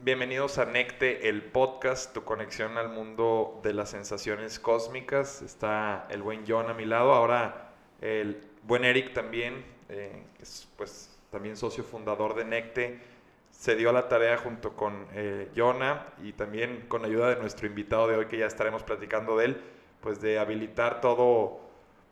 Bienvenidos a Necte, el podcast, tu conexión al mundo de las sensaciones cósmicas. Está el buen John a mi lado, ahora el buen Eric también, eh, es pues también socio fundador de Necte, se dio a la tarea junto con eh, Jonah y también con ayuda de nuestro invitado de hoy, que ya estaremos platicando de él, pues de habilitar todo,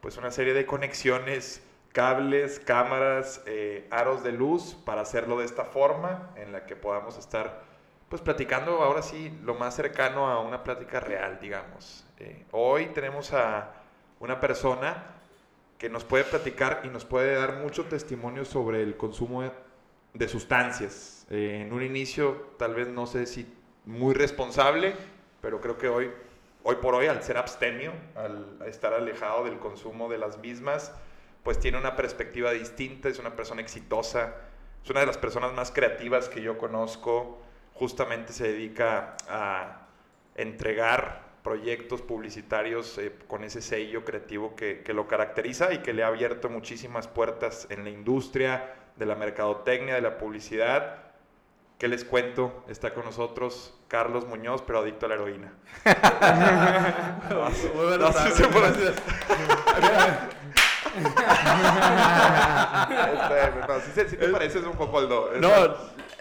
pues una serie de conexiones, cables, cámaras, eh, aros de luz para hacerlo de esta forma en la que podamos estar pues platicando ahora sí lo más cercano a una plática real, digamos. Eh, hoy tenemos a una persona que nos puede platicar y nos puede dar mucho testimonio sobre el consumo de, sustancias. Eh, en un inicio, tal vez no sé si muy responsable, pero creo que hoy, hoy por hoy, al ser abstemio, al estar alejado del consumo de las mismas, pues tiene una perspectiva distinta, es una persona exitosa, es una de las personas más creativas que yo conozco, justamente se dedica a entregar proyectos publicitarios eh, con ese sello creativo que, que, lo caracteriza y que le ha abierto muchísimas puertas en la industria de la mercadotecnia, de la publicidad. ¿Qué les cuento? Está con nosotros Carlos Muñoz, pero adicto a la heroína. Muy buenas tardes. este, sí, te pareces un poco al do. No,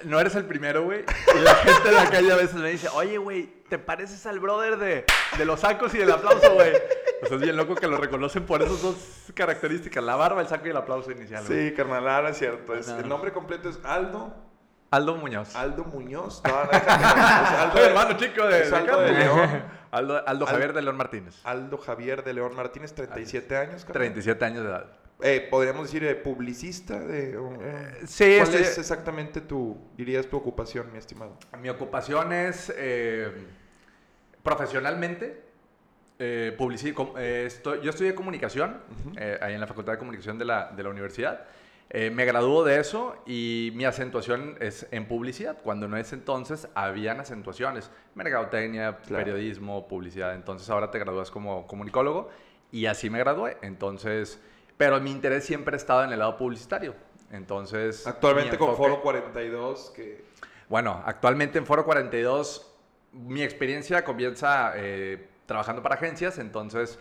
no eres el primero, güey. Y la gente de la calle a veces me dice, oye, güey, ¿te pareces al brother de, de los sacos y del aplauso, güey? Pues es bien loco que lo reconocen por esas dos características, la barba, el saco y el aplauso inicial. Sí, carnal, ahora es cierto. Es, el nombre completo es Aldo. Aldo Muñoz. Aldo Muñoz. No, no, Aldo, hermano chico de, Aldo de León. Aldo, Aldo Javier de León Martínez. Aldo Javier de León Martínez, 37 años. Carnal. 37 años de edad. Eh, Podríamos decir eh, publicista. De, eh, sí, ¿Cuál es exactamente tu, dirías, tu ocupación, mi estimado? Mi ocupación es, profesionalmente, estoy, yo estudié comunicación, uh -huh. ahí en la Facultad de Comunicación de la, de la universidad. Me graduó de eso y mi acentuación es en publicidad. Cuando no es entonces, habían acentuaciones. Mercadotecnia, claro. periodismo, publicidad. Entonces ahora te gradúas como comunicólogo y así me gradué. Entonces... Pero mi interés siempre ha estado en el lado publicitario. Entonces. Actualmente enfoque, con Foro 42, que. Bueno, actualmente en Foro 42, mi experiencia comienza eh, trabajando para agencias. Entonces,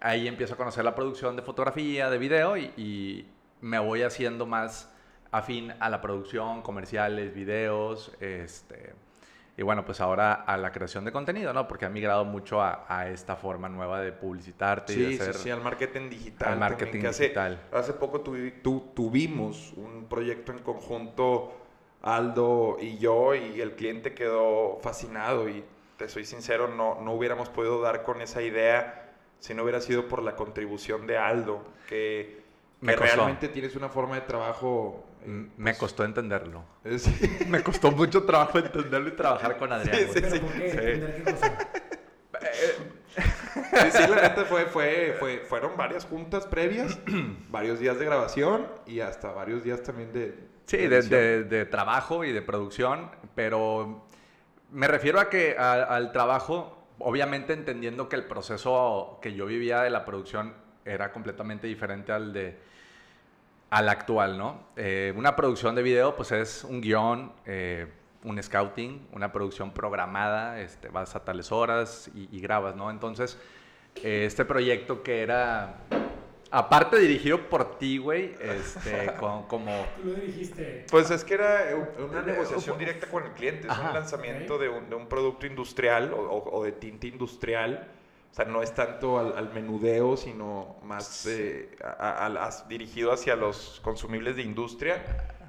ahí empiezo a conocer la producción de fotografía, de video y, y me voy haciendo más afín a la producción, comerciales, videos, este. Y bueno, pues ahora a la creación de contenido, ¿no? Porque ha migrado mucho a, a esta forma nueva de publicitarte sí, y de hacer... Sí, sí, al marketing digital. Al marketing también, digital. Hace, hace poco tu, tu, tuvimos un proyecto en conjunto, Aldo y yo, y el cliente quedó fascinado y te soy sincero, no, no hubiéramos podido dar con esa idea si no hubiera sido por la contribución de Aldo, que, que realmente tienes una forma de trabajo me pues, costó entenderlo. Sí. Me costó mucho trabajo entenderlo y trabajar con Adrián. Sí, sí, ¿Pero ¿Por qué? ¿Entender qué cosa? sí, sí, la neta fue, fue, fue, fueron varias juntas previas, varios días de grabación y hasta varios días también de... Sí, de, de, de trabajo y de producción, pero me refiero a que a, al trabajo, obviamente entendiendo que el proceso que yo vivía de la producción era completamente diferente al de al actual, ¿no? Eh, una producción de video, pues es un guion, eh, un scouting, una producción programada, este, vas a tales horas y, y grabas, ¿no? Entonces, eh, este proyecto que era, aparte dirigido por ti, güey, este, con, como... Tú lo dirigiste. Pues es que era una negociación directa con el cliente, es Ajá. un lanzamiento de, un, de, un, producto industrial o, o de tinta industrial. O sea, no es tanto al, al menudeo, sino más eh, a, a, a, dirigido hacia los consumibles de industria.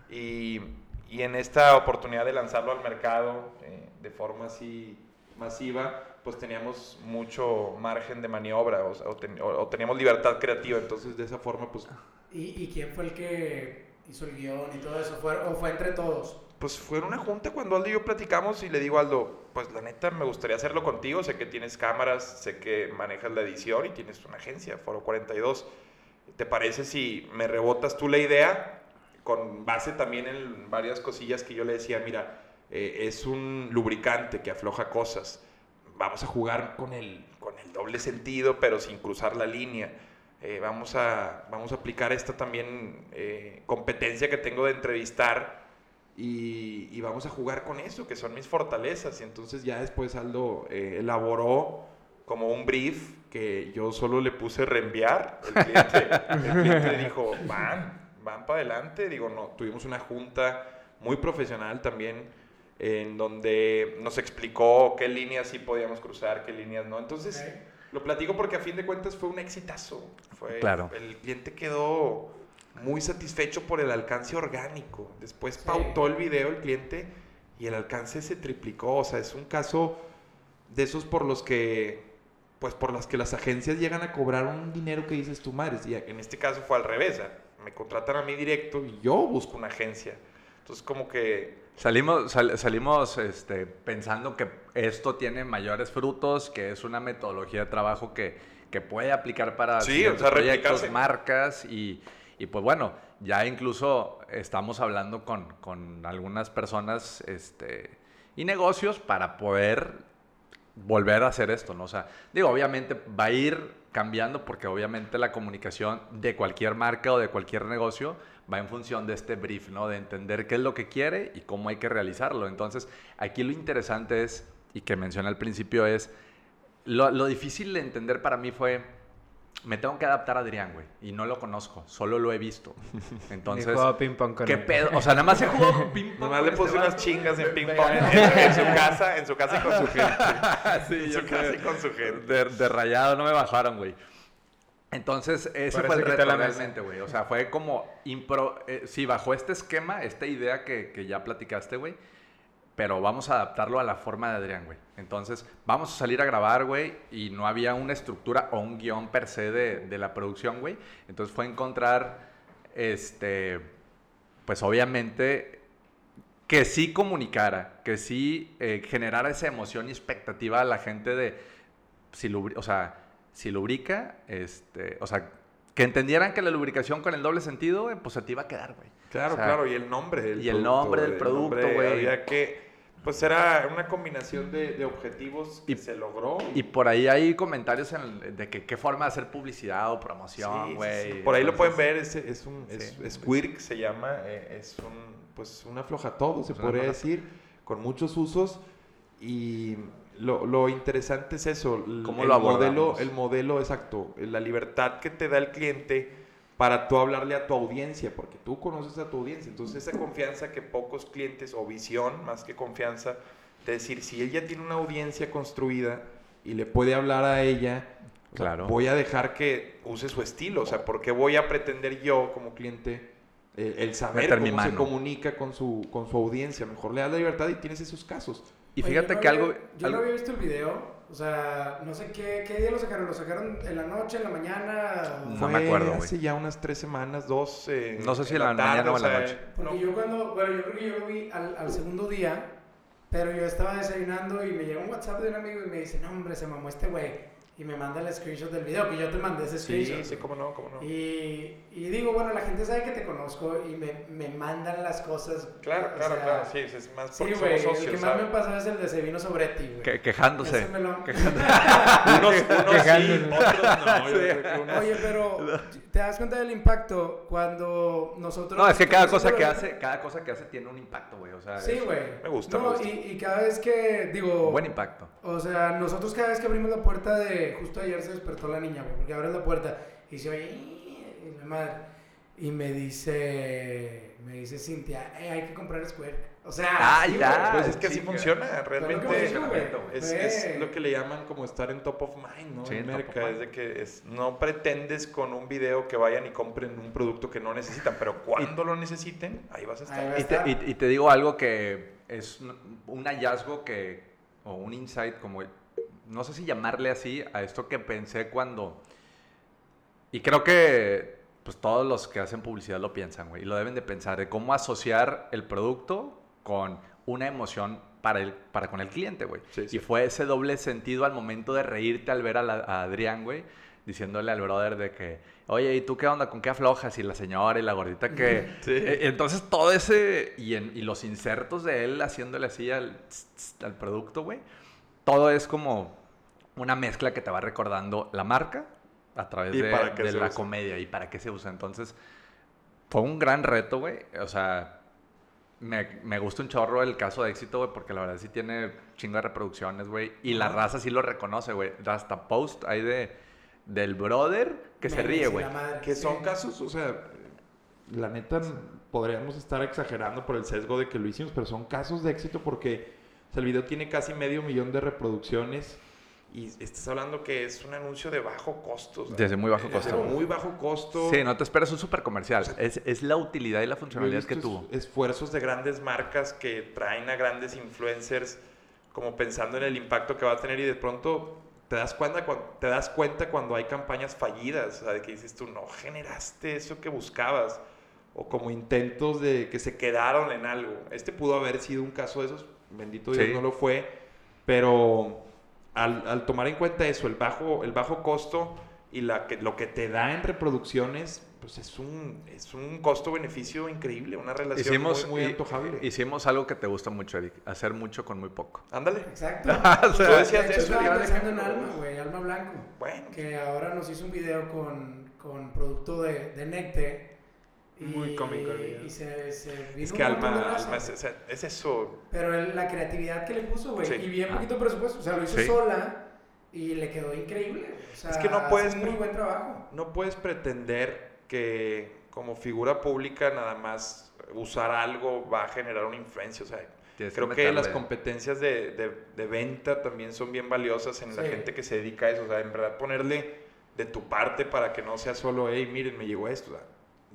Y, y, en esta oportunidad de lanzarlo al mercado eh, de forma así masiva, pues teníamos mucho margen de maniobra o, o, ten, o, teníamos libertad creativa. Entonces, de esa forma, pues... ¿Y, ¿Y, quién fue el que hizo el guion y todo eso? ¿Fue, ¿O fue entre todos? pues fue en una junta cuando Aldo y yo platicamos y le digo a Aldo, pues la neta me gustaría hacerlo contigo, sé que tienes cámaras, sé que manejas la edición y tienes una agencia, Foro 42. ¿Te parece si me rebotas tú la idea con base también en varias cosillas que yo le decía, mira, eh, es un lubricante que afloja cosas, vamos a jugar con el, con el doble sentido pero sin cruzar la línea. Eh, vamos, a, vamos a aplicar esta también eh, competencia que tengo de entrevistar y, y vamos a jugar con eso, que son mis fortalezas. Y entonces ya después Aldo eh, elaboró como un brief que yo solo le puse reenviar. El cliente, el cliente dijo, van, van para adelante. Digo, no, tuvimos una junta muy profesional también en donde nos explicó qué líneas sí podíamos cruzar, qué líneas no. Entonces, Ok. lo platico porque a fin de cuentas fue un exitazo. Fue, Claro. El cliente quedó muy satisfecho por el alcance orgánico. Después Sí. pautó el video el cliente y el alcance se triplicó. O sea, es un caso de esos por los que, pues por las que las agencias llegan a cobrar un dinero que dices tu madre. Y en este caso fue al revés. ¿eh? Me contratan a mí directo y yo busco una agencia. Entonces, como que Salimos, sal- salimos este, pensando que esto tiene mayores frutos, que es una metodología de trabajo que, que puede aplicar para Sí, o sea, proyectos, marcas y, y pues bueno, ya incluso estamos hablando con, con algunas personas este, y negocios para poder volver a hacer esto, ¿no? O sea, digo, obviamente va a ir cambiando porque obviamente la comunicación de cualquier marca o de cualquier negocio va en función de este brief, ¿no? De entender qué es lo que quiere y cómo hay que realizarlo. Entonces, aquí lo interesante es, y que mencioné al principio, es, lo, lo difícil de entender para mí fue, me tengo que adaptar a Adrián, güey, y no lo conozco, solo lo he visto. Entonces, jugaba ping pong con ¿qué él. pedo? O sea, nada más he jugado ping pong. Nomás con le este puse unas chingas en ping pong en, en su casa, en su casa y con su gente. Sí, en yo su casa y con su gente. De, de rayado no me bajaron, güey. Entonces, ese fue el reto la realmente, güey. O sea, fue como impro... eh, sí, bajo este esquema, esta idea que, que ya platicaste, güey. Pero vamos a adaptarlo a la forma de Adrián, güey. Entonces, vamos a salir a grabar, güey. Y no había una estructura o un guion per se de, de la producción, güey. Entonces fue encontrar, este... Pues obviamente que sí comunicara, que sí eh, generara esa emoción y expectativa a la gente de si o sea, si lubrica, este, o sea, que entendieran que la lubricación con el doble sentido, pues se te iba a quedar, güey. Claro, O sea, claro, y el nombre del y el nombre del el producto, güey. Había que, pues era una combinación de, de objetivos que Y- se logró. Y por ahí hay comentarios en- de que qué forma de hacer publicidad o Sí, promoción, sí, güey. sí. Por ahí lo Entonces, pueden ver, es, es un es, Sí. es quirk, se llama, eh, es un, pues una floja todo, se podría decir, con muchos usos y lo, lo interesante es eso, el, ¿Cómo el lo modelo, el modelo exacto, la libertad que te da el cliente para tú hablarle a tu audiencia, porque tú conoces a tu audiencia, entonces esa confianza que pocos clientes, o visión más que confianza, de decir, si él ya tiene una audiencia construida y le puede hablar a ella, o sea, Claro. voy a dejar que use su estilo, o sea, ¿por qué voy a pretender yo como cliente eh, el saber Meter cómo se comunica con su, con su audiencia? Mejor le das la libertad y tienes esos casos. Y Oye, fíjate yo no que había- algo... Yo algo- no había visto el video. O sea, no sé qué, qué día lo sacaron. ¿Lo sacaron en la noche, en la mañana? No me acuerdo, güey. hace ya unas tres semanas, dos. eh, No sé si en la mañana o en la noche. Porque no. yo cuando, bueno, yo creo que yo lo vi al, al segundo día, pero yo estaba desayunando y me llega un WhatsApp de un amigo y me dice, no hombre, se mamó este güey. Y me manda el screenshot del video, que yo te mandé ese Sí, screenshot. sí, cómo no, cómo no. Y, y digo, bueno, la gente sabe que te conozco y me, me mandan las cosas. Claro, claro, sea, claro, sí, es más Sí, porque güey, somos el que socios, más me pasó es el de se vino sobre ti, güey. que- quejándose. Ese me lo- Unos, unos sí, Quejándose. otros no. unos- Oye, pero ¿te das cuenta del impacto cuando nosotros... No, es que cada cosa que hace, cada cosa que hace tiene un impacto, güey. O sea, Sí, güey. Me gusta, No, me gusta. Y, y cada vez que, digo... buen impacto. O sea, nosotros cada vez que abrimos la puerta de... Justo ayer se despertó la niña, porque abres la puerta y se oye... Y la madre... Y me dice... Me dice Cintia, "Eh, hay que comprar Square. O sea... Ah, sí, ya. Pues es que así funciona, realmente. Es, Fue- es lo que le llaman como estar en top of mind, ¿no? Sí, en Merca, es de que es- no pretendes con un video que vayan y compren un producto que no necesitan, pero cuando lo necesiten, ahí vas a estar. Ahí va a Y te, estar. y- y te digo algo que es un- un hallazgo que, o un insight, como, no sé si llamarle así, a esto que pensé cuando, y creo que pues todos los que hacen publicidad lo piensan, güey, y lo deben de pensar, de cómo asociar el producto con una emoción para, el, para con el cliente, güey. Sí, sí. Y fue ese doble sentido al momento de reírte al ver a, la- a Adrián, güey, diciéndole al brother de que, oye, ¿y tú qué onda? ¿Con qué aflojas? Y la señora y la gordita que... Sí. Eh, Entonces todo ese... Y, en- y los insertos de él haciéndole así al, al producto, güey. Todo es como una mezcla que te va recordando la marca a través de, la usa. comedia y para qué se usa. Entonces fue un gran reto, güey. O sea, me, me gusta un chorro el caso de éxito, güey, porque la verdad sí tiene chingo de reproducciones, güey. Y la raza sí lo reconoce, güey. Hasta post hay de, del brother que se ríe, güey. Que son casos, o sea, la neta podríamos estar exagerando por el sesgo de que lo hicimos, pero son casos de éxito porque o sea, el video tiene casi medio millón de reproducciones y estás hablando que es un anuncio de bajo costo. o sea, Desde muy bajo costo. muy bajo costo. Sí, no te esperes un super comercial. Es, es la utilidad y la funcionalidad que tuvo. es- Esfuerzos de grandes marcas que traen a grandes influencers como pensando en el impacto que va a tener y de pronto te das cuenta, te das cuenta cuando hay campañas fallidas, o sea, de que dices tú, no generaste eso que buscabas, o como intentos de que se quedaron en algo. Este pudo haber sido un caso de esos, bendito Dios Sí. no lo fue, pero al, al tomar en cuenta eso, el bajo, el bajo costo y la que, lo que te da en reproducciones, pues es un, es un costo-beneficio increíble, una relación Hicimos, muy, muy antojable. hicimos algo que te gusta mucho, Eric. Hacer mucho con muy poco. Ándale. Exacto. O sea, Tú decías de de hecho, eso, estaba pensando en. Alma, güey, Alma Blanco. Bueno, Que ahora nos hizo un video con, con producto de, de Necte. Y, Muy cómico el video. Y se, se vino es que Alma. Alma es, es- es eso. Pero el- la creatividad que le puso, güey. Sí. Y bien Ah. poquito presupuesto. O sea, lo hizo Sí. sola y le quedó increíble. O sea, Es que no puedes un muy buen trabajo. No puedes pretender que como figura pública nada más usar algo va a generar una influencia. O sea, Tienes creo que las competencias de, de- de venta también son bien valiosas en la gente que se dedica a eso. O sea, en verdad ponerle de tu parte para que no sea solo, hey, miren, me llegó esto. O sea,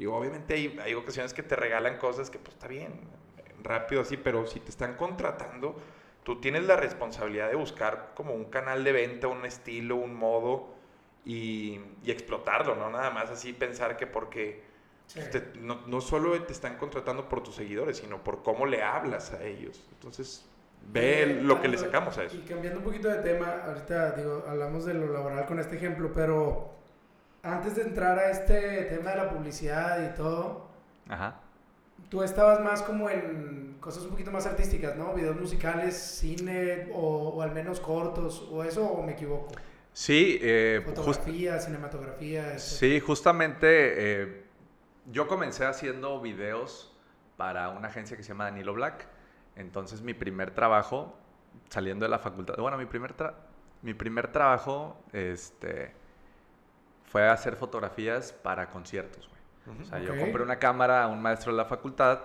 digo, obviamente hay, hay ocasiones que te regalan cosas que pues está bien, rápido así, pero si te están contratando, tú tienes la responsabilidad de buscar como un canal de venta, un estilo, un modo y, y explotarlo, ¿no? Nada más así pensar que porque Sí. te- no, no solo te están contratando por tus seguidores, sino por cómo le hablas a ellos. Entonces, ve lo que le sacamos a eso. Y cambiando un poquito de tema, ahorita digo, hablamos de lo laboral con este ejemplo, pero antes de entrar a este tema de la publicidad y todo, Ajá. tú estabas más como en cosas un poquito más artísticas, ¿no? Videos musicales, cine o, o al menos cortos, o eso, o me equivoco. Sí, eh, just- Fotografía, cinematografía. etcétera. sí, justamente eh, yo comencé haciendo videos para una agencia que se llama Danilo Black. Entonces mi primer trabajo, saliendo de la facultad, bueno, mi primer, tra- mi primer trabajo este, fue hacer fotografías para conciertos, güey. O sea, Ok. yo compré una cámara a un maestro de la facultad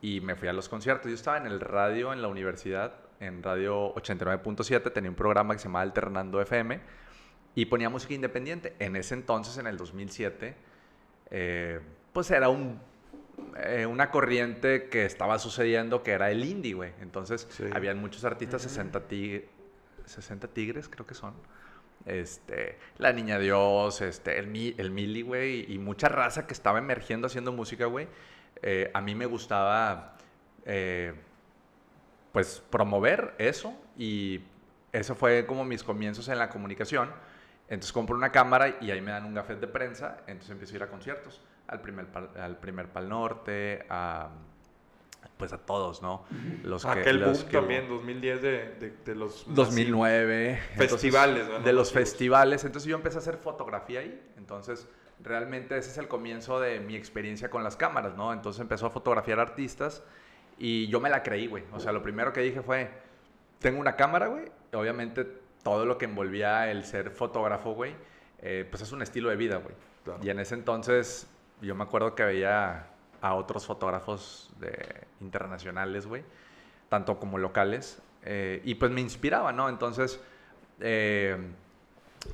y me fui a los conciertos. Yo estaba en el radio en la universidad, en radio 89.7, tenía un programa que se llamaba Alternando FM y ponía música independiente. En ese entonces, en el 2007, eh, pues era un, eh, una corriente que estaba sucediendo que era el indie, güey. Entonces, Sí. habían muchos artistas, 60, tig- 60 tigres creo que son. Este, La Niña Dios, este, el, el Mili, güey, y mucha raza que estaba emergiendo haciendo música, güey. Eh, a mí me gustaba, eh, pues, promover eso y eso fue como mis comienzos en la comunicación. Entonces compro una cámara y ahí me dan un gafet de prensa, entonces empiezo a ir a conciertos, al primer, al primer Pal Norte, a, pues a todos, ¿no? Los que- Aquel los boom que también, 2010, de, de, de los... 2009. entonces, Festivales, ¿no? De los festivales. Entonces yo empecé a hacer fotografía ahí. Entonces realmente ese es el comienzo de mi experiencia con las cámaras, ¿no? Entonces empezó a fotografiar artistas y yo me la creí, güey. O sea, lo primero que dije fue, tengo una cámara, güey. Obviamente todo lo que envolvía el ser fotógrafo, güey, eh, pues es un estilo de vida, güey. Claro. Y en ese entonces yo me acuerdo que veía a otros fotógrafos de, internacionales, güey, tanto como locales, eh, y pues me inspiraba, ¿no? Entonces, eh,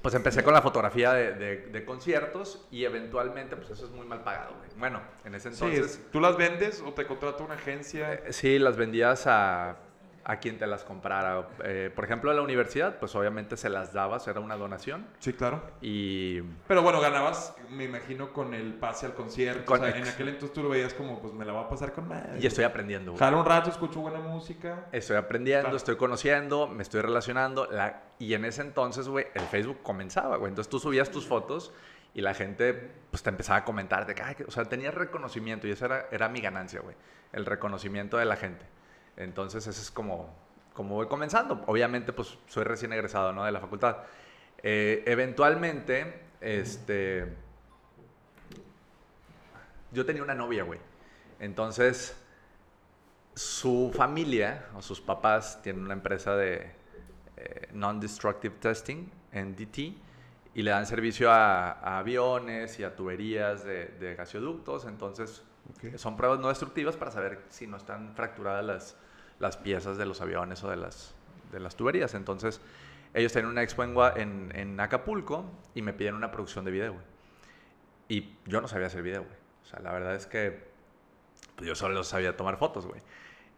pues empecé con la fotografía de, de- de conciertos y eventualmente, pues eso es muy mal pagado, güey. Bueno, en ese Sí, entonces, es- ¿tú las vendes o te contrata una agencia? eh, sí, las vendías a, a quien te las comprara. Eh, por ejemplo, a la universidad, pues obviamente se las dabas, era una donación. Sí, claro. Y Pero bueno, ganabas, me imagino, con el pase al concierto. Con o sea, en aquel entonces tú lo veías como, pues me la va a pasar con madre. y estoy aprendiendo. Jalo un rato, escucho buena música. Estoy aprendiendo, Claro. estoy conociendo, me estoy relacionando. la- y en ese entonces, güey, el Facebook comenzaba, güey. Entonces tú subías tus fotos y la gente, pues te empezaba a comentar. De que, o sea, tenías reconocimiento y esa era, era mi ganancia, güey. El reconocimiento de la gente. Entonces, ese es como, como voy comenzando. Obviamente, pues soy recién egresado, ¿no? De la facultad. Eh, eventualmente, este. Yo tenía una novia, güey. Entonces, su familia o sus papás tienen una empresa de eh, Non-Destructive Testing, NDT, y le dan servicio a, a aviones y a tuberías de, de gasoductos. Entonces, son pruebas no destructivas para saber si no están fracturadas las, las piezas de los aviones o de las, de las tuberías. Entonces, ellos tienen una expo en, en, en Acapulco y me piden una producción de video, güey. Y yo no sabía hacer video, güey. O sea, la verdad es que pues, yo solo sabía tomar fotos, güey.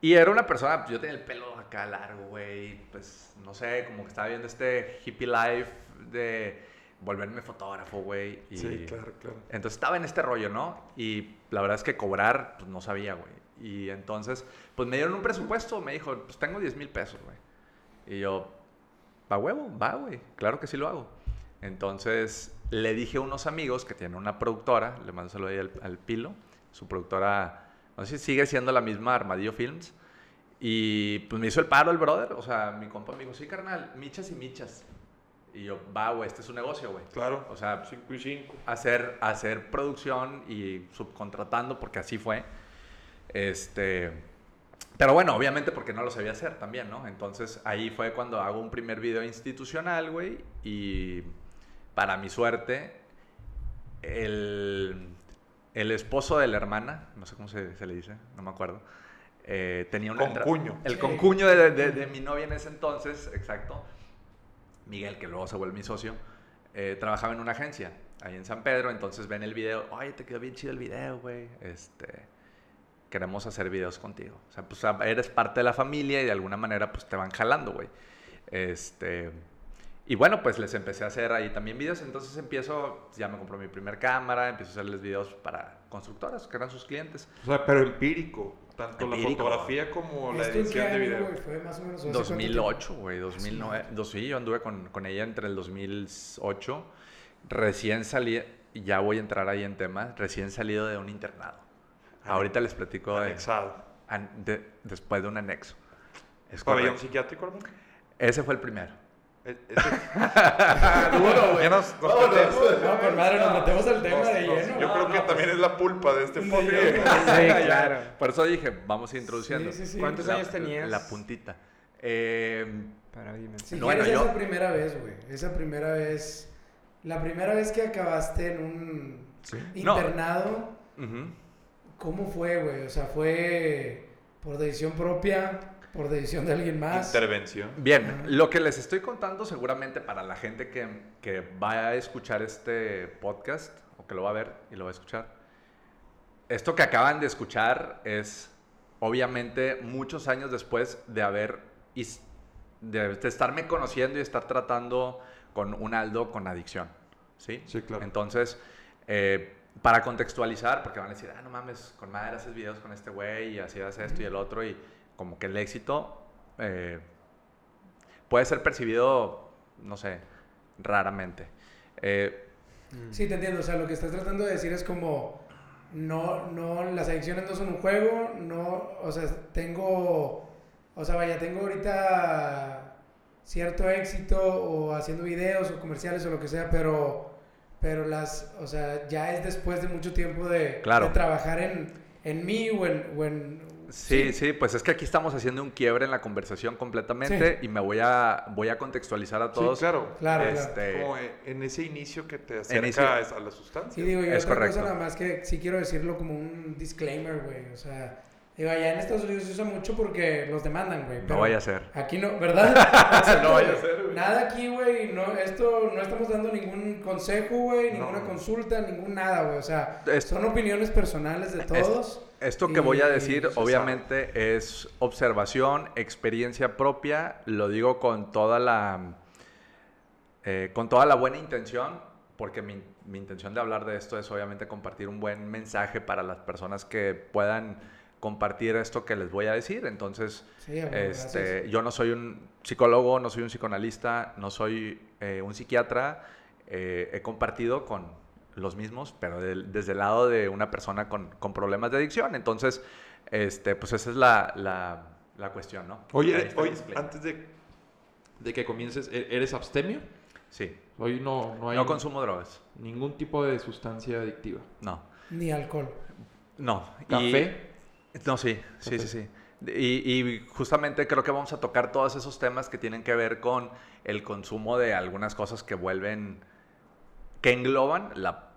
Y era una persona, pues, yo tenía el pelo acá largo, güey. Pues, no sé, como que estaba viendo este hippie life de volverme fotógrafo, güey. y- Sí, claro, claro. entonces estaba en este rollo, ¿no? Y la verdad es que cobrar, pues no sabía, güey. Y entonces, pues me dieron un presupuesto, me dijo, pues tengo 10 mil pesos, güey. Y yo, va huevo, va, güey, claro que sí lo hago. Entonces le dije a unos amigos que tienen una productora, le mando saludo ahí al, al Pilo, su productora, no sé si sigue siendo la misma Armadillo Films. Y pues me hizo el paro el brother, o sea, mi compa me dijo, sí, carnal, michas y michas. Y yo, va, güey, este es un negocio, güey. Claro. O sea, 5 y 5. hacer, hacer producción y subcontratando, porque así fue. Este, pero bueno, obviamente porque no lo sabía hacer también, ¿no? Entonces ahí fue cuando hago un primer video institucional, güey, y para mi suerte, el, el esposo de la hermana, no sé cómo se, se le dice, no me acuerdo, eh, tenía entra- Concuño. El concuño de, de- de mi novia en ese entonces, exacto. Miguel, que luego se vuelve mi socio, eh, trabajaba en una agencia ahí en San Pedro, entonces ven el video, oye, te quedó bien chido el video, güey, este, queremos hacer videos contigo. O sea, pues eres parte de la familia y de alguna manera pues te van jalando, güey. Este, y bueno, pues les empecé a hacer ahí también videos, entonces empiezo, ya me compró mi primer cámara, empiezo a hacerles videos para constructoras, que eran sus clientes. O sea, pero empírico. Tanto Empírico. la fotografía como la ¿Esto en qué edición de video. güey? Fue más o menos hace cuánto 2008, güey, 2009. Dos, sí, yo anduve con, con ella entre el 2008. Recién salí, y ya voy a entrar ahí en temas, recién salido de un internado. Ahorita les platico de, Anexado. an- de- después de un anexo. Es ¿Pabellón psiquiátrico, hermano? Ese fue el primero. E- ese- Duro, Ya nos- nos metemos. No, con madre, nos metemos al tema Nos- de lleno. Yo No, creo no, que también es la pulpa de este de podcast. Sí, claro. Por eso dije, vamos introduciendo. Sí, sí, sí. ¿Cuántos La- años tenías? La puntita. Eh, Para dime. Si No, quieres bueno, yo- esa primera vez, güey. Esa primera vez. La primera vez que acabaste en un No. internado. ¿Cómo fue, güey? O sea, ¿fue por decisión propia? ¿Por decisión de alguien más? Intervención. Bien, lo que les estoy contando seguramente para la gente que, que va a escuchar este podcast o que lo va a ver y lo va a escuchar, esto que acaban de escuchar es obviamente muchos años después de haber is- de, de estarme conociendo y estar tratando con un Aldo con adicción, ¿sí? Sí, claro. Entonces, eh, para contextualizar, porque van a decir, ah, no mames, con madre haces videos con este güey y así haces esto y el otro, y como que el éxito eh, puede ser percibido, no sé, raramente. Eh, Sí, te entiendo. O sea, lo que estás tratando de decir es como. No, no, las adicciones no son un juego. No, o sea, tengo. O sea, vaya, tengo ahorita cierto éxito o haciendo videos o comerciales o lo que sea, pero. Pero las. O sea, ya es después de mucho tiempo de, Claro. de trabajar en, en mí o en. o en- sí, sí, pues es que aquí estamos haciendo un quiebre en la conversación completamente y me voy a, voy a contextualizar a todos. Sí, claro. Claro, claro. Este, Como eh, en ese inicio que te acerca a la sustancia. Sí, digo, yo Es otra correcto. cosa nada más que sí quiero decirlo como un disclaimer, güey. O sea, digo, allá en Estados Unidos se usa mucho porque los demandan, güey. No vaya a ser. Aquí no, ¿verdad? Exacto, No vaya a ser, güey. Nada aquí, güey. No, esto no estamos dando ningún consejo, güey, No. ninguna consulta, ningún nada, güey. O sea, son opiniones personales de todos. Esto que voy a decir, obviamente, es observación, experiencia propia. Lo digo con toda la, eh, con toda la buena intención, porque mi, mi intención de hablar de esto es obviamente compartir un buen mensaje para las personas que puedan compartir esto que les voy a decir. Entonces, Sí, este, gracias. yo no soy un psicólogo, no soy un psicoanalista, no soy eh, un psiquiatra. eh, he compartido con los mismos, pero desde el lado de una persona con, con problemas de adicción. Entonces, este, pues esa es la, la, la cuestión, ¿no? Oye, oye antes de, de que comiences, ¿e- ¿eres abstemio? Sí, Hoy no, no hay no consumo drogas. ningún tipo de sustancia adictiva. No. Ni alcohol. No. Y- ¿Café? No, sí, sí, sí, sí. Y, y, justamente creo que vamos a tocar todos esos temas que tienen que ver con el consumo de algunas cosas que vuelven, que engloban la,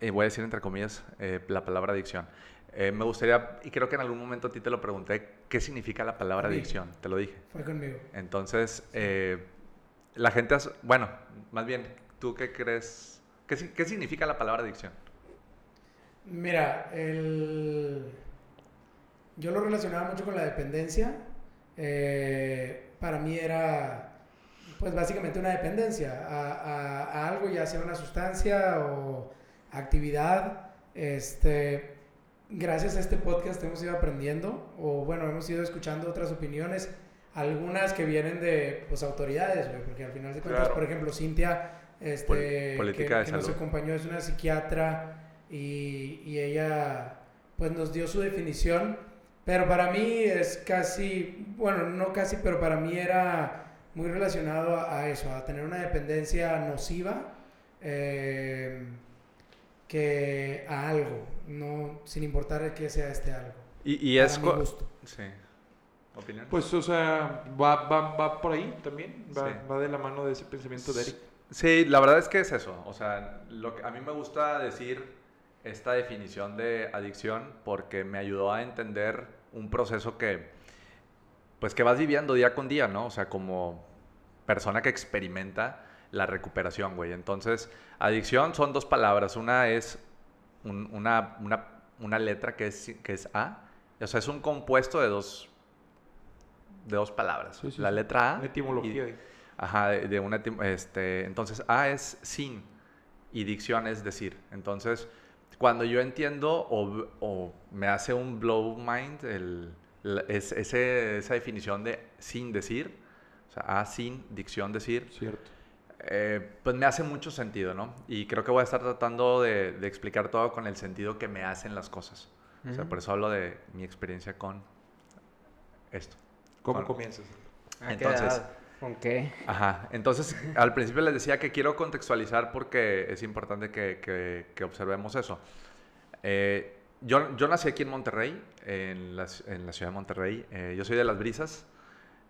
eh, voy a decir entre comillas, eh, la palabra adicción. Eh, me gustaría, y creo que en algún momento a ti te lo pregunté, ¿qué significa la palabra adicción? Te lo dije. Fue conmigo. Entonces, la gente, bueno, más bien, ¿tú qué crees? ¿Qué, qué significa la palabra adicción? Mira, el yo lo relacionaba mucho con la dependencia. Eh, para mí era, pues básicamente una dependencia a, algo, ya sea una sustancia o actividad. Este, gracias a este podcast hemos ido aprendiendo, o bueno, hemos ido escuchando otras opiniones, algunas que vienen de pues, autoridades, porque al final de cuentas, por ejemplo, Cintia, este, que, nos acompañó, es una psiquiatra y, y ella pues nos dio su definición pero para mí es casi, bueno, no casi, pero para mí era muy relacionado a, eso, a tener una dependencia nociva eh, que a algo, no sin importar que sea este algo. Y, y es mi gusto. Sí. ¿Opinión? Pues, o sea, va, va, va por ahí también, va, va, de la mano de ese pensamiento de Eric. Sí, la verdad es que es eso. O sea, lo que a mí me gusta decir esta definición de adicción porque me ayudó a entender un proceso que, pues que vas viviendo día con día, ¿no? O sea, como persona que experimenta la recuperación, güey. Entonces, adicción son dos palabras. Una es una, una, letra que es, que es A. O sea, es un compuesto de dos, de dos palabras. la letra A. Una etimología. ajá, de, una... Este, entonces, A es sin y dicción es decir. Entonces, cuando yo entiendo o, me hace un blow mind el, esa definición de sin decir, o sea, a sin dicción decir, Cierto. Eh, pues me hace mucho sentido, ¿no? Y creo que voy a estar tratando de, explicar todo con el sentido que me hacen las cosas. O sea, por eso hablo de mi experiencia con esto. ¿Cómo comienzas? Entonces, ¿Con qué? Ajá. Entonces, al principio les decía que quiero contextualizar porque es importante que, que, observemos eso. Eh, yo, yo, nací aquí en Monterrey, en la, en la ciudad de Monterrey. Eh, yo soy de Las Brisas.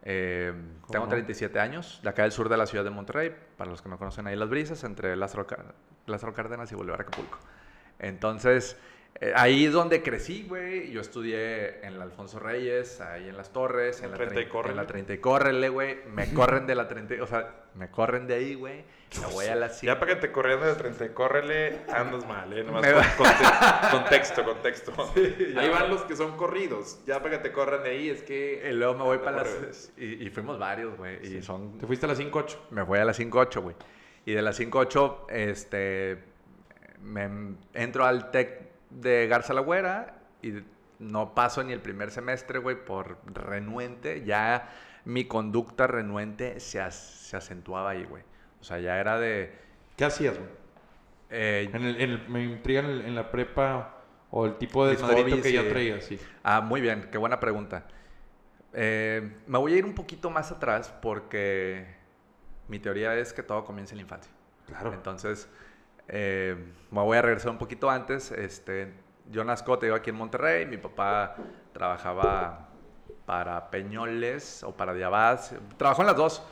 Eh, tengo 37 años, de acá del sur de la ciudad de Monterrey. Para los que no conocen ahí Las Brisas, entre Lázaro, Lázaro Cárdenas y Bolívar Acapulco. Entonces, eh, ahí es donde crecí, güey. Yo estudié en la Alfonso Reyes, ahí en las Torres, en, la 30 y En la 30 y córrele, güey. Me corren de la 30, o sea, me corren de ahí, güey. Me voy a la Ya para que te corrieran de la 30 y córrele, andas mal, ¿eh? Nomás contexto, contexto. ahí van los que son corridos. Ya para que te corran de ahí es que... Y luego me voy para las... Y, y, fuimos varios, güey. Y son... ¿Te fuiste a la 5-8? Me fui a la 5-8, güey. Y de la 5-8, este... Me entro al TEC de Garza la Güera y no paso ni el primer semestre, güey, por renuente. Ya mi conducta renuente se, se acentuaba ahí, güey. O sea, ya era de... ¿Qué hacías, güey? Eh, en el, me intriga en, la prepa o el tipo de que ya traías, sí. Ah, muy bien, qué buena pregunta. Eh, me voy a ir un poquito más atrás porque mi teoría es que todo comienza en la infancia. Claro. Entonces, eh, me voy a regresar un poquito antes. Este, yo nazco, te digo, aquí en Monterrey. Mi papá trabajaba para Peñoles o para Diabás. Trabajó en las dos.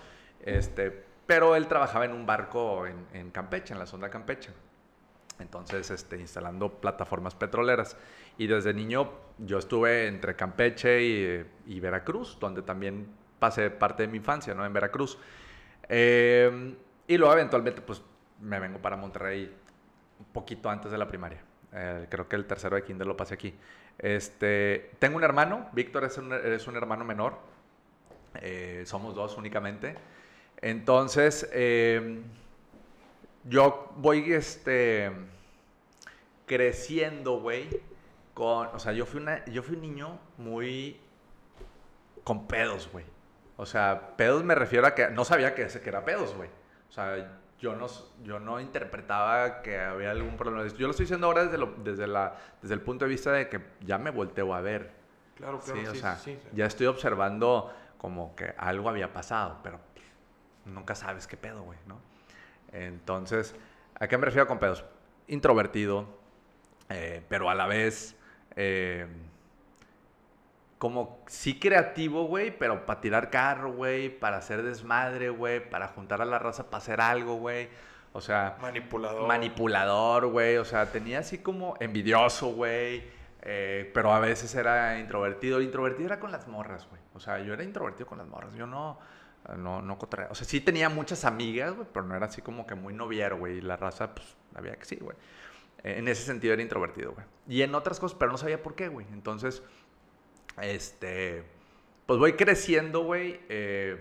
Este, pero él trabajaba en un barco en, Campeche, en la zona de Campeche. Entonces, este, instalando plataformas petroleras. Y desde niño yo estuve entre Campeche y, Veracruz, donde también pasé parte de mi infancia, ¿no? En Veracruz. Eh, y luego eventualmente, pues me vengo para Monterrey un poquito antes de la primaria. Eh, creo que el tercero de kinder lo pasé aquí. Este, tengo un hermano, Víctor es un, es un hermano menor. Eh, somos dos únicamente. Entonces, em, yo voy este, creciendo, güey, con, o sea, yo fui, una, yo fui un niño muy con pedos, güey. O sea, pedos me refiero a que no sabía que, que era pedos, güey. O sea, yo no, yo no interpretaba que había algún problema. Yo lo estoy diciendo ahora desde, desde, la, desde el punto de vista de que ya me volteo a ver. Claro, claro. Sí, o sea, ya estoy observando como que algo había pasado, pero nunca sabes qué pedo, güey, ¿no? Entonces, ¿a qué me refiero con pedos? Introvertido, eh, pero a la vez... Eh, como sí creativo, güey, pero para tirar carro, güey, para hacer desmadre, güey, para juntar a la raza para hacer algo, güey. O sea, Manipulador. manipulador, güey. O sea, tenía así como envidioso, güey. eh, pero a veces era introvertido. El introvertido era con las morras, güey. O sea, yo era introvertido con las morras. Yo no, no, no cotorreaba. O sea, sí tenía muchas amigas, güey, pero no era así como que muy noviero, güey. Y la raza, pues, había que sí, güey. Eh, En ese sentido era introvertido, güey. Y en otras cosas, pero no sabía por qué, güey. Entonces, este, pues voy creciendo, güey, eh,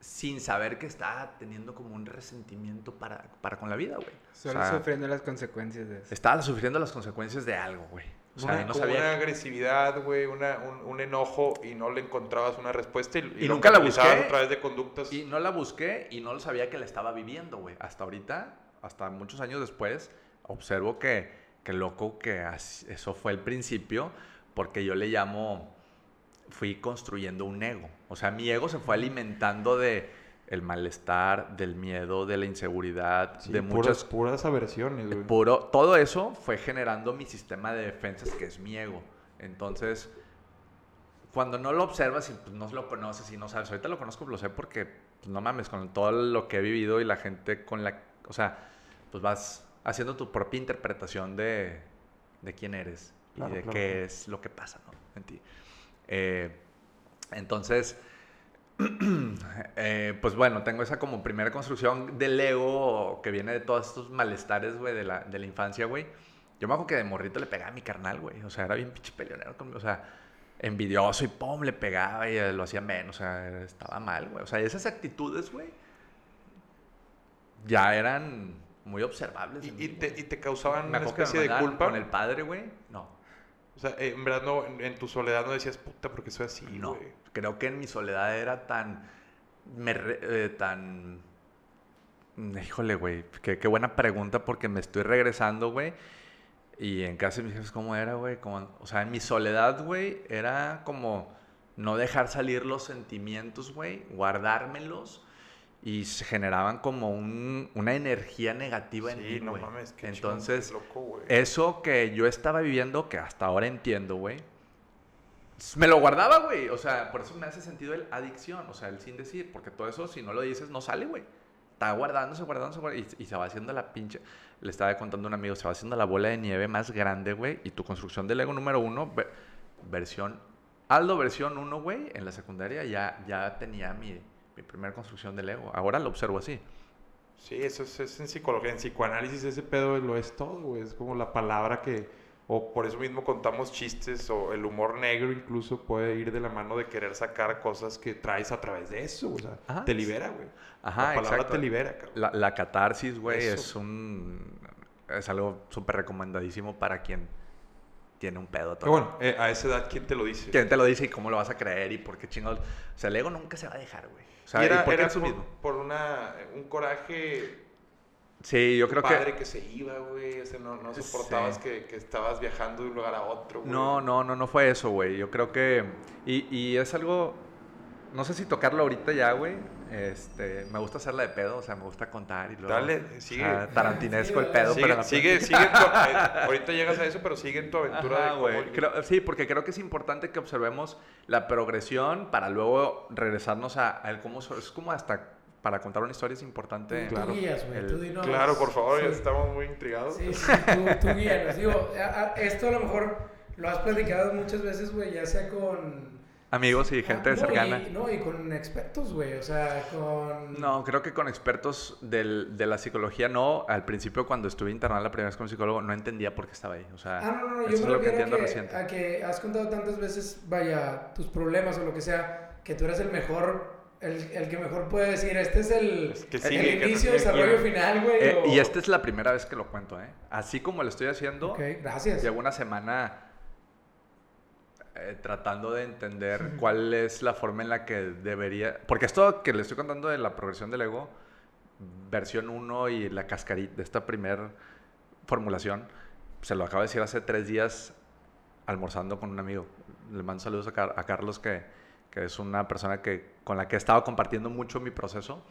sin saber que estaba teniendo como un resentimiento para, para con la vida, güey. O Solo sea, sufriendo las consecuencias de eso. estaba sufriendo las consecuencias de algo, güey. O sea, una, no sabía. una agresividad, güey, una, un, un enojo y no le encontrabas una respuesta y, nunca la busqué. a través de conductas. Y no la busqué y no lo sabía que la estaba viviendo, güey. Hasta ahorita, hasta muchos años después, observo que, que loco que eso fue el principio, porque yo le llamo, fui construyendo un ego. O sea, mi ego se fue alimentando de el malestar, del miedo, de la inseguridad, Sí, de puras, muchas puras aversiones, güey. puro, todo eso fue generando mi sistema de defensas que es mi ego. Entonces, cuando no lo observas y pues, no lo conoces y no sabes, ahorita lo conozco, lo sé porque, pues, no mames, con todo lo que he vivido y la gente con la, o sea, pues vas haciendo tu propia interpretación de, de quién eres Claro, y de claro, qué es lo que pasa, ¿no? En ti. Eh, entonces, eh, pues bueno, tengo esa como primera construcción del ego que viene de todos estos malestares, güey, de la, de la infancia, güey. Yo me acuerdo que de morrito le pegaba a mi carnal, güey. O sea, era bien pinche peleonero conmigo. O sea, envidioso y pum, le pegaba y lo hacía menos. O sea, estaba mal, güey. O sea, esas actitudes, güey, ya eran muy observables. Y, en y mí, te, güey. y te causaban una especie de culpa. Con el padre, güey, no. O sea, eh, en verdad no, en, en tu soledad no decías, puta, porque soy así, No, creo que en mi soledad era tan. Me eh, tan. Híjole, güey. Qué, qué buena pregunta porque me estoy regresando, güey. Y en casa de mis jefes, ¿cómo era, güey? O sea, en mi soledad, güey, era como no dejar salir los sentimientos, güey, guardármelos. Y se generaban como un- una energía negativa en mí, no güey. mames, qué Entonces, qué loco, eso que yo estaba viviendo, que hasta ahora entiendo, güey, me lo guardaba, güey. O sea, por eso me hace sentido el adicción, o sea, el sin decir, porque todo eso, si no lo dices, no sale, güey. Está guardándose, guardándose, guardándose, y, y se va haciendo la pinche. Le estaba contando a un amigo, se va haciendo la bola de nieve más grande, güey. Y tu construcción del Lego número uno, ve- versión. Aldo, versión uno, güey, en la secundaria ya, ya tenía mi, mi primera construcción del Lego. Ahora lo observo así. Sí, eso es, es en psicología, en psicoanálisis ese pedo lo es todo, güey. Es como la palabra que, o por eso mismo contamos chistes, o el humor negro incluso puede ir de la mano de querer sacar cosas que traes a través de eso, o sea, Ajá. te libera, güey. Ajá, la palabra exacto. te libera, cabrón. La, la catarsis, güey, es un. Es algo súper recomendadísimo para quien tiene un pedo. Pero bueno, eh, a esa edad, ¿quién te lo dice? ¿Quién te lo dice y cómo lo vas a creer y por qué chingados? O sea, el ego nunca se va a dejar, güey. O sea, Y era, ¿y por era una, un coraje Sí, yo creo padre que. que... se iba, güey. O sea, no, no soportabas Sí. que, que estabas viajando de un lugar a otro, güey. No, no, no, no fue eso, güey. Yo creo que. Y, y es algo. No sé si tocarlo ahorita ya, güey. Este, me gusta hacerla de pedo, o sea, me gusta contar y luego. Dale, sigue. tarantinesco el pedo, pero Sigue, tu- eh, ahorita llegas a eso, pero sigue en tu aventura Ajá, de cómo- güey. Creo- sí, porque creo que es importante que observemos la progresión para luego regresarnos a, a el cómo es como hasta para contar una historia es importante. Tú guías, güey. el- Tú dinos. Claro, por favor, ya estamos muy intrigados. Sí, sí, tú, tú guíanos. Digo, a- a- esto a lo mejor lo has platicado muchas veces, güey, ya sea con... Amigos y gente Ah, no, cercana. Y, no, y con expertos, güey, o sea, con... No, creo que con expertos del- de la psicología no. Al principio, cuando estuve internado la primera vez con un psicólogo, no entendía por qué estaba ahí. O sea, Ah, no, no, no, eso yo me lo que entiendo a que, reciente. a que has contado tantas veces, vaya, tus problemas o lo que sea, que tú eres el mejor, el, el que mejor puede decir, este es el, Es que el sigue, inicio, desarrollo final, güey. Eh, o- y esta es la primera vez que lo cuento, ¿eh? Así como lo estoy haciendo, Ok, gracias. llevo una semana eh, tratando de entender cuál es la forma en la que debería... Porque esto que le estoy contando de la progresión del ego, versión 1 y la cascarita de esta primera formulación, se lo acabo de decir hace tres días almorzando con un amigo. Le mando saludos a, Car- a Carlos, que, que es una persona que, con la que he estado compartiendo mucho mi proceso.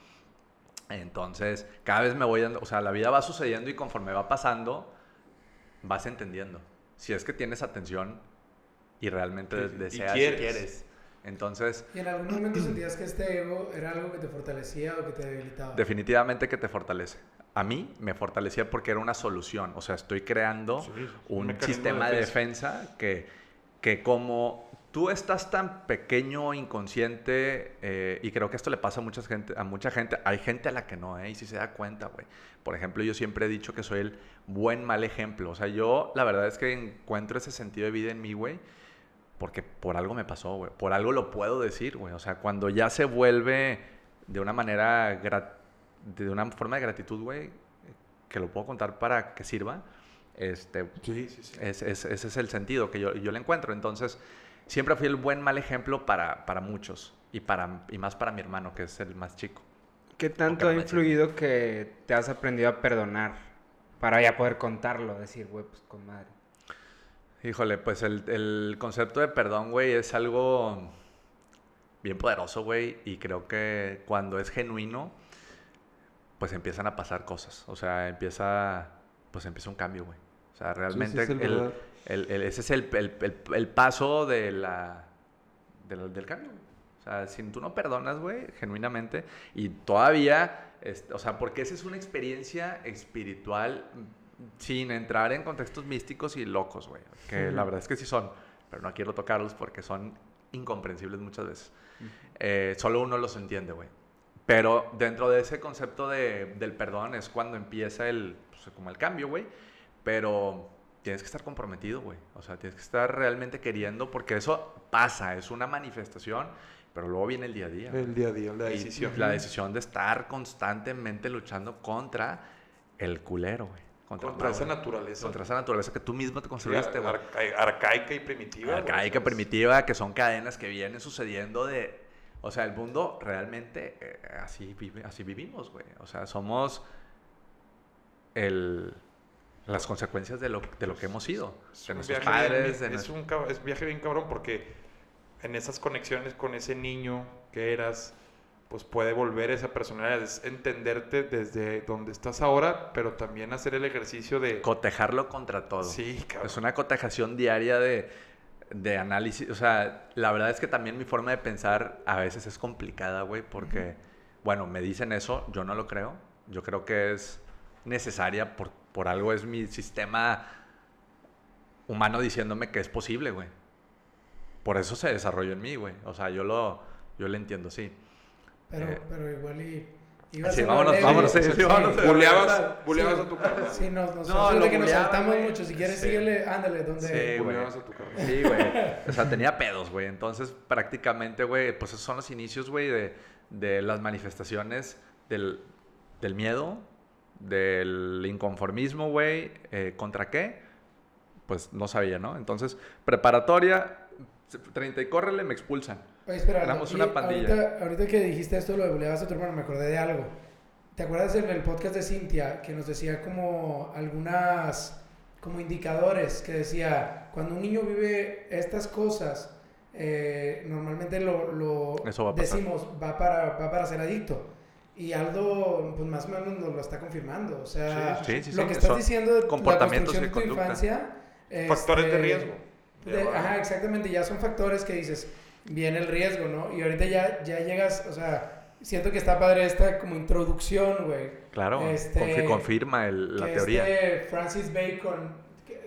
Entonces, cada vez me voy dando, o sea, la vida va sucediendo y conforme va pasando, vas entendiendo. Si es que tienes atención y realmente Sí, sí. Y deseas y quieres. quieres. Entonces, ¿Y en algún momento sentías que este ego era algo que te fortalecía o que te debilitaba? definitivamente que te fortalece. A mí me fortalecía porque era una solución. O sea, estoy creando Sí, un sistema de de defensa que, que como tú estás tan pequeño, inconsciente, eh, y creo que esto le pasa a mucha gente, a mucha gente, hay gente a la que no, ¿eh? y si se da cuenta, güey. Por ejemplo, yo siempre he dicho que soy el buen mal ejemplo. O sea, yo la verdad es que encuentro ese sentido de vida en mí, güey, porque por algo me pasó, güey. Por algo lo puedo decir, güey. O sea, cuando ya se vuelve de una manera, de una forma de gratitud, güey, que lo puedo contar para que sirva, este, Sí, sí, sí. es- es- ese es el sentido que yo, yo le encuentro. Entonces, siempre fui el buen mal ejemplo para, para muchos y, para, y más para mi hermano, que es el más chico. ¿Qué tanto ha influido que te has aprendido a perdonar para ya poder contarlo? Decir, güey, pues con madre. Híjole, pues el, el concepto de perdón, güey, es algo bien poderoso, güey, y creo que cuando es genuino, pues empiezan a pasar cosas. O sea, empieza, pues empieza un cambio, güey. O sea, realmente es el el- el- ese es el, el- el- el paso de la, del, del cambio. O sea, si tú no perdonas, güey, genuinamente, y todavía, es- o sea, porque esa es una experiencia espiritual sin entrar en contextos místicos y locos, güey. Que la verdad es que sí son, pero no quiero tocarlos porque son incomprensibles muchas veces. Eh, solo uno los entiende, güey. Pero dentro de ese concepto de- del perdón es cuando empieza el, pues, como el cambio, güey. Pero tienes que estar comprometido, güey. O sea, tienes que estar realmente queriendo, porque eso pasa, es una manifestación, pero luego viene el día a día. El día a día, la Y decisión. La decisión de estar constantemente luchando contra el culero, güey. Contra, esa naturaleza. Contra esa naturaleza que tú mismo te Sí, construiste, güey. arca- arcaica y primitiva. Arcaica, ¿sabes? primitiva, que son cadenas que vienen sucediendo de... O sea, el mundo realmente eh, así, vive, así vivimos, güey. O sea, somos el, las consecuencias de lo, de lo que hemos sido. Es De nuestros bien- padres, de es nuestros... un es un viaje bien cabrón porque en esas conexiones con ese niño que eras, pues puede volver esa personalidad, es entenderte desde donde estás ahora, pero también hacer el ejercicio de... Cotejarlo contra todo. Sí, cabrón. Es una cotejación diaria de, de análisis. O sea, la verdad es que también mi forma de pensar a veces es complicada, güey, porque, bueno, me dicen eso, yo no lo creo. Yo creo que es necesaria, por, por algo es mi sistema humano diciéndome que es posible, güey. Por eso se desarrolló en mí, güey. O sea, yo lo, yo lo entiendo, sí. Pero, Eh, pero igual y... iba sí, vámonos, leve. vámonos, sí, sí, vámonos. Buleabas, buleabas Sí. a tu carro. Sí, nos, nos, No, no, lo que nos saltamos güey. mucho. Si quieres, Sí. síguele, ándale, donde... Sí, güey. Buleabas a tu carro. Sí, güey. O sea, tenía pedos, güey. Entonces, prácticamente, güey, pues esos son los inicios, güey, de, de las manifestaciones del, del miedo, del inconformismo, güey. Eh, ¿Contra qué? Pues no sabía, ¿no? Entonces, preparatoria, 30 y córrele, me expulsan. Oye, espera, Éramos y una pandilla. Ahorita, ahorita que dijiste esto, lo de buleabas a tu hermano, me acordé de algo. ¿Te acuerdas del, del podcast de Cintia que nos decía como algunas, como indicadores, que decía, cuando un niño vive estas cosas, eh, normalmente lo, lo Eso va decimos, va para, va para ser adicto. Y Aldo, pues más o menos nos lo está confirmando. O sea, Sí, sí, sí, lo sí, que estás son diciendo de la comportamientos y de tu conducta. infancia. Factores de este, riesgo. de- ajá, exactamente, ya son factores que dices, viene el riesgo, ¿no? Y ahorita ya, ya llegas, o sea, siento que está padre esta como introducción, güey. Claro, Este, confi- confirma el- la que teoría. Este Francis Bacon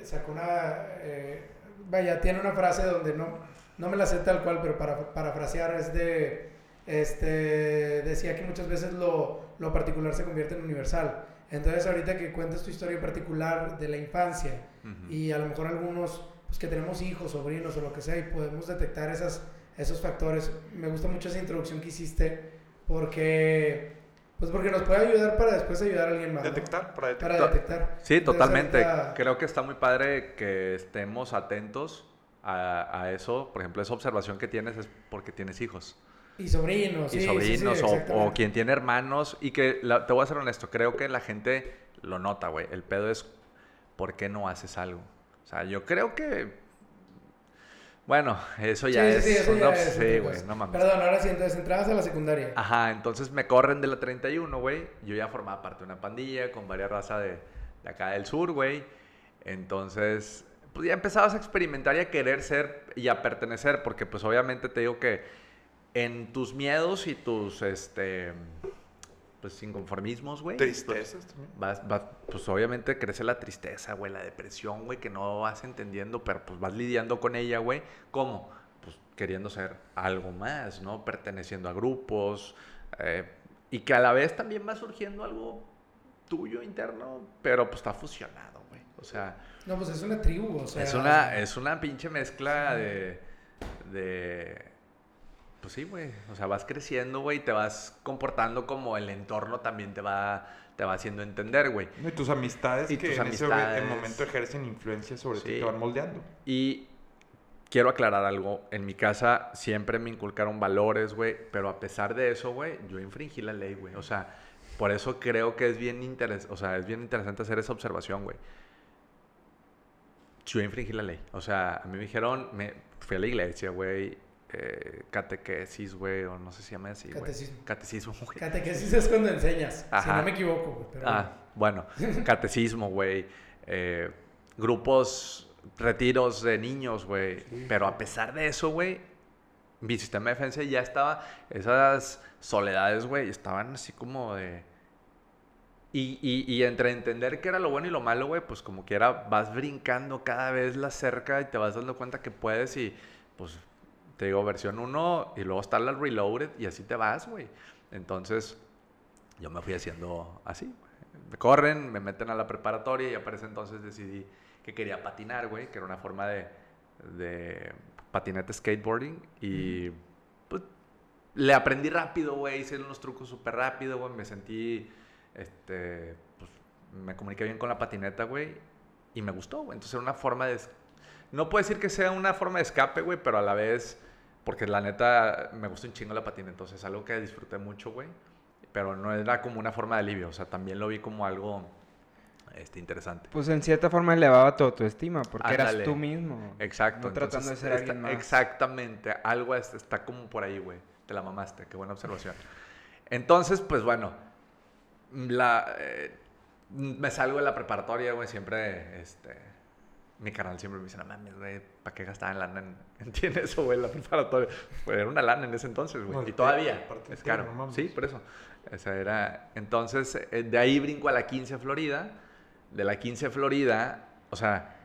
sacó una, eh, vaya, tiene una frase donde no, no me la sé tal cual, pero para parafrasear es de, este, decía que muchas veces lo, lo particular se convierte en universal. Entonces ahorita que cuentas tu historia particular de la infancia, Ujú. y a lo mejor algunos pues, que tenemos hijos, sobrinos o lo que sea y podemos detectar esas, esos factores. Me gusta mucho esa introducción que hiciste porque pues porque nos puede ayudar para después ayudar a alguien más. ¿no? Detectar, para detectar. Para detectar. Sí, Entonces, totalmente. ahorita- Creo que está muy padre que estemos atentos a, a eso. Por ejemplo, esa observación que tienes es porque tienes hijos. Y sobrinos, y sí, sí, sí, sobrinos o- o, quien tiene hermanos. Y que, la- te voy a ser honesto, creo que la gente lo nota, güey. El pedo es, ¿por qué no haces algo? O sea, yo creo que... Bueno, eso ya Sí, es... sí, eso ya es sí, güey, no mames. Perdón, ahora sí, entonces entrabas a la secundaria. Ajá, entonces me corren de la 31, güey. Yo ya formaba parte de una pandilla con varias razas de, de acá del sur, güey. Entonces, pues ya empezabas a experimentar y a querer ser y a pertenecer, porque pues obviamente te digo que en tus miedos y tus, este, pues inconformismos, güey. Tristezas también. Vas, vas- pues obviamente crece la tristeza, güey, la depresión, güey, que no vas entendiendo, pero pues vas lidiando con ella, güey. ¿Cómo? Pues queriendo ser algo más, ¿no? Perteneciendo a grupos. eh, y que a la vez también va surgiendo algo tuyo interno, pero pues está fusionado, güey. O sea, No, pues es una tribu, o sea. es una, es una pinche mezcla de, de, pues sí, güey. O sea, vas creciendo, güey, y te vas comportando como el entorno también te va, te va haciendo entender, güey. Y tus amistades Y que tus en ese amistades. momento ejercen influencia sobre ti, Sí. te van moldeando. Y quiero aclarar algo. En mi casa siempre me inculcaron valores, güey. Pero a pesar de eso, güey, yo infringí la ley, güey. O sea, por eso creo que es bien, interes o sea, es bien interesante hacer esa observación, güey. Yo infringí la ley. O sea, a mí me dijeron, me fui a la iglesia, güey. Eh, catequesis, güey, o no sé si llama así. Catecismo. Catecismo, güey. Catequesis es cuando enseñas. Si no me equivoco, güey. Pero Ah, bueno, catecismo, güey. eh, grupos, retiros de niños, güey. Pero a pesar de eso, güey, mi sistema de defensa ya estaba. Esas soledades, güey, estaban así como de. Y, y, y entre entender qué era lo bueno y lo malo, güey, pues como quiera vas brincando cada vez la cerca y te vas dando cuenta que puedes y pues te digo versión 1 y luego está la reloaded y así te vas, güey. Entonces yo me fui haciendo así. Me corren, me meten a la preparatoria y ese entonces decidí que quería patinar, güey, que era una forma de, de patinete skateboarding y pues le aprendí rápido, güey, hice unos trucos súper rápido, güey, me sentí, este, pues me comuniqué bien con la patineta, güey, y me gustó, güey. Entonces era una forma de... No puedo decir que sea una forma de escape, güey, pero a la vez, porque la neta me gusta un chingo la patineta, entonces algo que disfruté mucho, güey. Pero no era como una forma de alivio, o sea, también lo vi como algo este, interesante. Pues en cierta forma elevaba tu autoestima, porque Ándale. eras tú mismo. Exacto. No tratando de ser está- alguien más. Exactamente. Algo es- está como por ahí, güey. Te la mamaste. Qué buena observación. Entonces, pues bueno. La, eh, me salgo de la preparatoria, güey. Siempre, este... Mi canal siempre me dice, no mames, güey, ¿para qué gastaban lana en, ¿entiendes eso, güey, la preparatoria? Pues era una lana en ese entonces, güey. No, y todavía, es caro. no. Sí, por eso. Esa era... Entonces, eh, de ahí brinco a la 15 Florida. De la 15 Florida, o sea,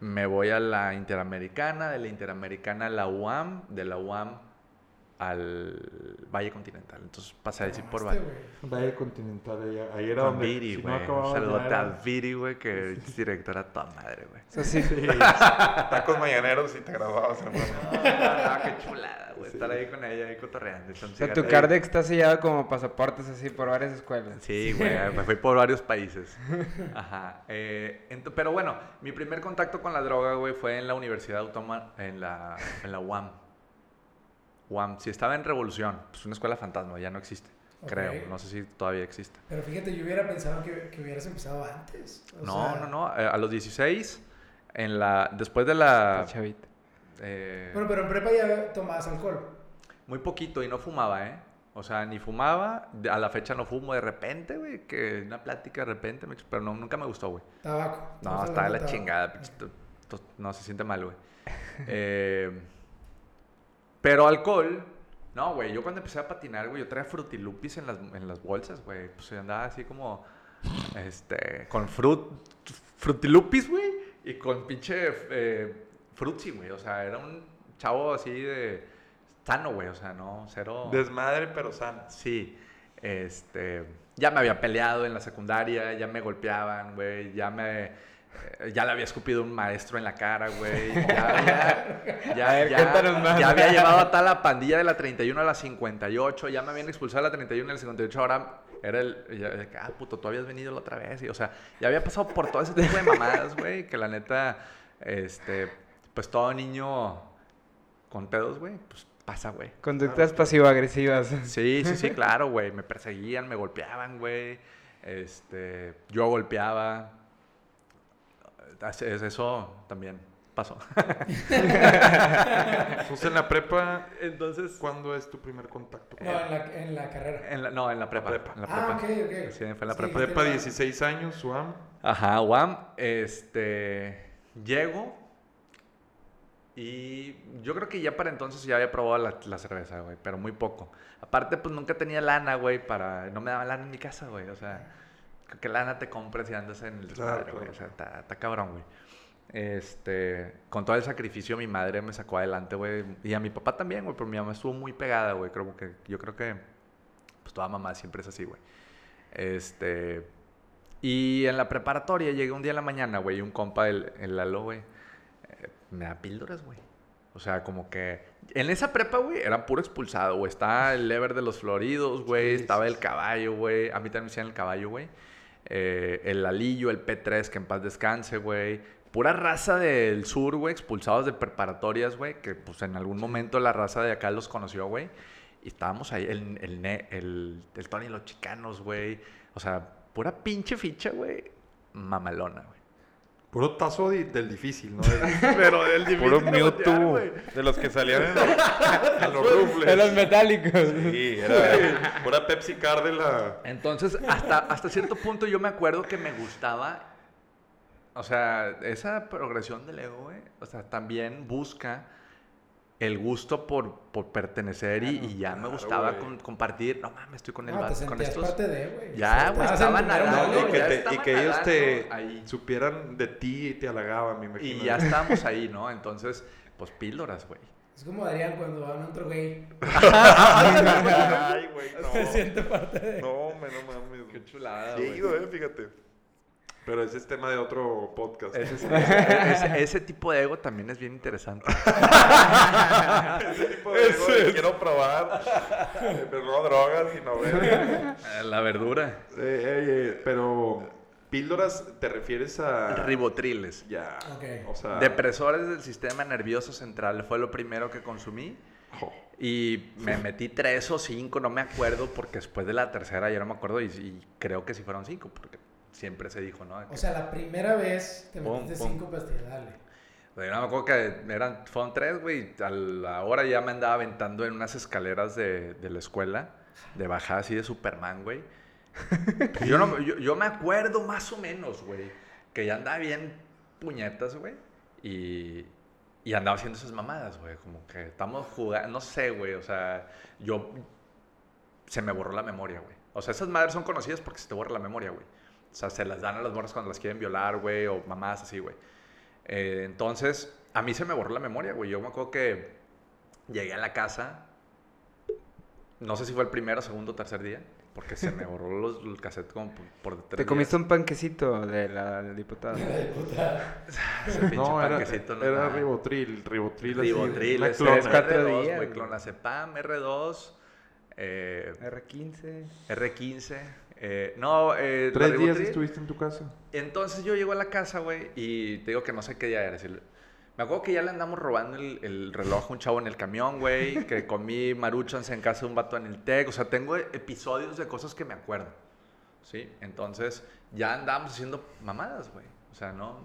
me voy a la Interamericana, de la Interamericana a la UAM, de la UAM al Valle Continental. Entonces pasé a decir por Este, Valle. Valle Continental, ahí, ahí era Con donde... Viri, si no Saludote a Viri, güey, que es directora toda madre, güey. Sea, sí. Sí, tacos mañaneros y te graduabas, hermano. Ah, qué chulada, güey. Estar ahí con ella, ahí cotorreando. O sea, tu. Cardex está sellado como pasaportes así por varias escuelas. Sí, güey, me fui por varios países. Ajá. eh, pero bueno, mi primer contacto con la droga, güey, fue en la Universidad Autónoma, en la, en la UAM. UAM, sí, estaba en Revolución, pues una escuela fantasma, ya no existe, creo, no sé si todavía existe. Pero fíjate, yo hubiera pensado que, que hubieras empezado antes. o No, sea- no, no, eh, a los 16, en la, después de la... Eh, Bueno, pero en prepa ya tomabas alcohol. Muy poquito y no fumaba, ¿eh? O sea, ni fumaba, a la fecha no fumo de repente, güey, que una plática de repente, me- pero no, nunca me gustó, güey. Tabaco. No, hablando la tabaco. chingada. No, se siente mal, güey. Eh, pero alcohol, no, güey. Yo cuando empecé a patinar, güey, yo traía frutilupis en las, en las bolsas, güey. Pues andaba así como, este, con frut, frutilupis, güey. Y con pinche eh, frutzi, güey. O sea, era un chavo así de sano, güey. O sea, no, cero... Desmadre, pero sana. Sí, este, ya me había peleado en la secundaria, ya me golpeaban, güey, ya me, ya le había escupido un maestro en la cara, güey, ya había, ya, ya- más. ya había llevado a tal la pandilla de la 31 a la 58, ya me habían expulsado de la 31 a la 58, ahora era el, ya, ah, puto, tú habías venido la otra vez, y, o sea, ya había pasado por todo ese tipo de mamadas, güey, que la neta, este, pues todo niño con pedos, güey, pues pasa, güey. Conductas pasivo-agresivas. Sí, sí, sí, claro, güey. Me perseguían, me golpeaban, güey. Este, yo golpeaba. Es, Eso también pasó. Entonces, en la prepa, Entonces, ¿cuándo es tu primer contacto? con No, en la, en la carrera. en la- no, en la prepa. prepa. En la Ah, prepa. ok, ok. Sí, fue en la Sí, prepa. Prepa, Este, 16 años, UAM. Ajá, UAM. Este, llego y yo creo que ya para entonces ya había probado la, la cerveza, güey, pero muy poco. Aparte, pues nunca tenía lana, güey, para... No me daba lana en mi casa, güey, o sea... ¿Qué lana te compres si andas en el Claro, desmadre, güey? claro. O sea, está, está cabrón, güey. Este, con todo el sacrificio, mi madre me sacó adelante, güey. Y a mi papá también, güey, pero mi mamá estuvo muy pegada, güey. Creo que, yo creo que, pues toda mamá siempre es así, güey. Este, y en la preparatoria llegué un día en la mañana, güey, y un compa, el, el Lalo, güey, eh, me da píldoras, güey. O sea, como que en esa prepa, güey, era puro expulsado, güey. Estaba el lever de los floridos, güey. Estaba el caballo, güey. A mí también me decían el caballo, güey. Eh, el Lalillo, el P3, que en paz descanse, güey. Pura raza del sur, güey, expulsados de preparatorias, güey. Que pues en algún momento la raza de acá los conoció, güey. Y estábamos ahí, el, el, Ne- el, el Tony y los chicanos, güey. O sea, pura pinche ficha, güey. Mamalona, güey. Puro tazo del difícil, ¿no? Pero del Puro difícil de voltear, Mewtwo. De los que salían en, en los rufles. De los metálicos. Sí, era pura Pepsi Car de la... Entonces, hasta, hasta cierto punto yo me acuerdo que me gustaba, o sea, esa progresión del ego, güey, o sea, también busca el gusto por, por pertenecer y, y ya me claro, gustaba güey. con- compartir, no mames, estoy con el No, te vato, con estos... parte de, güey. Ya, güey, estaban nadando, No, y que, te- y que ellos te ahí. supieran de ti y te halagaban, me imagino. Y ya estábamos ahí, ¿no? Entonces, pues píldoras, güey. Es como Adrián cuando va a un otro gay. Ay, güey, no. Se siente parte de. No, me no mames. Qué chulada, Sí, güey, fíjate. Pero ese es tema de otro podcast. Ese, ese- ese- ese tipo de ego también es bien interesante. Ese tipo de ego de quiero probar, eh, pero no drogas, sino ver. La verdura. Eh, eh, eh, pero, ¿píldoras te refieres a...? Ribotriles. Ya, Ok. o sea... Depresores del sistema nervioso central fue lo primero que consumí. jo, Y me metí tres o cinco, no me acuerdo, porque después de la tercera ya no me acuerdo. Y, y creo que sí fueron cinco, porque siempre se dijo, ¿no? Que- O sea, la primera vez te Pum, metiste pum. cinco pastillas, dale. Yo no me acuerdo que eran, fueron tres, güey. A la hora ya me andaba aventando en unas escaleras de, de la escuela, de bajada así de Superman, güey. yo, no, yo, yo me acuerdo más o menos, güey, que ya andaba bien puñetas, güey. Y, y andaba haciendo esas mamadas, güey. Como que estamos jugando, no sé, güey. O sea, yo. Se me borró la memoria, güey. O sea, esas madres son conocidas porque se te borra la memoria, güey. O sea, se las dan a las morras cuando las quieren violar, güey, o mamadas así, güey. Eh, entonces, a mí se me borró la memoria, güey. Yo me acuerdo que llegué a la casa, no sé si fue el primero, segundo, tercer día, porque se me borró los, el cassette como por, por tres Te días. comiste un panquecito de la diputada. Ese pinche No, era, panquecito no era ribotril, ribotril. así, Ribotril, ese, clona. tres, cuatro R2, días, güey, güey. clonazepam, R2, eh, R15. R15. Eh, no, eh, Tres días estuviste en tu casa. Entonces yo llego a la casa, güey, y te digo que no sé qué día era. si- Me acuerdo que ya le andamos robando el, el reloj a un chavo en el camión, güey, que comí maruchans en casa de un vato en el TEC. O sea, tengo episodios de cosas que me acuerdo, ¿sí? Entonces ya andábamos haciendo mamadas, güey. O sea, no...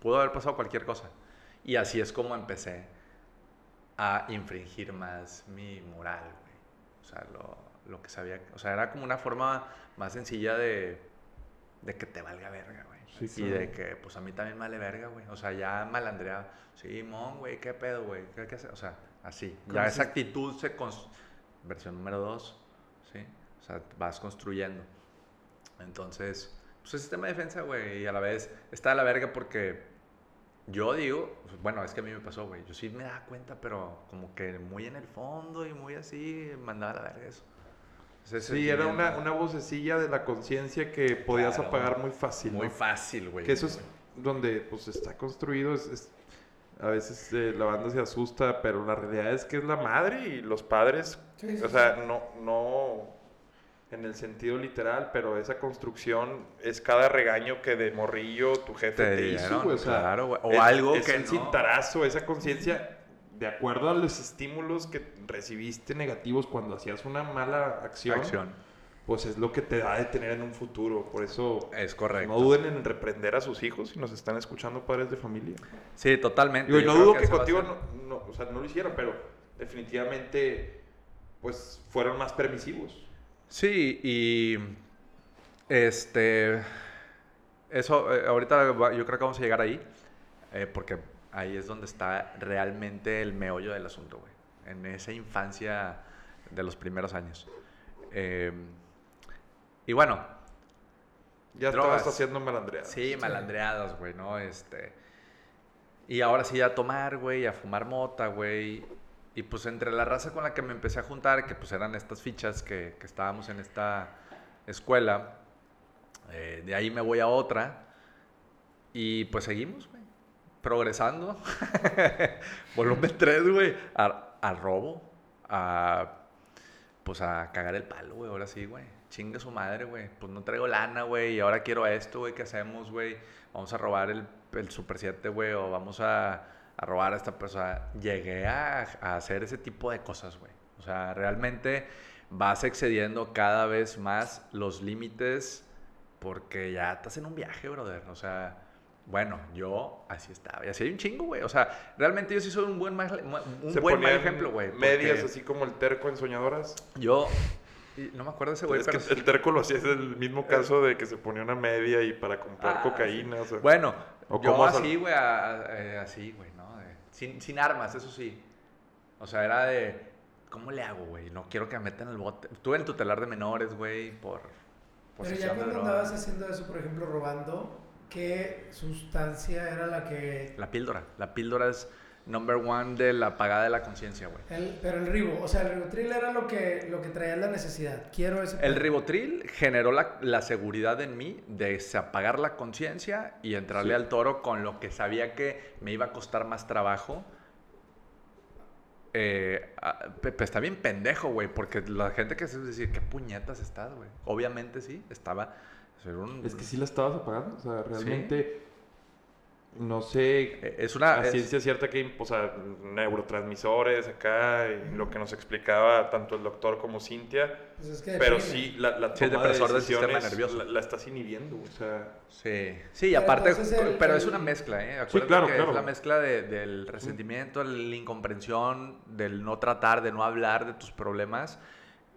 Pudo haber pasado cualquier cosa. Y así es como empecé a infringir más mi moral, güey. O sea, lo, lo que sabía... O sea, era como una forma más sencilla de, de que te valga verga, güey. Sí, y claro. de que, pues a mí también me vale verga, güey. O sea, ya malandreaba. Sí, mon, güey, ¿qué pedo, güey? ¿Qué hay que hacer? O sea, así. Ya ¿Cómo esa actitud se... Versión número dos, ¿sí? O sea, vas construyendo. Entonces, pues el sistema de defensa, güey, y a la vez está a la verga porque yo digo, pues, bueno, es que a mí me pasó, güey, yo sí me daba cuenta, pero como que muy en el fondo y muy así, mandaba a la verga eso. Sí, era una, una vocecilla de la conciencia que podías Claro. apagar muy fácil. Muy ¿no? fácil, güey. Que eso es donde pues está construido. Es, es- a veces eh, la banda se asusta, pero la realidad es que es la madre y los padres. Sí, sí, O sea, no, no en el sentido literal, pero esa construcción es cada regaño que de morrillo tu jefe Te te, hizo, güey, o sea, claro, güey. O es- algo es que un no. cintarazo, esa conciencia de acuerdo a los estímulos que recibiste negativos cuando hacías una mala acción, Acción. pues es lo que te da de tener en un futuro. Por eso Es correcto. no duden en reprender a sus hijos si nos están escuchando padres de familia. Sí, totalmente. Digo, Yo no dudo que, contigo no, no- o sea, no lo hicieron, pero definitivamente pues fueron más permisivos. Sí, y este eso eh, ahorita yo creo que vamos a llegar ahí. eh, porque ahí es donde está realmente el meollo del asunto, güey. En esa infancia de los primeros años. Eh, y bueno, Ya Drogas. estabas haciendo malandreadas. Sí, malandreadas, güey, ¿no? Este. Y ahora sí a tomar, güey, a fumar mota, güey. Y pues entre la raza con la que me empecé a juntar, que pues eran estas fichas que, que estábamos en esta escuela, eh, de ahí me voy a otra. Y pues seguimos, güey. Progresando. Volumen 3, güey. Al robo. A. Pues a cagar el palo, güey. Ahora sí, güey. Chinga su madre, güey. Pues no traigo lana, güey. Y ahora quiero esto, güey. ¿Qué hacemos, güey? Vamos a robar el, el Super 7, güey. O vamos a, a robar a esta persona. Llegué a, a hacer ese tipo de cosas, güey. O sea, realmente vas excediendo cada vez más los límites porque ya estás en un viaje, brother. O sea, bueno, yo así estaba. Y así hay un chingo, güey. O sea, realmente yo sí soy un buen, mal- un Se buen mal ejemplo, güey. Medias porque así como el terco en soñadoras. Yo, no me acuerdo de ese güey, es pero... que el terco lo hacía es el mismo caso de que se ponía una media y para comprar Ah, cocaína. O sea, Bueno, ¿O yo así, güey, eh, así, güey, ¿no? De- sin, sin armas, eso sí. O sea, era de, ¿cómo le hago, güey? No quiero que me metan el bote. Estuve en tutelar de menores, güey, por Pero ya cuando andabas haciendo eso, por ejemplo, robando, ¿qué sustancia era la que... La píldora. La píldora es number one de la apagada de la conciencia, güey. El, pero el ribo, o sea, el ribotril era lo que, lo que traía la necesidad. Quiero ese... El ribotril generó la, la seguridad en mí de apagar la conciencia y entrarle Sí. al toro con lo que sabía que me iba a costar más trabajo. Eh, pe- está bien pendejo, güey, porque la gente que se decir, ¿qué puñetas estás, güey? Obviamente sí, estaba... un- Es que sí la estabas apagando. O sea, realmente. No sé. Es una... Es- ciencia cierta que, o sea, neurotransmisores acá, y lo que nos explicaba tanto el doctor como Cintia. Pues es que Pero sí, la, la Sí, es toma de depresor del sistema decisiones nervioso. La, la estás inhibiendo, o sea. Sí, sí, y aparte, el- pero es una mezcla, ¿eh? Acuérdate claro, que claro. es la mezcla de- del resentimiento, la incomprensión, del no tratar, de no hablar de tus problemas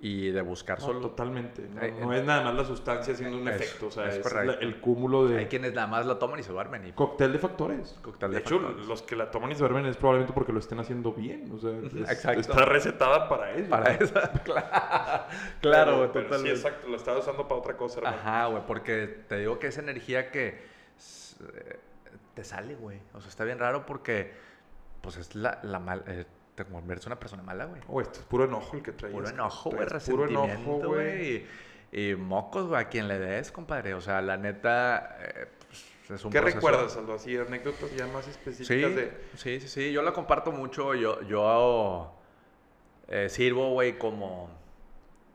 y de buscar No, solo... totalmente. No, Eh, no es nada más la sustancia haciendo un es- efecto, o sea, es la- el cúmulo de Hay quienes nada más la toman y se duermen y... cóctel de factores. Cóctel de de hecho, factores. los que la toman y se duermen es probablemente porque lo estén haciendo bien, o sea, es- Exacto. está recetada para eso. Para eso, claro, Pero- claro, pero Sí, exacto, lo estás usando para otra cosa, hermano. Ajá, güey, porque te digo que esa energía que eh, te sale, güey. O sea, está bien raro porque, pues es la, la mal... eh, te conviertes en una persona mala, güey. Oh, esto es puro enojo el que traes. Puro enojo, güey, Puro enojo, güey. Y, y mocos, güey, a quien le des, compadre. O sea, la neta, eh, pues, es un ¿Qué proceso- recuerdas, Aldo? Así, anécdotas ya más específicas Sí, de... sí, sí, sí. Yo la comparto mucho. Yo, yo eh, sirvo, güey, como...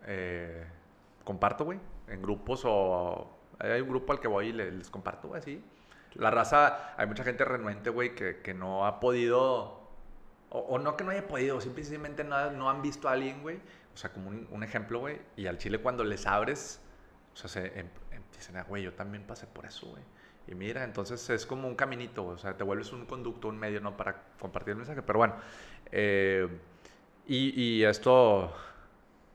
eh, comparto, güey, en grupos o... Hay un grupo al que voy y le- les, comparto, güey, así. La raza, hay mucha gente renuente, güey, que, que no ha podido... O, o no que no haya podido, simplemente no, ha- no han visto a alguien, güey. O sea, como un, un ejemplo, güey. Y al chile cuando les abres, o sea, se em- em- dicen, ah, güey, yo también pasé por eso, güey. Y mira, entonces es como un caminito, güey. O sea, te vuelves un conducto, un medio, ¿no? Para compartir el mensaje. Pero bueno, eh, y, y esto,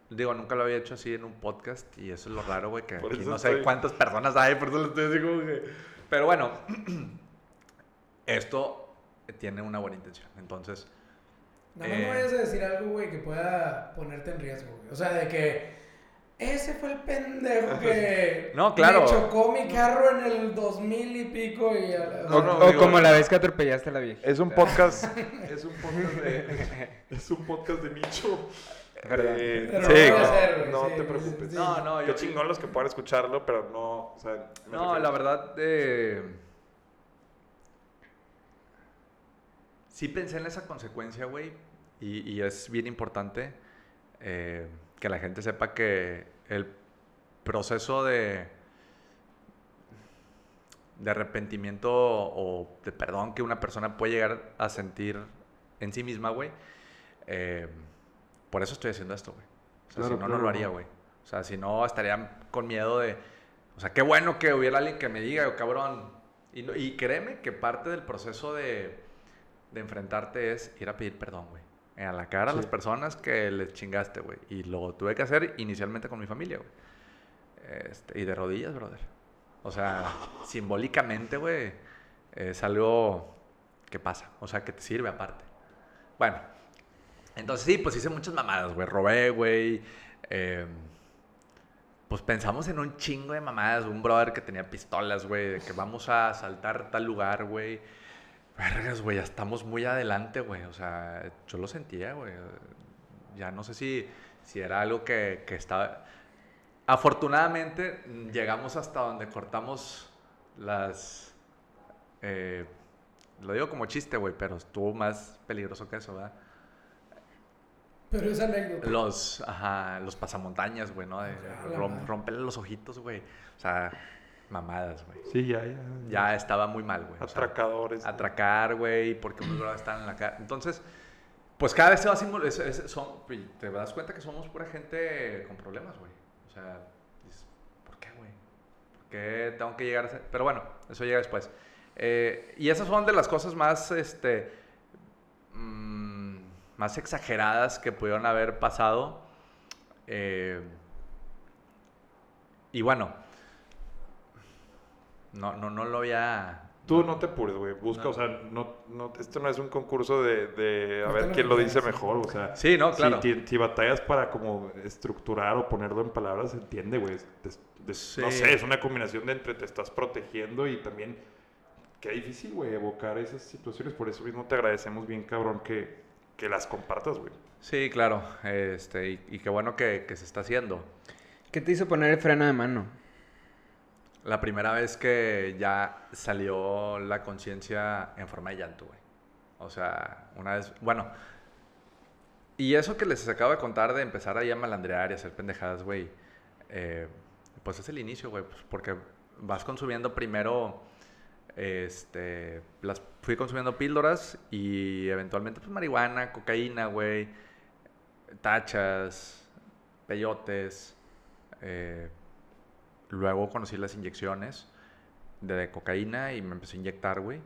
digo, nunca lo había hecho así en un podcast. Y eso es lo raro, güey, que aquí no sé cuántas personas hay, por eso lo estoy diciendo. como que- Pero bueno, esto tiene una buena intención. Entonces, Nada más Eh. no vayas a decir algo, güey, que pueda ponerte en riesgo, güey. O sea, de que ese fue el pendejo que No, claro. me chocó mi carro en el 2000 y pico y... a la- No, o no, o digo- como la vez que atropellaste a la vieja. Es un podcast... es un podcast de... es un podcast de nicho. Eh, Pero Sí, no, hacer, no sí, te preocupes. sí. no, no, Qué yo chingón los que puedan escucharlo, pero no... O sea, No, refiero- la verdad, eh, sí pensé en esa consecuencia, güey, y, y es bien importante eh, que la gente sepa que el proceso de, de arrepentimiento o de perdón que una persona puede llegar a sentir en sí misma, güey, eh, por eso estoy haciendo esto, güey. O sea, Claro, si no, no lo haría, güey. O sea, si no, estaría con miedo de... O sea, qué bueno que hubiera alguien que me diga, "Oh, cabrón. Y, y créeme que parte del proceso de, de enfrentarte es ir a pedir perdón, güey. A la cara a las Sí. personas que les chingaste, güey. Y lo tuve que hacer inicialmente con mi familia, güey. Este, y de rodillas, brother. O sea, simbólicamente, güey, es algo ¿qué pasa? O sea, que te sirve aparte. Bueno, entonces sí, pues hice muchas mamadas, güey. Robé, güey. Eh, pues pensamos en un chingo de mamadas. Un brother que tenía pistolas, güey, de que vamos a asaltar tal lugar, güey. Vergas, güey, ya estamos muy adelante, güey. O sea, yo lo sentía, güey. Ya no sé si, si era algo que, que estaba... Afortunadamente, llegamos hasta donde cortamos las... eh, lo digo como chiste, güey, pero estuvo más peligroso que eso, ¿verdad? Pero es anécdota. Los, ajá, los pasamontañas, güey, ¿no? De rom- romperle los ojitos, güey. O sea, mamadas, güey. Sí, ya, ya. Ya estaba muy mal, güey. o sea, Atracadores. atracar, güey, porque unos brothers están en la cara. Entonces, pues cada vez se va haciendo, es- es- son, te das cuenta que somos pura gente con problemas, güey. O sea, dices, ¿por qué, güey? ¿Por qué tengo que llegar a ser? Pero bueno, eso llega después. Eh, y esas son de las cosas más, este, mm, más exageradas que pudieron haber pasado. Eh, y bueno, no, no, no lo había... Tú no te apures, güey. Busca, No. o sea, no, no, esto no es un concurso de, de a No ver quién lo dice mejor, o sea. Sí, no, claro. Si, si batallas para como estructurar o ponerlo en palabras, se entiende, güey. No sé, es una combinación de entre te estás protegiendo y también qué difícil, güey, evocar esas situaciones. Por eso mismo te agradecemos bien, cabrón, que, que las compartas, güey. Sí, claro. Este, y, y qué bueno que, que se está haciendo. ¿Qué te hizo poner el freno de mano? La primera vez que ya salió la conciencia en forma de llanto, güey. O sea, una vez, bueno. Y eso que les acabo de contar de empezar ahí a malandrear y hacer pendejadas, güey. eh, pues es el inicio, güey. pues porque vas consumiendo primero, este, las fui consumiendo píldoras y eventualmente pues marihuana, cocaína, güey. Tachas, peyotes, eh, Luego conocí las inyecciones de cocaína y me empecé a inyectar, güey.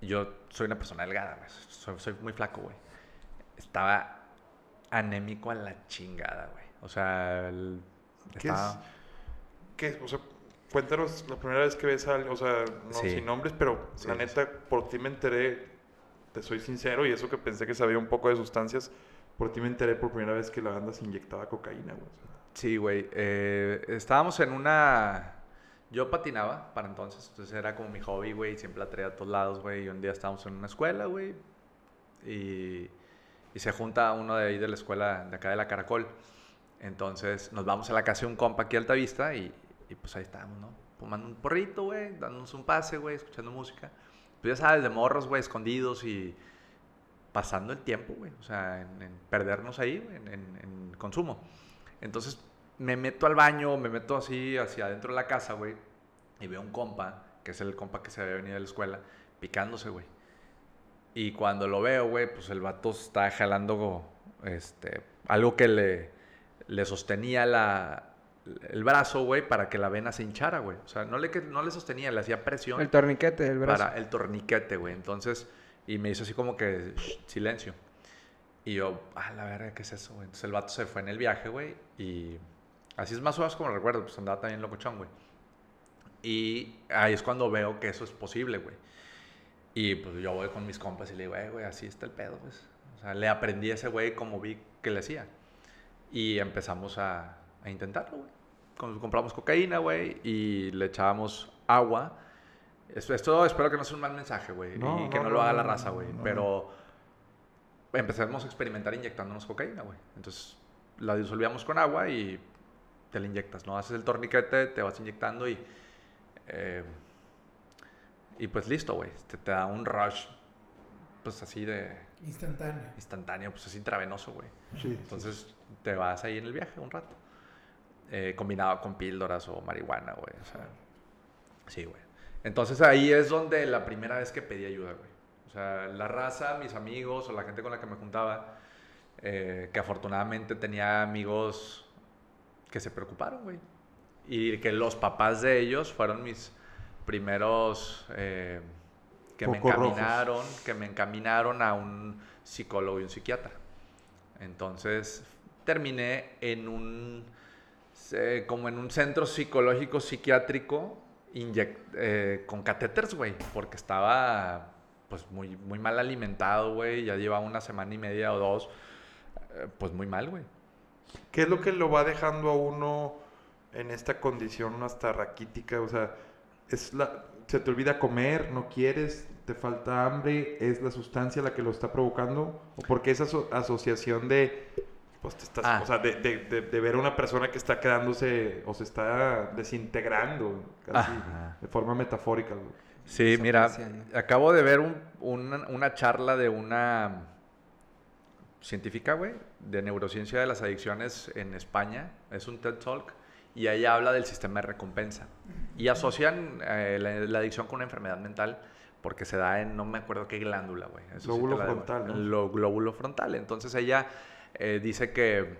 Yo soy una persona delgada, güey. Soy, soy muy flaco, güey. Estaba anémico a la chingada, güey. O sea, el- ¿Qué estaba- es? ¿Qué? O sea, cuéntanos la primera vez que ves a alguien, o sea, no Sí. sin nombres, pero Sí, la sí, neta, por ti me enteré, te soy sincero, y eso que pensé que sabía un poco de sustancias, por ti me enteré por primera vez que la banda se inyectaba cocaína, güey. o sea. Sí, güey. eh, estábamos en una... Yo patinaba para entonces, entonces era como mi hobby, güey. Siempre la traía a todos lados, güey. Y un día estábamos en una escuela, güey. Y, y se junta uno de ahí de la escuela de acá de la Caracol. Entonces nos vamos a la casa de un compa aquí a Altavista y, y pues ahí estábamos, ¿no? Fumando un porrito, güey. Dándonos un pase, güey. Escuchando música. Pues ya sabes, de morros, güey, escondidos y pasando el tiempo, güey. O sea, en, perdernos ahí, güey, en, en- en consumo. Entonces me meto al baño, me meto así hacia adentro de la casa, güey. Y veo un compa, que es el compa que se había venido de la escuela, picándose, güey. Y cuando lo veo, güey, pues el vato está jalando este, algo que le, le sostenía la, el brazo, güey, para que la vena se hinchara, güey. O sea, no le, no le sostenía, le hacía presión El torniquete del brazo. para el torniquete, güey. Entonces, y me hizo así como que "Shh, silencio. Y yo, ah, la verga, ¿qué es eso, güey? Entonces el vato se fue en el viaje, güey. Y así es más o menos como recuerdo, pues andaba también locochón, güey. Y ahí es cuando veo que eso es posible, güey. Y pues yo voy con mis compas y le digo, eh, güey, así está el pedo, pues. O sea, le aprendí a ese güey como vi que le hacía. Y empezamos a, a intentarlo, güey. Com- Compramos cocaína, güey, y le echábamos agua. Esto, esto espero que no sea un mal mensaje, güey. No, y que no, no, lo haga no, la raza, güey. Pero empezamos a experimentar inyectándonos cocaína, güey. Entonces la disolvíamos con agua y te la inyectas, ¿no? Haces el torniquete, te vas inyectando y... eh, y pues listo, güey. Te, te da un rush, pues así de Instantáneo. instantáneo, pues es intravenoso, güey. Sí, Entonces te vas ahí en el viaje un rato. Eh, combinado con píldoras o marihuana, güey. O sea, sí, güey. Entonces ahí es donde la primera vez que pedí ayuda, güey. O sea, la raza, mis amigos o la gente con la que me juntaba, eh, que afortunadamente tenía amigos que se preocuparon, güey. Y que los papás de ellos fueron mis primeros eh, que me rojos. encaminaron, que me encaminaron a un psicólogo y un psiquiatra. Entonces terminé en un eh, como en un centro psicológico psiquiátrico eh, con catéteres, güey, porque estaba pues muy, muy mal alimentado, güey. Ya lleva una semana y media o dos. pues muy mal, güey. ¿Qué es lo que lo va dejando a uno en esta condición hasta raquítica? O sea, es la, se te olvida comer, no quieres, te falta hambre, es la sustancia la que lo está provocando, o porque esa aso- asociación de, pues te estás, Ah. o sea, de, de- de- de ver a una persona que está quedándose o se está desintegrando, casi Ajá. de forma metafórica. Sí, mira, acabo de ver un- una, una charla de una científica, güey, de neurociencia de las adicciones en España. Es un TED Talk. Y ahí habla del sistema de recompensa. Y asocian eh, la, la adicción con una enfermedad mental porque se da en no me acuerdo qué glándula, güey. Sí Glóbulo debo. frontal, ¿no? Lo glóbulo frontal. Entonces ella eh, dice que,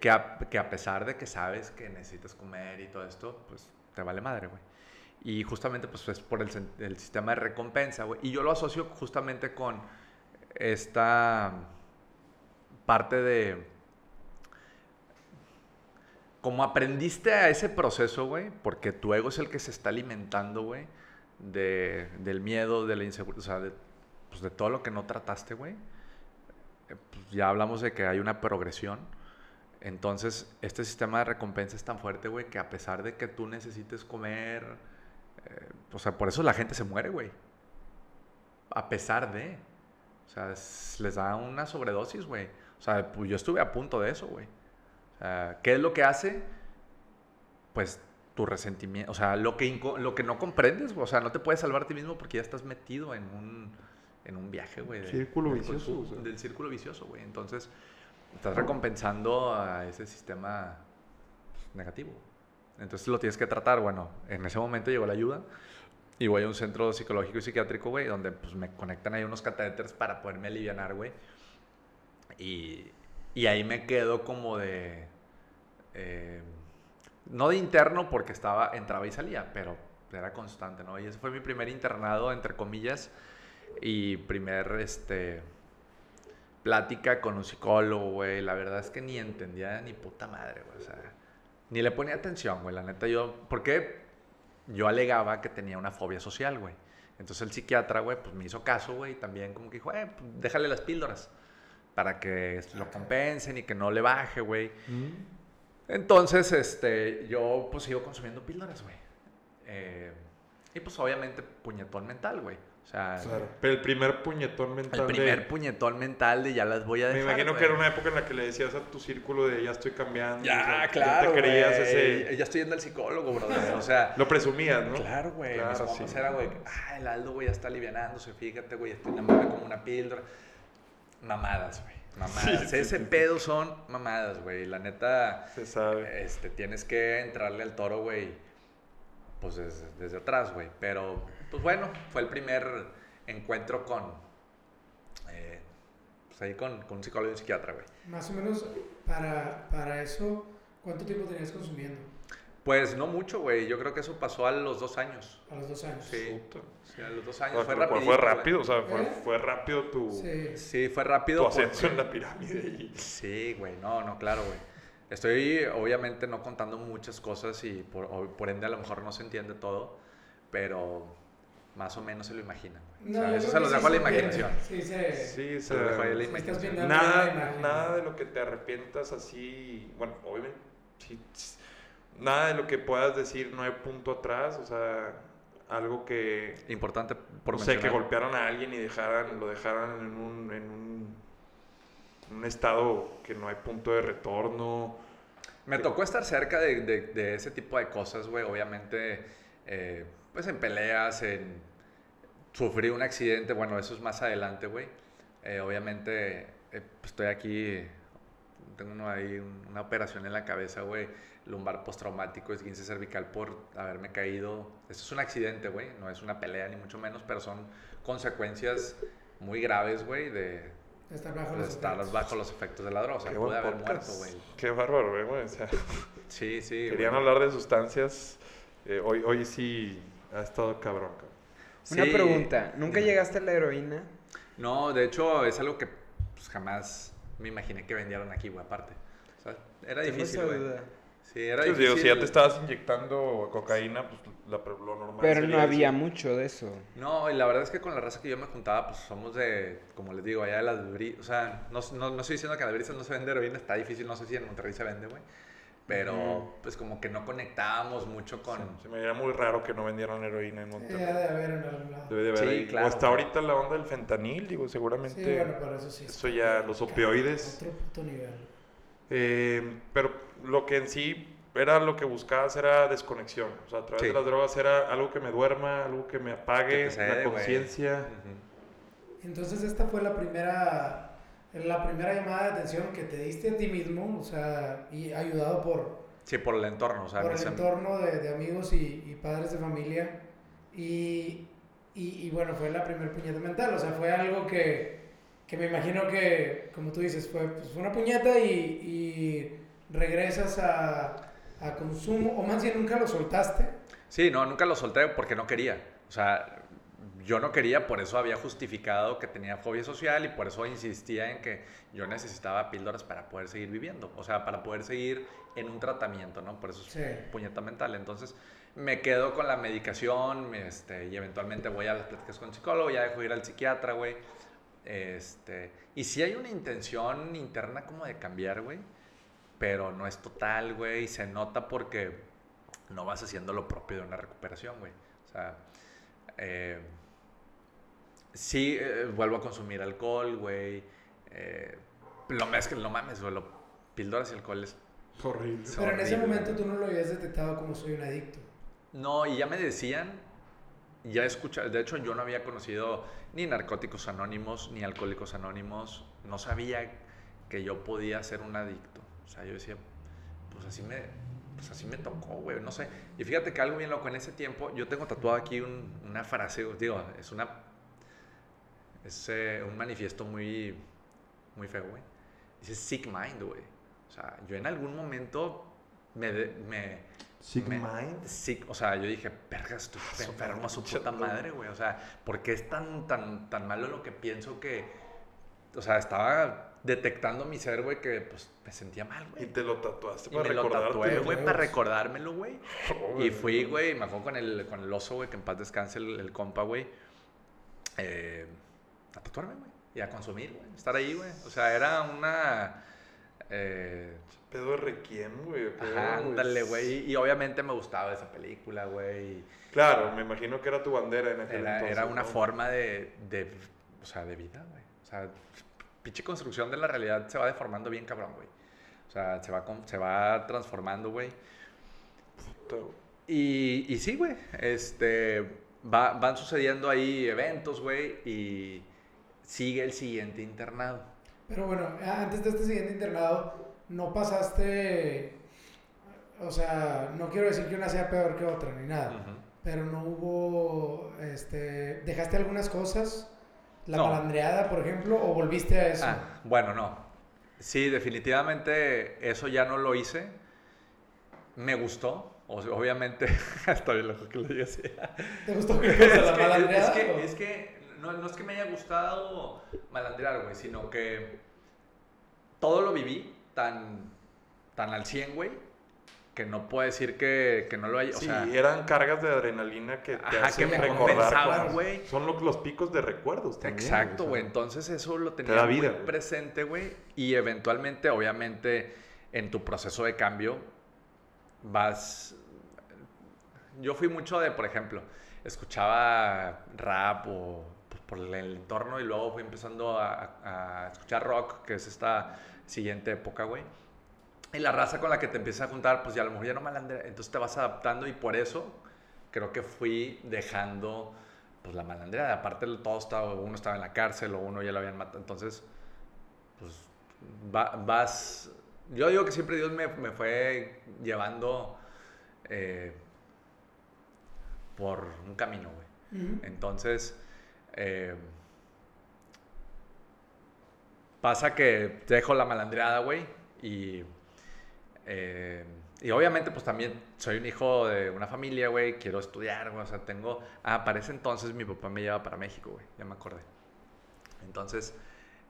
que, a, que a pesar de que sabes que necesitas comer y todo esto, pues te vale madre, güey. Y justamente pues es por el, el sistema de recompensa, güey. Y yo lo asocio justamente con esta parte de... Como aprendiste a ese proceso, güey, porque tu ego es el que se está alimentando, güey, de, del miedo, de la inseguridad, o sea, de, pues, de todo lo que no trataste, güey. Eh, pues, ya hablamos de que hay una progresión. Entonces, este sistema de recompensa es tan fuerte, güey, que a pesar de que tú necesites comer, eh, o sea, por eso la gente se muere, güey. A pesar de. O sea, es- les da una sobredosis, güey. O sea, pues yo estuve a punto de eso, güey. O sea, ¿qué es lo que hace? Pues tu resentimiento. O sea, lo que, lo que no comprendes, güey. O sea, no te puedes salvar a ti mismo porque ya estás metido en un, en un viaje, güey. Círculo del vicioso, consumo, o sea. Del círculo vicioso, güey. Entonces, estás recompensando a ese sistema pues, negativo. Entonces lo tienes que tratar. Bueno, en ese momento llegó la ayuda y voy a un centro psicológico y psiquiátrico, güey, donde pues me conectan ahí unos catéteres para poderme alivianar, güey. Y, y ahí me quedo como de... eh, no de interno porque estaba, entraba y salía, pero era constante, ¿no? Y ese fue mi primer internado, entre comillas, y primer, este, plática con un psicólogo, güey. La verdad es que ni entendía ni puta madre, güey. O sea, ni le ponía atención, güey. La neta, yo, porque yo alegaba que tenía una fobia social, güey. Entonces el psiquiatra, güey, pues me hizo caso, güey, y también como que dijo, eh, pues, déjale las píldoras para que lo compensen y que no le baje, güey. Entonces, este, yo pues sigo consumiendo píldoras, güey. Eh, y pues obviamente puñetón mental, güey. O sea, Claro. Pero el primer puñetón mental el primer de- puñetón mental de ya las voy a Me dejar. imagino que era una época en la que le decías a tu círculo de ya estoy cambiando. o Ya, sea, claro. te creías güey. ese. Ya estoy yendo al psicólogo, brother. O sea, Lo presumías, ¿no? Claro, güey. Claro, Mis sí. era, güey, ah, el Aldo, güey, ya está alivianándose, fíjate, güey, estoy enamorado como una píldora. Mamadas, güey. Mamadas. Sí, sí, Ese sí, sí. pedo son mamadas, güey. La neta, Se sabe. este, tienes que entrarle al toro, güey, pues desde, desde atrás, güey. Pero, pues bueno, fue el primer encuentro con, eh, pues ahí con, con un psicólogo y un psiquiatra, güey. Más o menos para, para eso, ¿cuánto tiempo tenías consumiendo? Pues no mucho, güey. Yo creo que eso pasó a los dos años. A los dos años. Sí. Puta. Sí, a los dos O años. sea, Fue fue, rápido. fue rápido, o sea, fue, ¿Eh? fue rápido tu, Sí. Sí, fue tu rápido. ascenso porque- en la pirámide. Sí, güey, no, no, claro, güey. Estoy obviamente no contando muchas cosas y por, o- por ende a lo mejor no se entiende todo, pero más o menos se lo imaginan. No, O sea, yo eso se los sí dejo a la imaginación. Sí, se... Sí, Se lo dejo ahí a la imaginación. nada, nada de lo que te arrepientas así, bueno, obviamente, sí, nada de lo que puedas decir no hay punto atrás, o sea, algo que, Importante por no sé, que golpearon a alguien y dejaran, lo dejaran en un, en un, estado que no hay punto de retorno. Me tocó estar cerca de, de- de ese tipo de cosas, güey. Obviamente, eh, pues en peleas, en sufrir un accidente. Bueno, eso es más adelante, güey. Eh, obviamente, eh, pues, estoy aquí. Tengo uno ahí, un- una operación en la cabeza, güey. Lumbar postraumático, esguince cervical por haberme caído. Esto es un accidente, güey. No es una pelea, ni mucho menos, pero son consecuencias muy graves, güey, de, Estar bajo de los estar efectos. bajo los efectos de la droga. O sea, Qué pude haber podcast. muerto, güey. Qué bárbaro, güey, o sea, Sí, sí. querían hablar de sustancias, eh, hoy, hoy sí ha estado cabrón, cabrón. Una Sí. pregunta, ¿nunca Dime. llegaste a la heroína? No, de hecho es algo que pues, jamás me imaginé que vendieran aquí, güey, aparte. O sea, era Tengo difícil, güey. Sí, era Sí, difícil. digo, si ya te estabas inyectando cocaína, pues la- lo normal Pero sería no había eso. mucho de eso. No, y la verdad es que con la raza que yo me juntaba, pues somos de, como les digo, allá de las brisas. O sea, no, no, no estoy diciendo que en las brisas no se vende heroína, está difícil, no sé si en Monterrey se vende, güey. Pero, Ujú. pues como que no conectábamos mucho con. Se me haría muy raro que no vendieran heroína en Sí, Monterrey. ha de haber en algún lado. Debe de haber Sí, ahí. claro. O hasta ahorita la onda del fentanil, digo, seguramente. Sí, bueno, pero eso sí. eso ya, los opioides. Otro puto nivel. Eh, pero lo que en sí era lo que buscabas era desconexión. O sea, a través Sí. de las drogas era algo que me duerma, algo que me apague, Que la conciencia. Ujú. Entonces esta fue la primera, la primera llamada de atención que te diste a ti mismo, o sea, y ayudado por, Sí, por el entorno, o sea, por el entorno de, de amigos y, y padres de familia. Y, y, y bueno, fue la primer puñeta mental, o sea, fue algo que, que me imagino que, como tú dices, fue, pues, fue una puñeta y, y regresas a, a consumo, o más bien nunca lo soltaste. Sí, no, nunca lo solté porque no quería. O sea, yo no quería, por eso había justificado que tenía fobia social y por eso insistía en que yo necesitaba píldoras para poder seguir viviendo. O sea, para poder seguir en un tratamiento, ¿no? Por eso es Sí. puñeta mental. Entonces, me quedo con la medicación este, y eventualmente voy a las pláticas con el psicólogo, ya dejo ir al psiquiatra, güey. Este, y sí hay una intención interna como de cambiar, güey, pero no es total, güey, y se nota porque no vas haciendo lo propio de una recuperación, güey. O sea, eh, sí eh, vuelvo a consumir alcohol, güey. Eh, lo, es que no mames, güey, lo- píldoras y alcohol es Horrible. Pero en ese horrible, momento tú no lo habías detectado como soy un adicto. No, y ya me decían, ya escucha, de hecho yo no había conocido ni narcóticos anónimos, ni alcohólicos anónimos, no sabía que yo podía ser un adicto. O sea, yo decía, pues así me, pues así me tocó, güey, no sé. Y fíjate que algo bien loco, en ese tiempo yo tengo tatuado aquí un- una frase, digo, es una, es eh, un manifiesto muy, muy feo, güey. Dice sick mind, güey. O sea, yo en algún momento me, me Sick me- mind. Sí, o sea, yo dije, verga, estoy Su enfermo a su puta madre. güey. O sea, ¿por qué es tan, tan, tan malo lo que pienso que. O sea, estaba detectando mi ser, güey, que pues me sentía mal, Y güey. te lo tatuaste Y para me lo tatué, güey, para recordármelo, güey. Y fui, güey. güey, me acuerdo con el, con el oso, güey, que en paz descanse el, el compa, güey. eh, a tatuarme, güey. Y a consumir, güey. Estar ahí, güey. O sea, era una. eh, Pedo requiem, güey. ándale, güey. Y, y obviamente me gustaba esa película, güey. Claro, me imagino que era tu bandera en aquel Era, entonces. era una ¿no? forma de, de, o sea, de vida, güey. O sea, pinche construcción de la realidad se va deformando bien cabrón, güey. O sea, se va, con- se va transformando, güey. Puta, güey. Y, y sí, güey. Este, va- van sucediendo ahí eventos, güey. Y sigue el siguiente internado. Pero bueno, antes de este siguiente internado, no pasaste, o sea, no quiero decir que una sea peor que otra ni nada, pero no hubo, este, dejaste algunas cosas, la No. malandreada, por ejemplo, o volviste a eso. Ah, bueno, no. Sí, definitivamente eso ya no lo hice. Me gustó. Obviamente, está bien loco que lo diga así. ¿Te gustó qué cosa, es, la que, malandreada? es que, o? es que no, no es que me haya gustado malandrear, güey, sino que todo lo viví tan, tan al 100, güey, que no puedo decir que, que no lo haya. O Sí, sea, eran cargas de adrenalina que te Ajá, hacen que me recordar. güey. Son lo- los picos de recuerdos también. Exacto, o sea. güey. Entonces eso lo tenía da muy vida, güey. presente, güey. Y eventualmente, obviamente, en tu proceso de cambio, vas... Yo fui mucho de, por ejemplo, escuchaba rap o por el entorno y luego fui empezando a, a escuchar rock, que es esta siguiente época, güey. Y la raza con la que te empiezas a juntar, pues ya a lo mejor ya no malandrea. Entonces te vas adaptando y por eso creo que fui dejando pues la malandreada. Aparte todo estaba, uno estaba en la cárcel o uno ya lo habían matado. Entonces, pues va- vas... Yo digo que siempre Dios me, me fue llevando eh, por un camino, güey. Ujú. Entonces, eh, pasa que dejo la malandreada, güey, y, eh, y obviamente pues también soy un hijo de una familia, güey, quiero estudiar, güey, o sea, tengo, ah, para ese entonces mi papá me lleva para México, güey, ya me acordé. Entonces,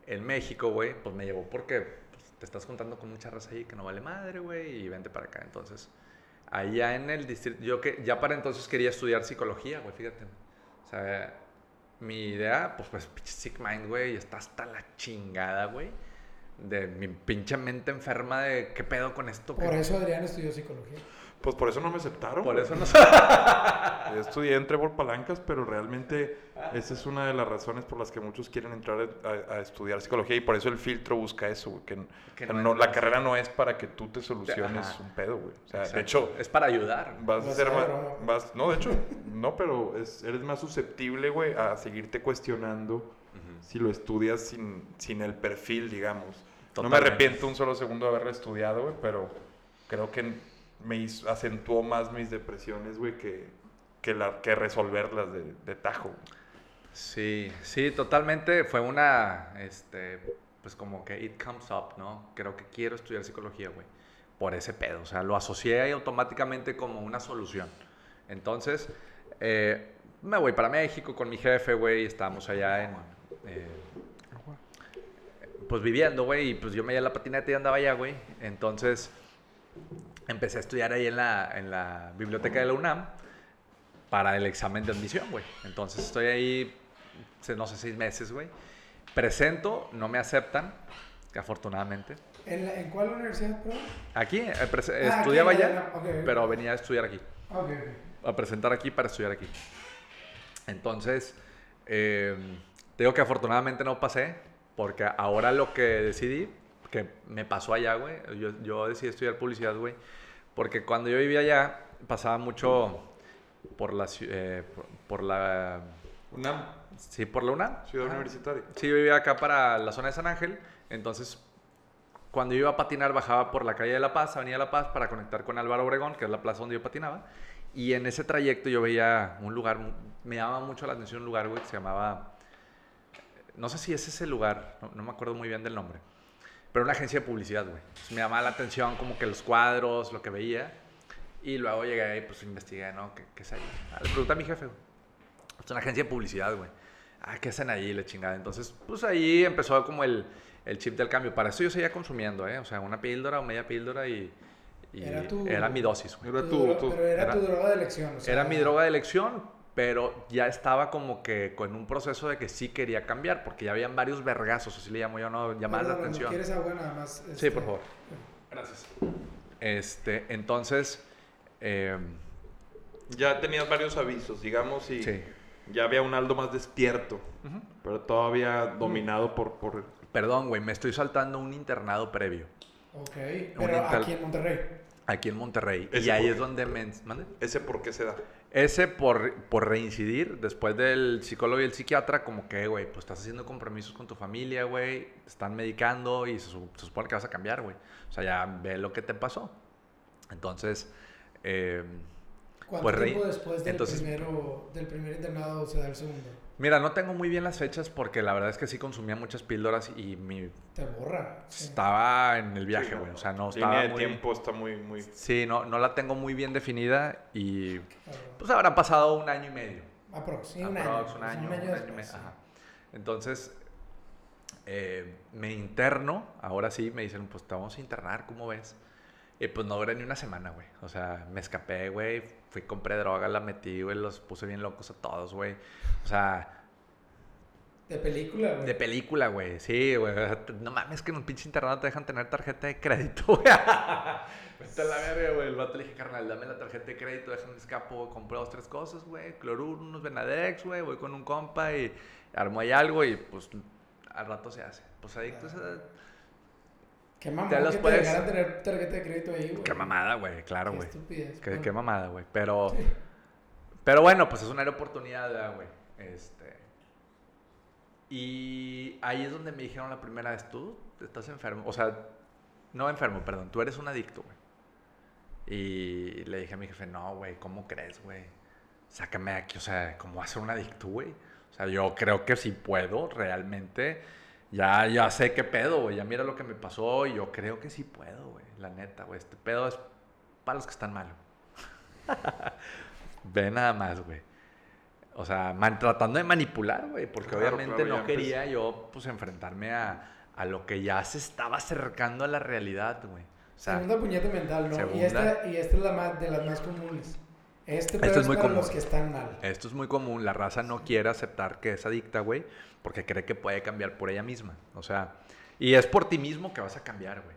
en México, güey, pues me llevó porque pues, te estás juntando con mucha raza ahí que no vale madre, güey, y vente para acá. Entonces, allá en el distrito, yo que ya para entonces quería estudiar psicología, güey, fíjate. O sea, mi idea, pues, pues, pinche sick mind, güey, está hasta la chingada, güey. De mi pinche mente enferma de qué pedo con esto. Por ¿Qué- eso Adrián estudió psicología. Pues por eso no me aceptaron. Por eso no estudié en Trevor Palancas, pero realmente esa es una de las razones por las que muchos quieren entrar a, a estudiar psicología y por eso el filtro busca eso, güey, que, Que no no- la carrera no es para que tú te soluciones Ajá. un pedo, güey. O sea, de hecho, es para ayudar. vas a ser más, ¿no? vas- no, de hecho, no, pero es- eres más susceptible, güey, a seguirte cuestionando si lo estudias sin, sin el perfil, digamos. No me Totalmente. arrepiento un solo segundo de haberlo estudiado, güey, pero creo que me acentuó más mis depresiones, güey, que, que, que resolverlas de, tajo. Sí, sí, totalmente. Fue una, este, pues como que it comes up, ¿no? Creo que quiero estudiar psicología, güey. Por ese pedo. O sea, lo asocié ahí automáticamente como una solución. Entonces, eh, me voy para México con mi jefe, güey. Estábamos allá en, eh, pues viviendo, güey. Y pues yo me llevé la patineta y andaba allá, güey. Entonces, empecé a estudiar ahí en la, en la biblioteca de la UNAM para el examen de admisión, güey. Entonces estoy ahí, no sé, seis meses, güey. Presento, no me aceptan, afortunadamente. ¿En, la- en cuál universidad? Aquí, eh, Ah, aquí estudiaba la- allá, ok, ok. pero venía a estudiar aquí. Ok, ok. A presentar aquí para estudiar aquí. Entonces, eh, te digo que afortunadamente no pasé, porque ahora lo que decidí, que me pasó allá, güey, yo, yo decidí estudiar publicidad, güey, porque cuando yo vivía allá, pasaba mucho por la, eh, por, por la, UNAM, sí, por la UNAM. ciudad Ajá. universitaria. Sí, yo vivía acá para la zona de San Ángel, entonces cuando yo iba a patinar bajaba por la calle de La Paz, Avenida La Paz, para conectar con Álvaro Obregón, que es la plaza donde yo patinaba, y en ese trayecto yo veía un lugar, me llamaba mucho la atención un lugar, güey, que se llamaba, no sé si es ese lugar, no, no me acuerdo muy bien del nombre, pero una agencia de publicidad, güey. Entonces, me llamaba la atención como que los cuadros, lo que veía, y luego llegué y pues investigué, ¿no? ¿Qué, qué es ahí? Ah, le pregunté a mi jefe, güey. Es una agencia de publicidad, güey. Ah, ¿qué hacen ahí? La chingada. Entonces, pues ahí empezó como el, el chip del cambio. Para eso yo seguía consumiendo, ¿eh? O sea, una píldora o media píldora y, y Era tu- era mi dosis, güey. Era Tu tu, pero era, era- tu droga de elección. o sea, Era mi droga de elección, pero ya estaba como que con un proceso de que sí quería cambiar, porque ya habían varios vergazos, así le llamo yo, no llamar la atención. ¿no ¿Quieres agua nada más? Sí, este, por favor. Gracias. Este, entonces, eh, Ya tenías varios avisos, digamos, y sí. ya había un Aldo más despierto, pero todavía dominado por, por... Perdón, güey, me estoy saltando un internado previo. Ok, Un pero aquí en Monterrey. Aquí en Monterrey. Ese y ahí por- es donde me... ¿Mande? ¿Ese por qué se da? Ese por, por reincidir, después del psicólogo y el psiquiatra, como que, güey, pues estás haciendo compromisos con tu familia, güey, te están medicando y se, se supone que vas a cambiar, güey. O sea, ya ve lo que te pasó. Entonces, eh, ¿Cuánto Pues, tiempo después del, entonces- primero, del primer internado se da el segundo? Mira, no tengo muy bien las fechas porque la verdad es que sí consumía muchas píldoras y mi, Te borra. sí. estaba en el viaje, Sí, güey. no. O sea, no Línea estaba de muy... tiempo está muy, muy... Sí, no, no la tengo muy bien definida y pues habrán pasado un año y medio. Aprox, sí, un año. un o sea, año, un año un año y medio, sí. ajá. Entonces, eh, me interno, ahora sí, me dicen, pues te vamos a internar, ¿cómo ves? Y pues no duré ni una semana, güey. O sea, me escapé, güey. Fui, compré droga, la metí, güey. Los puse bien locos a todos, güey. O sea, De película, güey. de película, güey. Sí, güey. No mames, que en un pinche internado te dejan tener tarjeta de crédito, güey. Vete a la verga, güey. El vato le dije, carnal, dame la tarjeta de crédito, déjame escapo. Compré dos, tres cosas, güey. Cloruro, unos Benadex, güey. Voy con un compa y armo ahí algo y pues al rato se hace. Pues adictos a... Qué mamada Ya los que puedes- te tener tarjeta de crédito ahí, güey. Qué mamada, güey. Claro, Qué güey. estupidez. Qué, Bueno, qué mamada, güey. Pero... Pero bueno, pues es una oportunidad, ¿verdad, güey. Este... Y ahí es donde me dijeron la primera vez, tú estás enfermo. O sea, no enfermo, perdón. Tú eres un adicto, güey. Y le dije a mi jefe, no, güey, ¿cómo crees, güey? Sácame de aquí, o sea, ¿cómo ser un adicto, güey? O sea, yo creo que si puedo, realmente. Ya, ya sé qué pedo, güey. Ya mira lo que me pasó y yo creo que sí puedo, güey. La neta, güey. Este pedo es para los que están mal. Ve nada más, güey. O sea, man- tratando de manipular, güey, porque Claro, obviamente claro, no empecé. quería yo, pues, enfrentarme a, a lo que ya se estaba acercando a la realidad, güey. O sea, Segunda puñeta mental, ¿no? Y esta, y esta es la más, de las más comunes. Este Esto es es muy para común. los que están mal. esto es muy común. La raza no quiere aceptar que es adicta, güey, porque cree que puede cambiar por ella misma. O sea, y es por ti mismo que vas a cambiar, güey.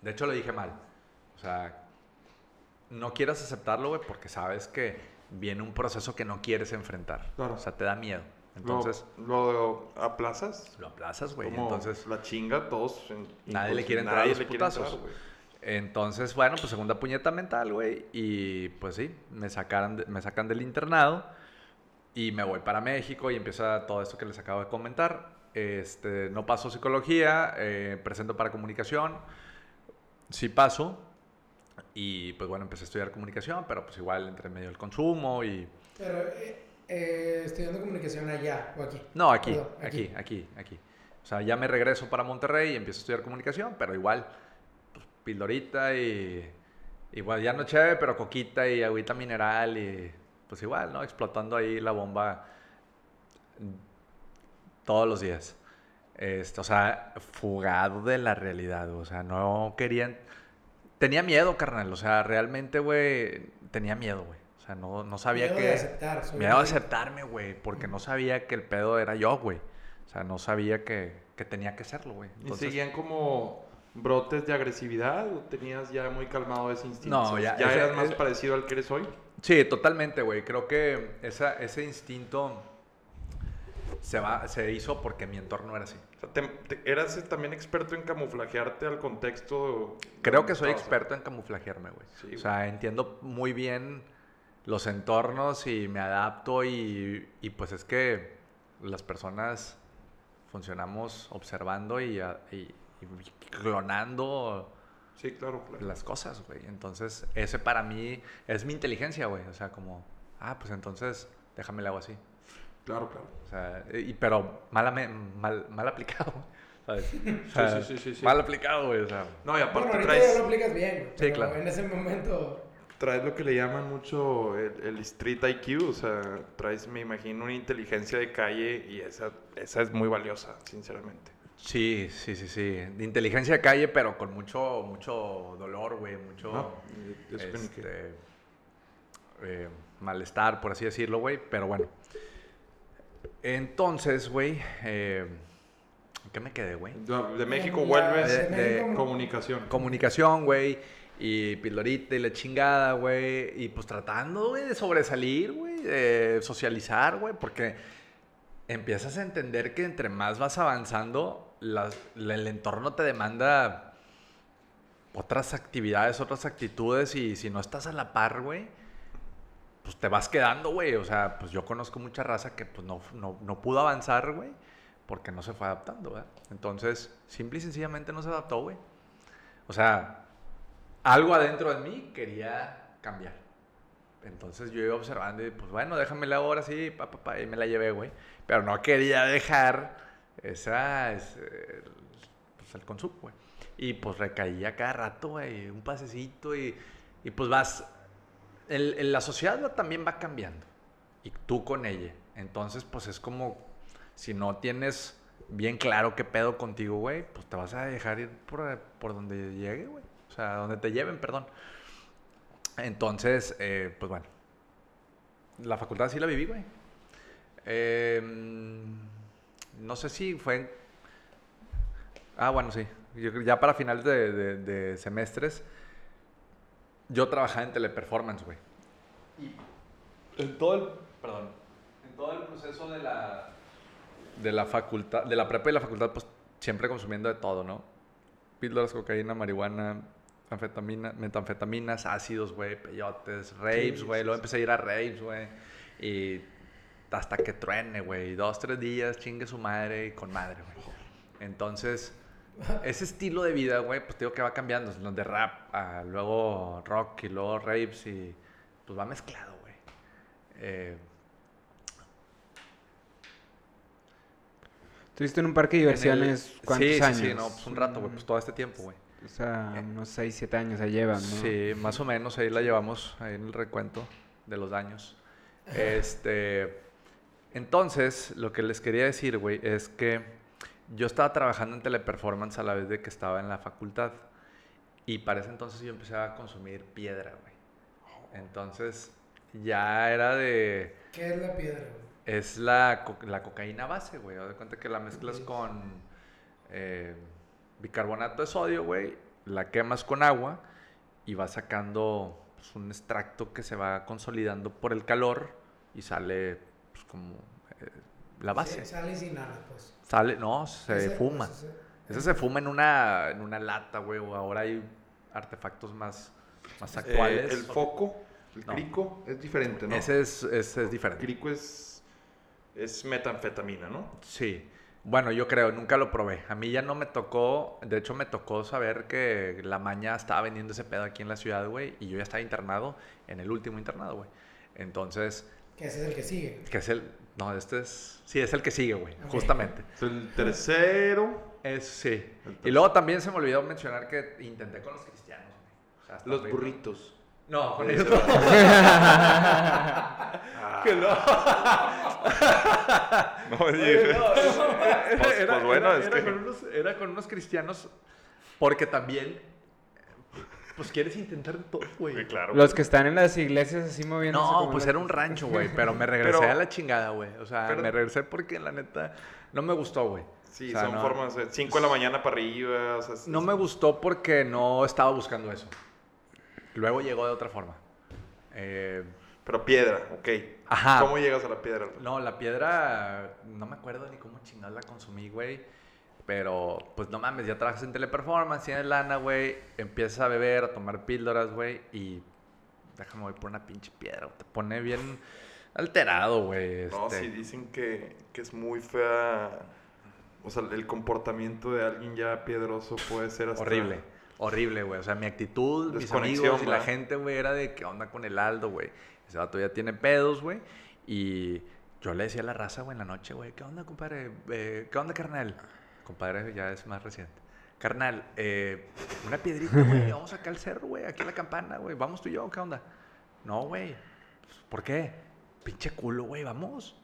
De hecho, lo dije mal. O sea, no quieras aceptarlo, güey, porque sabes que viene un proceso que no quieres enfrentar. Claro. O sea, te da miedo. Lo- Entonces, ¿Lo, aplazas? lo aplazas, güey. Entonces, la chinga todos. en- Nadie le quiere entrar a los le quiere entrar, putazos. güey. Entonces, bueno, pues segunda puñeta mental, güey. Y pues sí, me, sacaron de- me sacan del internado y me voy para México y empieza todo esto que les acabo de comentar. Este, no paso psicología, eh, presento para comunicación. Sí paso. Y pues bueno, empecé a estudiar comunicación, pero pues igual entre medio del consumo y... Pero eh, eh, estudiando comunicación allá o aquí. No, aquí, Perdón, aquí, aquí, aquí. O sea, ya me regreso para Monterrey y empiezo a estudiar comunicación, pero igual, pildorita y... Igual, ya no chévere, pero coquita y agüita mineral y... Pues igual, ¿no? Explotando ahí la bomba todos los días. Este, o sea, fugado de la realidad, o sea, no querían... Tenía miedo, carnal, o sea, realmente, güey, tenía miedo, güey. O sea, no, no sabía Miedo que... de aceptar, Miedo aceptarme, güey, porque no sabía que el pedo era yo, güey. O sea, no sabía que, que tenía que serlo, güey. ¿Y seguían como brotes de agresividad o tenías ya muy calmado ese instinto? No, ya- ¿Ya ese- eras más parecido al que eres hoy? Sí, totalmente, güey. Creo que esa, ese instinto se, va, se hizo porque mi entorno era así. O sea, te- te- ¿Eras también experto en camuflajearte al contexto? Creo que soy experto en camuflajearme, güey. Sí, o sea, entiendo muy bien los entornos y me adapto y, y pues es que las personas funcionamos observando y- y clonando Sí, claro, claro. las cosas, güey. Entonces, ese para mí es mi inteligencia, güey. O sea, como, ah, pues entonces déjame le hago así. Claro, claro. O sea, y, pero mal, ame- mal, mal aplicado, ¿sabes? O sea, sí, sí, sí, sí. Mal aplicado, güey. O sea, No, y Bueno, aparte ahorita ya lo traes, aplicas bien, Sí, pero claro. En ese momento. traes lo que le llaman mucho el, el street IQ, o sea, traes, me imagino, una inteligencia de calle y esa, esa es muy valiosa, sinceramente. Sí, sí, sí, sí. De inteligencia de calle, pero con mucho, mucho dolor, güey. Mucho No, qué. este, eh, malestar, por así decirlo, güey. Pero bueno. Entonces, güey, eh, ¿en ¿qué me quedé, güey? De de México vuelves de- comunicación. comunicación, güey, y pildorita y la chingada, güey, y pues tratando, güey, de sobresalir, güey, de socializar, güey, porque empiezas a entender que entre más vas avanzando, el entorno te demanda otras actividades, otras actitudes, y si no estás a la par, güey, pues te vas quedando, güey, o sea, pues yo conozco mucha raza que pues no, no, no pudo avanzar, güey, porque no se fue adaptando, ¿verdad? Entonces, simple y sencillamente no se adaptó, güey. O sea, algo adentro de mí quería cambiar. Entonces yo iba observando y pues bueno, déjamela ahora sí, pa, pa, pa, y me la llevé, güey. Pero no quería dejar esa, es, eh, pues, el consumo, güey. Y pues recaía cada rato, güey, un pasecito y, y pues vas, el- el- la sociedad también va cambiando y tú con ella. Entonces pues es como si no tienes bien claro qué pedo contigo, güey, pues te vas a dejar ir por, por donde llegue, güey. O sea, donde te lleven, perdón. Entonces, eh, pues bueno. La facultad sí la viví, güey. Eh, no sé si fue... en- Ah, bueno, sí. Yo ya para finales de, de- de semestres, yo trabajaba en teleperformance, güey. Y en todo el... Perdón. En todo el proceso de la... De la facultad, de la prepa y la facultad, pues siempre consumiendo de todo, ¿no? Píldoras, cocaína, marihuana, anfetamina, metanfetaminas, ácidos, güey, peyotes, raves, Sí, güey. Luego empecé a ir a raves, güey. Y hasta que truene, güey. Dos, tres días, chingue su madre y con madre, güey. Entonces, ese estilo de vida, güey, pues digo que va cambiando. De rap a luego rock y luego raves y pues va mezclado, güey. Eh, Estuviste en un parque de en el- diversiones, ¿cuántos sí, años? Sí, sí, no, pues un rato, güey, pues todo este tiempo, güey. O sea, unos 6, 7 años se llevan, ¿no? Sí, más o menos ahí la llevamos, ahí en el recuento de los daños. Este, entonces, lo que les quería decir, güey, es que yo estaba trabajando en teleperformance a la vez de que estaba en la facultad. Y para ese entonces yo empecé a consumir piedra, güey. Entonces ya era de... ¿Qué es la piedra, güey? Es la, co- la cocaína base, güey. De cuenta que la mezclas con eh, bicarbonato de sodio, güey. La quemas con agua y vas sacando pues, un extracto que se va consolidando por el calor y sale pues, como eh, la base. Sí, sale sin nada, pues. Sale, no, se Ese- fuma. ese- Ese se fuma en una, en una lata, güey. O ahora hay artefactos más, más Eh, actuales. el foco, el No. crico, es diferente, ¿no? Ese es, ese es El diferente. crico es, es metanfetamina, ¿no? Sí. Bueno, yo creo, nunca lo probé. A mí ya no me tocó, de hecho me tocó saber que la maña estaba vendiendo ese pedo aquí en la ciudad, güey, y yo ya estaba internado en el último internado, güey. Entonces, Que ese es el que sigue. que es el, no, este es, sí, es el que sigue, güey, justamente. Es el tercero. Es, sí. El Y luego también se me olvidó mencionar que intenté con los cristianos, güey. O sea, Los horrible. burritos. No, con Ese ellos no. Ah, Que no. no Pues- pues bueno, era- es era que- con unos, era con unos cristianos porque también pues quieres intentar todo, güey. Sí, claro. Los que están en las iglesias así moviéndose. No, como pues era un rancho, güey, pero me regresé Pero- a la chingada, güey. O sea, pero- me regresé porque la neta no me gustó, güey. Sí, O sea, son no- formas de 5 de la mañana para arriba. O sea, No me gustó porque no estaba buscando eso. Luego llegó de otra forma. Eh, Pero piedra, ok. Ajá. ¿Cómo llegas a la piedra? No, la piedra, no me acuerdo ni cómo chingados la consumí, güey. Pero, pues no mames, ya trabajas en teleperformance, tienes lana, güey. Empiezas a beber, a tomar píldoras, güey. Y déjame voy por una pinche piedra. Te pone bien alterado, güey. No, este. sí dicen que, que es muy fea. O sea, el comportamiento de alguien ya piedroso puede ser hasta... Horrible, horrible, güey. O sea, mi actitud, mis amigos y la gente, güey, era de qué onda con el Aldo, güey. Ese vato ya tiene pedos, güey. Y yo le decía a la raza, güey, en la noche, güey, ¿qué onda, compadre? Eh, ¿Qué onda, carnal? Compadre ya es más reciente. Carnal, eh, una piedrita, güey. Vamos acá al cerro, güey, aquí a la campana, güey. Vamos tú y yo, ¿qué onda? No, güey. ¿Por qué? Pinche culo, güey, vamos.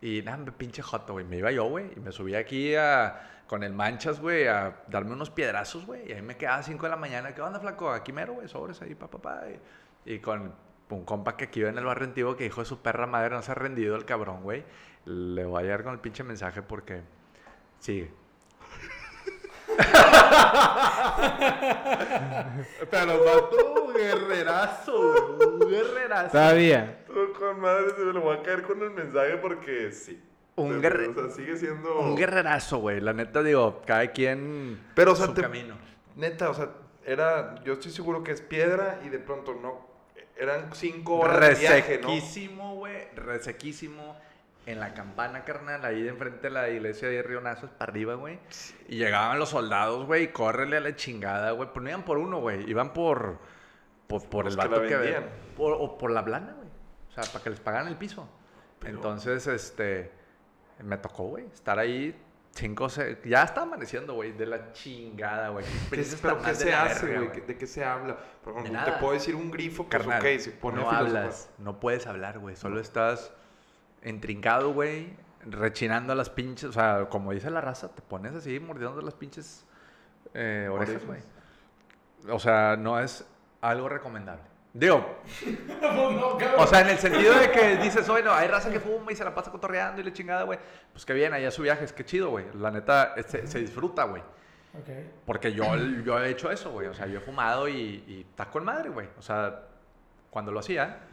Y nada, pinche joto, güey. Me iba yo, güey. Y me subí aquí a, con el manchas, güey, a darme unos piedrazos, güey. Y ahí me quedaba a 5 de la mañana. ¿Qué onda, flaco? Aquí mero, güey, sobres ahí, papá, papá. Y, y con un compa que aquí vive en el barrio antiguo que dijo de su perra madre, no se ha rendido el cabrón, güey. Le voy a llegar con el pinche mensaje porque sigue. Pero mató un guerrerazo. Un guerrerazo. Todavía. Tú con madre se me lo voy a caer con el mensaje porque sí. Un sea, sigue siendo... Un guerrerazo, güey. La neta, digo, cada quien Pero, o sea, su te- camino. Neta, o sea, era... Yo estoy seguro que es piedra y de pronto no... Eran cinco horas de viaje, ¿no? Resequísimo, güey. Resequísimo. En la campana, carnal, ahí de enfrente de la iglesia de Río Nazos, para arriba, güey. Y llegaban los soldados, güey, y córrele a la chingada, güey. Pues no iban por uno, güey. Iban por, por, el que vato que... vendían. por- o por la blana, güey. O sea, para que les pagaran el piso. Pero- Entonces, este... Me tocó, güey, estar ahí cinco... Se... Ya está amaneciendo, güey, de la chingada, güey. ¿Qué, pero qué se hace, güey? ¿De qué se habla? Por ejemplo, te puedo decir un grifo, pues Carnal, ok, se pone no hablas, no puedes hablar, güey. Solo estás entrincado, güey, rechinando las pinches, o sea, como dice la raza, te pones así mordiendo las pinches eh, orejas, güey. O sea, no es algo recomendable. Digo, o sea, en el sentido de que dices, oye, no, hay raza que fuma y se la pasa cotorreando y la chingada, güey. Pues qué bien, allá su viaje, es que chido, güey. La neta, se, se disfruta, güey. Ok. Porque yo, yo he hecho eso, güey. O sea, yo he fumado y, y está con madre, güey. O sea, cuando lo hacía,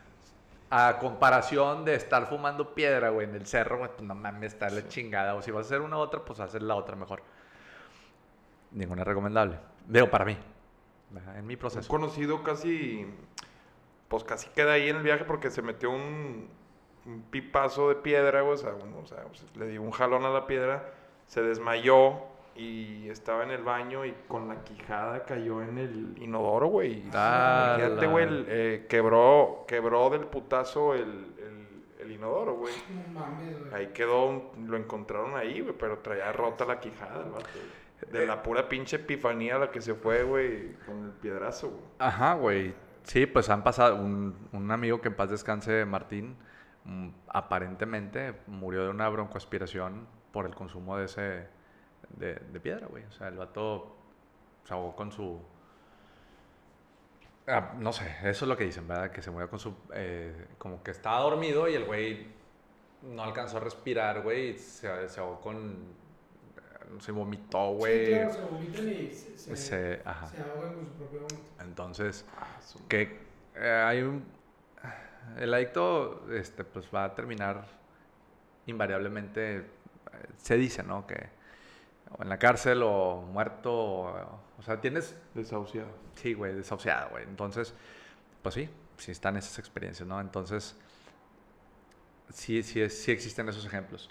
a comparación de estar fumando piedra, güey, en el cerro, güey, pues no mames, está la chingada. O si vas a hacer una otra, pues hacer la otra mejor. Ninguna recomendable. Digo, para mí. En mi Un proceso. conocido casi, pues casi queda ahí en el viaje porque se metió un, un pipazo de piedra, güey, o sea, un- o sea, le dio un jalón a la piedra, se desmayó y estaba en el baño y con la quijada cayó en el inodoro, güey. Ah, Fíjate, güey, eh, quebró, quebró del putazo el, el, el inodoro, güey. No mames, güey. Ahí quedó, un- lo encontraron ahí, güey, pero traía rota la quijada güey. De la pura pinche epifanía a la que se fue, güey, con el piedrazo, güey. Ajá, güey. Sí, pues han pasado. Un, un amigo que en paz descanse, Martín, mm, aparentemente murió de una broncoaspiración por el consumo de ese, de, de piedra, güey. O sea, el vato se ahogó con su... Ah, no sé, eso es lo que dicen, ¿verdad? Que se murió con su... eh, como que estaba dormido y el güey no alcanzó a respirar, güey, y se, se ahogó con... Se vomitó, güey. Sí, claro, se vomitan y se, ahogan con su propio vómito. Entonces, que eh, hay un... El adicto, este, pues va a terminar invariablemente, eh, se dice, ¿no? Que o en la cárcel o muerto, o, o sea, tienes Desahuciado. Sí, güey, desahuciado, güey. Entonces, pues sí, sí están esas experiencias, ¿no? Entonces, sí, sí, sí existen esos ejemplos.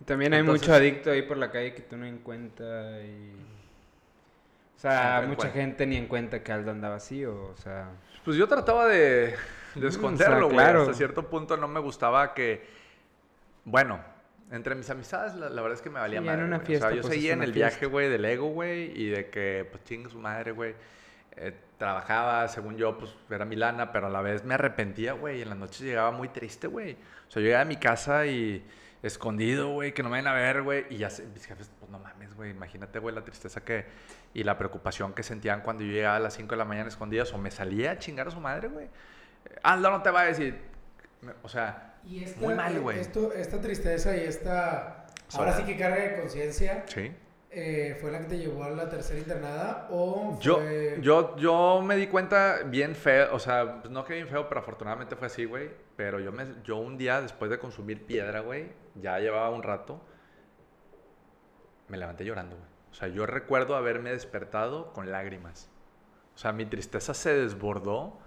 Y También hay Entonces- mucho adicto ahí por la calle que tú no en cuenta y... O sea, En mucha gente ni en cuenta que Aldo andaba así, o, o sea... Pues yo trataba de, de Mm, esconderlo, o sea, güey. claro. Hasta cierto punto no me gustaba que... Bueno, entre mis amistades, la, la verdad es que me valía Sí, madre, en una fiesta, O sea, yo pues, es seguía en el fiesta. viaje, güey, del ego, güey, y de que, pues, chingue su madre, güey. Eh, trabajaba, según yo, pues, era mi lana, pero a la vez me arrepentía, güey. Y en las noches llegaba muy triste, güey. O sea, yo llegaba a mi casa y escondido, güey, que no me vayan a ver, güey. Y ya se- mis jefes, pues, no mames, güey. Imagínate, güey, la tristeza que... Y la preocupación que sentían cuando yo llegaba a las 5 de la mañana escondidas o me salía a chingar a su madre, güey. Aldo no te va a decir... O sea, Y esta, Muy mal, güey. Esta tristeza y esta... Ahora sí que carga de conciencia sí. eh, fue la que te llevó a la tercera internada o Yo, fue... yo, yo me di cuenta bien feo, o sea, pues no que bien feo, pero afortunadamente fue así, güey. Pero yo, me, yo un día, después de consumir piedra, güey, ya llevaba un rato, me levanté llorando, güey. O sea, yo recuerdo haberme despertado con lágrimas. O sea, mi tristeza se desbordó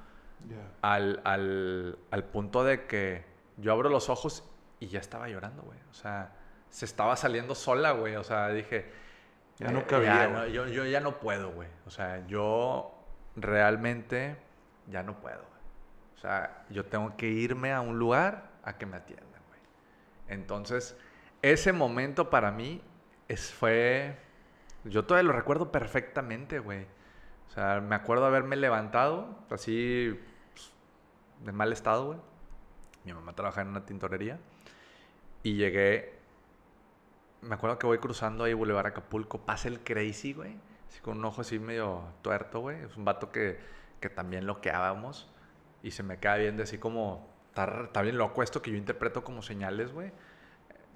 Ya. al, al, al punto de que yo abro los ojos y ya estaba llorando, güey. O sea, se estaba saliendo sola, güey. O sea, dije... Ya no eh, cabía, ya güey. no- yo, yo ya no puedo, güey. O sea, yo realmente ya no puedo. güey. O sea, yo tengo que irme a un lugar a que me atiendan, güey. Entonces, ese momento para mí es, fue... Yo todavía lo recuerdo perfectamente, güey. O sea, me acuerdo haberme levantado así pues, de mal estado, güey. Mi mamá trabajaba en una tintorería. Y llegué. Me acuerdo que voy cruzando ahí Boulevard Acapulco. Pasa el Crazy, güey. Así con un ojo así medio tuerto, güey. Es un vato que, que también loqueábamos. Y se me queda viendo así como. Está, bien loco esto que yo interpreto como señales, güey.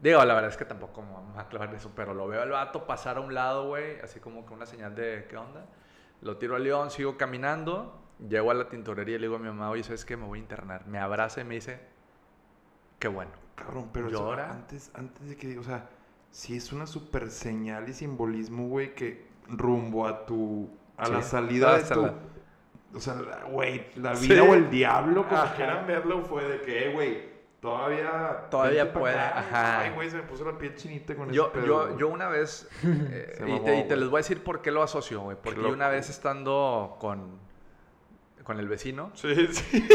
Digo, la verdad es que tampoco vamos a clavar eso, pero lo veo al vato pasar a un lado, güey, así como que una señal de ¿qué onda? Lo tiro al león, sigo caminando, llego a la tintorería y le digo a mi mamá, oye, ¿sabes qué? Me voy a internar. Me abraza y me dice, qué bueno. Cabrón, pero eso, Llora. antes, antes de que, o sea, sí es una super señal y simbolismo, güey, que rumbo a tu, a la Sí, salida de tu, o sea, güey, la Sí. vida o el diablo, como Ajá. quieran verlo, fue de que, eh, güey, todavía, Todavía puede, acá. ajá. Ay, güey, se me puso la piel chinita con Yo, ese pedo, yo, yo una vez, eh, y, mamó, te, y te les voy a decir por qué lo asocio, güey. Porque yo una vez estando con, con el vecino, Sí, sí. sí,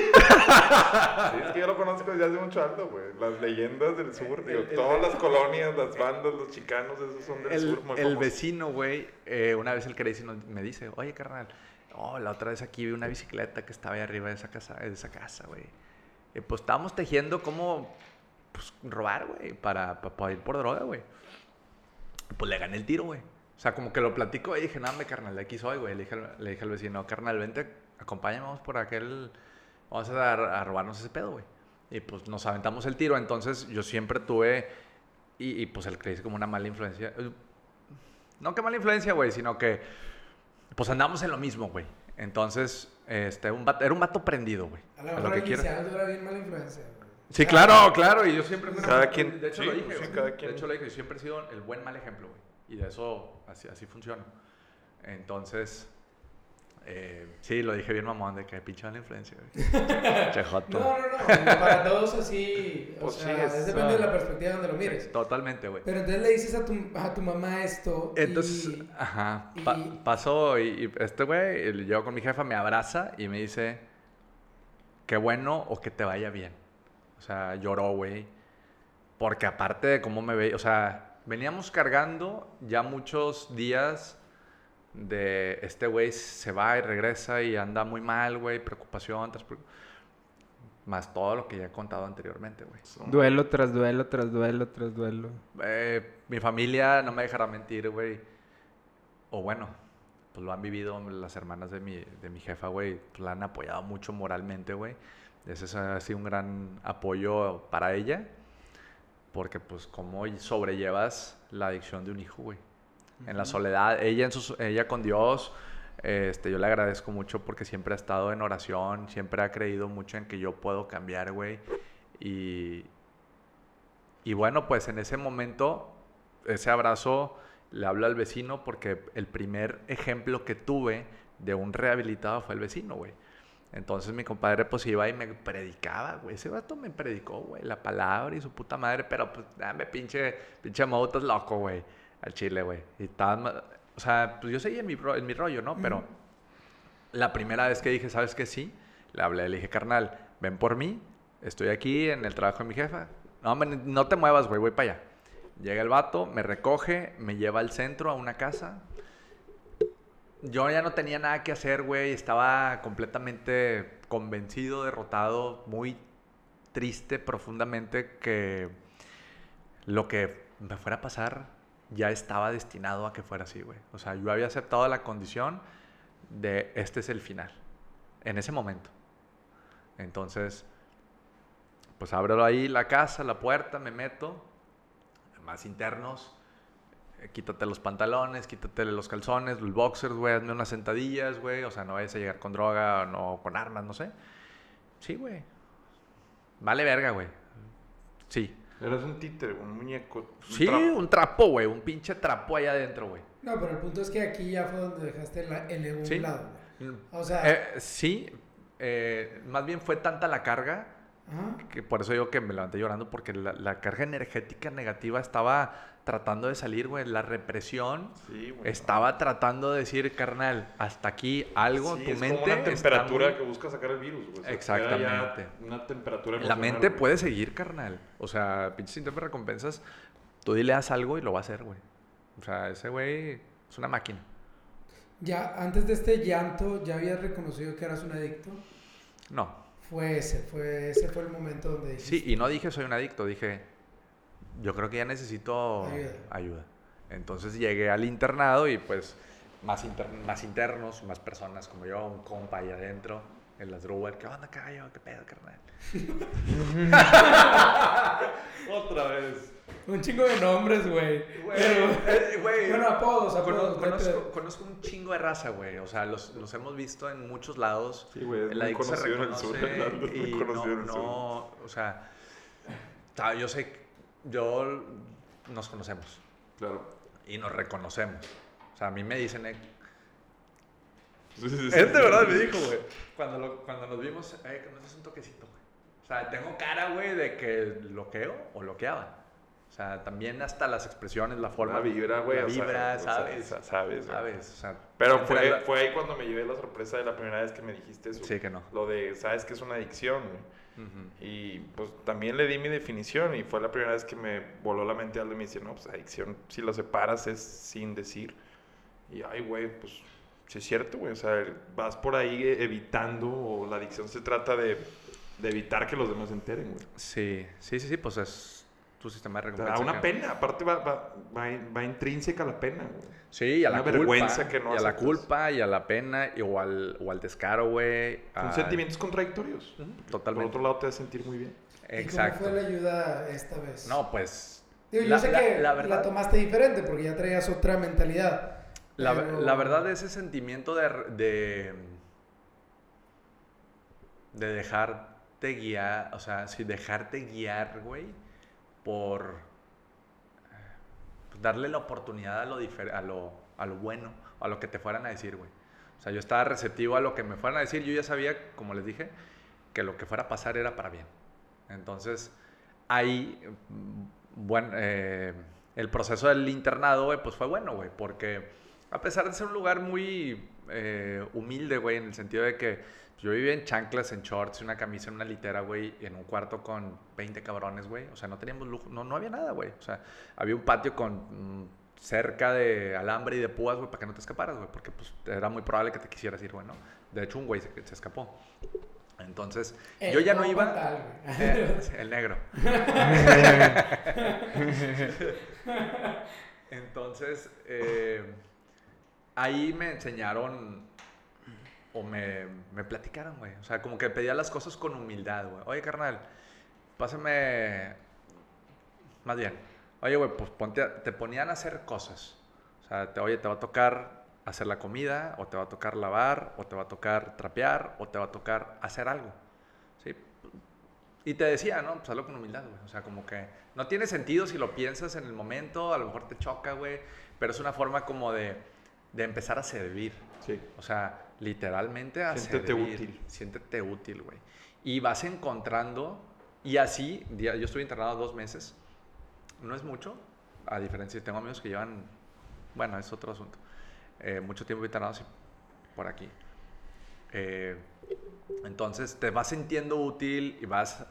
es que yo lo conozco desde hace mucho alto, güey. Las leyendas del sur, digo, El- el- todas las colonias, las bandas, los chicanos, esos son del el, sur, muy el famosos. vecino, güey, eh, una vez el Crazy nos- me dice, oye, carnal, oh, la otra vez aquí vi una bicicleta que estaba ahí arriba de esa casa, de esa casa, güey. Eh, pues estábamos tejiendo cómo pues, robar, güey, para, pa- para ir por droga, güey. Pues le gané el tiro, güey. O sea, como que lo platico y dije, no, me carnal, de aquí soy, güey. Le dije, le dije al vecino, carnal, vente, acompáñame, vamos por aquel, vamos a, a robarnos ese pedo, güey. Y pues nos aventamos el tiro, entonces yo siempre tuve, y, y, pues el Crazy como una mala influencia. No que mala influencia, güey, sino que pues andamos en lo mismo, güey. Entonces, este, un vato- era un vato prendido, güey. A lo a mejor lo que el quiera. inicial era bien mala influencia. güey. Sí, claro, claro, y yo siempre... Cada quien- De hecho sí, lo dije, sí, güey. cada quien- De hecho lo dije, yo siempre he sido el buen mal ejemplo, güey. Y de eso, así, así funciona. Entonces, eh, sí, lo dije bien mamón, de que pinche mala influencia. No, no, no. Para todos así. O Pues sea, es- es, depende de la perspectiva donde lo mires. Totalmente, güey. Pero entonces le dices a tu, a tu mamá esto. Entonces, y- ajá, pa- pasó y, y este güey, yo con mi jefa me abraza y me dice, qué bueno o que te vaya bien. O sea, lloró, güey. Porque aparte de cómo me ve, o sea, veníamos cargando ya muchos días de este güey se va y regresa y anda muy mal, güey, preocupación. tras Más todo lo que ya he contado anteriormente, güey. Duelo tras duelo, tras duelo, tras duelo. Eh, mi familia no me dejará mentir, güey. O bueno, pues lo han vivido las hermanas de mi, de mi jefa, güey. Pues la han apoyado mucho moralmente, güey. Ese ha sido un gran apoyo para ella. Porque, pues, cómo sobrellevas la adicción de un hijo, güey. En la soledad, ella, en su, ella con Dios, este, yo le agradezco mucho porque siempre ha estado en oración, siempre ha creído mucho en que yo puedo cambiar, güey. Y, y bueno, pues en ese momento, ese abrazo le hablo al vecino porque el primer ejemplo que tuve de un rehabilitado fue el vecino, güey. Entonces mi compadre pues iba y me predicaba, güey. Ese vato me predicó, güey, la palabra y su puta madre, pero pues dame pinche, pinche motos loco, güey, al chile, güey. Y estaba, o sea, pues yo seguía en mi, en mi rollo, ¿no? Pero la primera vez que dije, ¿sabes qué? Sí, le hablé, le dije, carnal, ven por mí, estoy aquí en el trabajo de mi jefa. No, no te muevas, güey, voy para allá. Llega el vato, me recoge, me lleva al centro, a una casa. Yo ya no tenía nada que hacer, güey. Estaba completamente convencido, derrotado, muy triste profundamente que lo que me fuera a pasar ya estaba destinado a que fuera así, güey. O sea, yo había aceptado la condición de este es el final. En ese momento. Entonces, pues abro ahí la casa, la puerta, me meto más internos. Eh, quítate los pantalones, quítate los calzones, los boxers, güey, hazme unas sentadillas, güey. O sea, no vayas a llegar con droga o no con armas, no sé. Sí, güey. Vale verga, güey. Sí. Eres un títere, un muñeco. sí, un trapo, güey. Un pinche trapo allá adentro, güey. No, pero el punto es que aquí ya fue donde dejaste el ego un lado. O sea... Eh, sí. Eh, más bien fue tanta la carga que por eso digo que me levanté llorando, porque la, carga energética negativa estaba tratando de salir, güey. La represión estaba tratando de decir, carnal, hasta aquí algo, tu es mente. Como una temperatura que busca sacar el virus, güey. Exactamente. Una temperatura La mente puede seguir, carnal. O sea, pinche síntoma de recompensas, tú dile haz algo y lo va a hacer, güey. O sea, ese güey es una máquina. Ya, antes de este llanto, ¿ya habías reconocido que eras un adicto? No. Fue ese, fue, ese fue el momento donde dijiste. Sí, y no dije soy un adicto, dije, yo creo que ya necesito ayuda. Entonces llegué al internado y pues más, más internos, más personas como yo, un compa ahí adentro, en las Druber, ¿qué onda, caballo? ¿Qué pedo, carnal? Otra vez. Un chingo de nombres, güey. Eh, güey. bueno, apodos, apodos. Conozco, conozco, un chingo de raza, güey. O sea, los, los hemos visto en muchos lados. Sí, güey. Muy conocido en el sur. Y no, no, o sea, yo sé, yo nos conocemos. Claro. Y nos reconocemos. O sea, a mí me dicen, eh, Sí, sí, sí, es de verdad me dijo, güey. Cuando, cuando nos vimos, eh, que nos haces un toquecito, güey. O sea, tengo cara, güey, de que loqueo o loqueaba. O sea, también hasta las expresiones, la forma. La vibra, güey. La vibra, ¿sabes? sabes, ¿Sabes? O sea, Pero fue, fue ahí cuando me llevé la sorpresa de la primera vez que me dijiste eso. Sí, que no. Lo de, sabes que es una adicción, güey. Y pues también le di mi definición y fue la primera vez que me voló la mente algo y me dice, no, pues adicción, si lo separas es sin decir. Y ay, güey, pues sí es cierto, güey. O sea, vas por ahí evitando o la adicción se trata de, de evitar que los demás se enteren, güey. Sí, sí, sí, sí, pues es tu sistema de recompensa. Da una pena, aparte va, va, va, intrínseca la pena, güey. Sí, y a la culpa. vergüenza que no Y a la culpa, y a la pena, y, o, al, o al descaro, güey. Son sentimientos contradictorios. Totalmente. Por otro lado, te hace sentir muy bien. Exacto. ¿Y cómo fue la ayuda esta vez? No, pues... yo sé que la, la, tomaste diferente porque ya traías otra mentalidad. La, la verdad, ese sentimiento de, de, de dejarte guiar, o sea, si dejarte guiar, güey, por pues, darle la oportunidad a lo, a, lo, a lo bueno, a lo que te fueran a decir, güey. O sea, yo estaba receptivo a lo que me fueran a decir. Yo ya sabía, como les dije, que lo que fuera a pasar era para bien. Entonces, ahí, bueno, eh, el proceso del internado, güey, pues fue bueno, güey, porque a pesar de ser un lugar muy eh, humilde, güey, en el sentido de que yo vivía en chanclas, en shorts, una camisa, en una litera, güey, en un cuarto con 20 cabrones, güey. O sea, no teníamos lujo, no, no había nada, güey. O sea, había un patio con mm, cerca de alambre y de púas, güey, para que no te escaparas, güey, porque pues era muy probable que te quisieras ir, güey, ¿no? De hecho, un güey se, se escapó. Entonces, El yo ya no iba... tal. Eh, el negro. Entonces, eh, ahí me enseñaron o me, me platicaron, güey. O sea, como que pedía las cosas con humildad, güey. Oye, carnal, pásame... Más bien, oye, güey, pues ponte a- te ponían a hacer cosas. O sea, te, oye, te va a tocar hacer la comida, o te va a tocar lavar, o te va a tocar trapear, o te va a tocar hacer algo. ¿Sí? Y te decía, ¿no? Pues hazlo con humildad, güey. O sea, como que no tiene sentido si lo piensas en el momento, a lo mejor te choca, güey. Pero es una forma como de, de empezar a servir. Sí. O sea, literalmente a Siéntete servir. útil. Siéntete útil, güey. Y vas encontrando, y así, yo estuve internado dos meses. No es mucho, a diferencia, tengo amigos que llevan, bueno, es otro asunto. Eh, mucho tiempo internados por aquí. Eh, entonces te vas sintiendo útil y vas,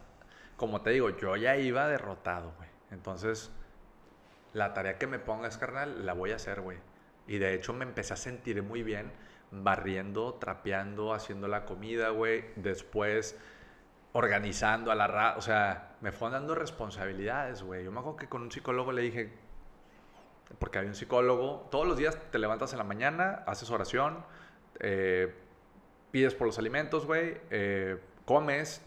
como te digo, yo ya iba derrotado, güey. Entonces, la tarea que me pongas, carnal, la voy a hacer, güey. Y de hecho me empecé a sentir muy bien barriendo, trapeando, haciendo la comida, güey. Después organizando a la ra... O sea, me fueron dando responsabilidades, güey. Yo me acuerdo que con un psicólogo le dije, porque había un psicólogo, todos los días te levantas en la mañana, haces oración, eh, pides por los alimentos, güey, eh, comes,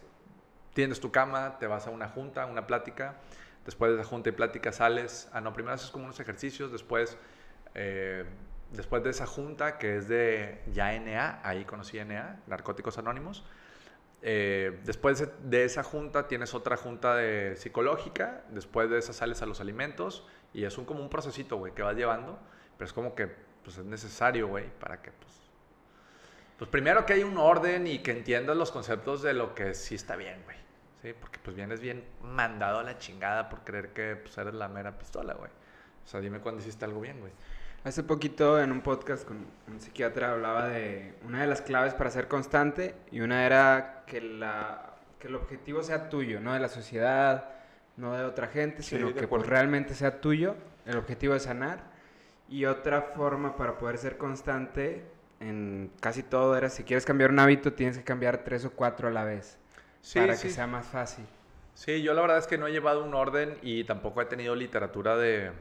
tienes tu cama, te vas a una junta, una plática, después de esa junta y plática sales, ah, no, primero haces como unos ejercicios, después, eh, después de esa junta que es de ya NA, ahí conocí NA, Narcóticos Anónimos, eh, después de- esa junta tienes otra junta de psicológica, después de esa sales a los alimentos y es un, como un procesito, güey, que vas llevando, pero es como que pues, es necesario, güey, para que pues, pues primero que hay un orden y que entiendas los conceptos de lo que sí está bien, güey. Sí, porque pues vienes bien mandado a la chingada por creer que pues, eres la mera pistola, güey. O sea, dime cuándo hiciste algo bien, güey. Hace poquito en un podcast con un psiquiatra hablaba de una de las claves para ser constante y una era que, la, que el objetivo sea tuyo, no de la sociedad, no de otra gente, Sí, sino que pues, realmente sea tuyo. El objetivo es sanar. Y otra forma para poder ser constante en casi todo era si quieres cambiar un hábito tienes que cambiar tres o cuatro a la vez Sí, para sí. que sea más fácil. Sí, yo la verdad es que no he llevado un orden y tampoco he tenido literatura de.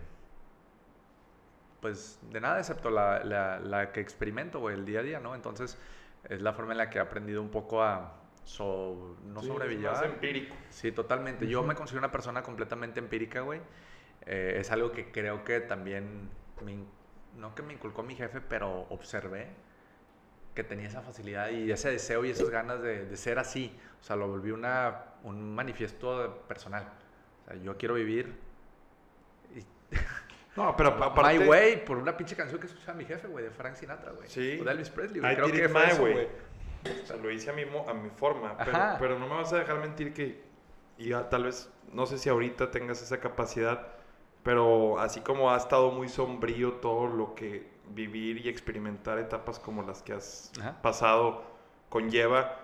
Pues de nada, excepto la, la- la que experimento, güey, el día a día, ¿no? Entonces, es la forma en la que he aprendido un poco a. so- no Sí, es sobrevivir. más empírico. Sí, totalmente. Yo me considero una persona completamente empírica, güey. Eh, es algo que creo que también. me no que me inculcó mi jefe, pero observé que tenía esa facilidad y ese deseo y esas ganas de, de ser así. O sea, lo volví una, un manifiesto personal. O sea, yo quiero vivir y- No, pero aparte... My Way por una pinche canción que escuchaba mi jefe, güey, de Frank Sinatra, güey. Sí. O de Elvis Presley, güey. Creo que fue güey. O sea, lo hice a mi, a mi forma. Pero, pero no me vas a dejar mentir que... Y ya, tal vez, no sé si ahorita tengas esa capacidad, pero así como ha estado muy sombrío todo lo que vivir y experimentar etapas como las que has Ajá. pasado conlleva,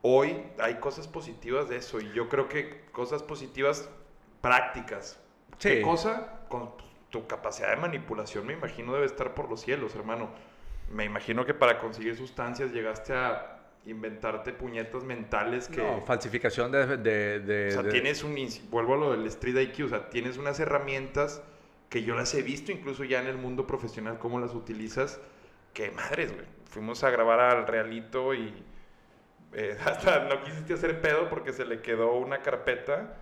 hoy hay cosas positivas de eso. Y yo creo que cosas positivas prácticas. ¿Qué Sí. cosa? Con tu capacidad de manipulación, me imagino, debe estar por los cielos, hermano. Me imagino que para conseguir sustancias llegaste a inventarte puñetas mentales que... No, falsificación de... de, de- o sea, de- tienes un... Vuelvo a lo del Street IQ, o sea, tienes unas herramientas que yo las he visto incluso ya en el mundo profesional, cómo las utilizas, que madres, güey. Fuimos a grabar al Realito y eh, hasta no quisiste hacer pedo porque se le quedó una carpeta.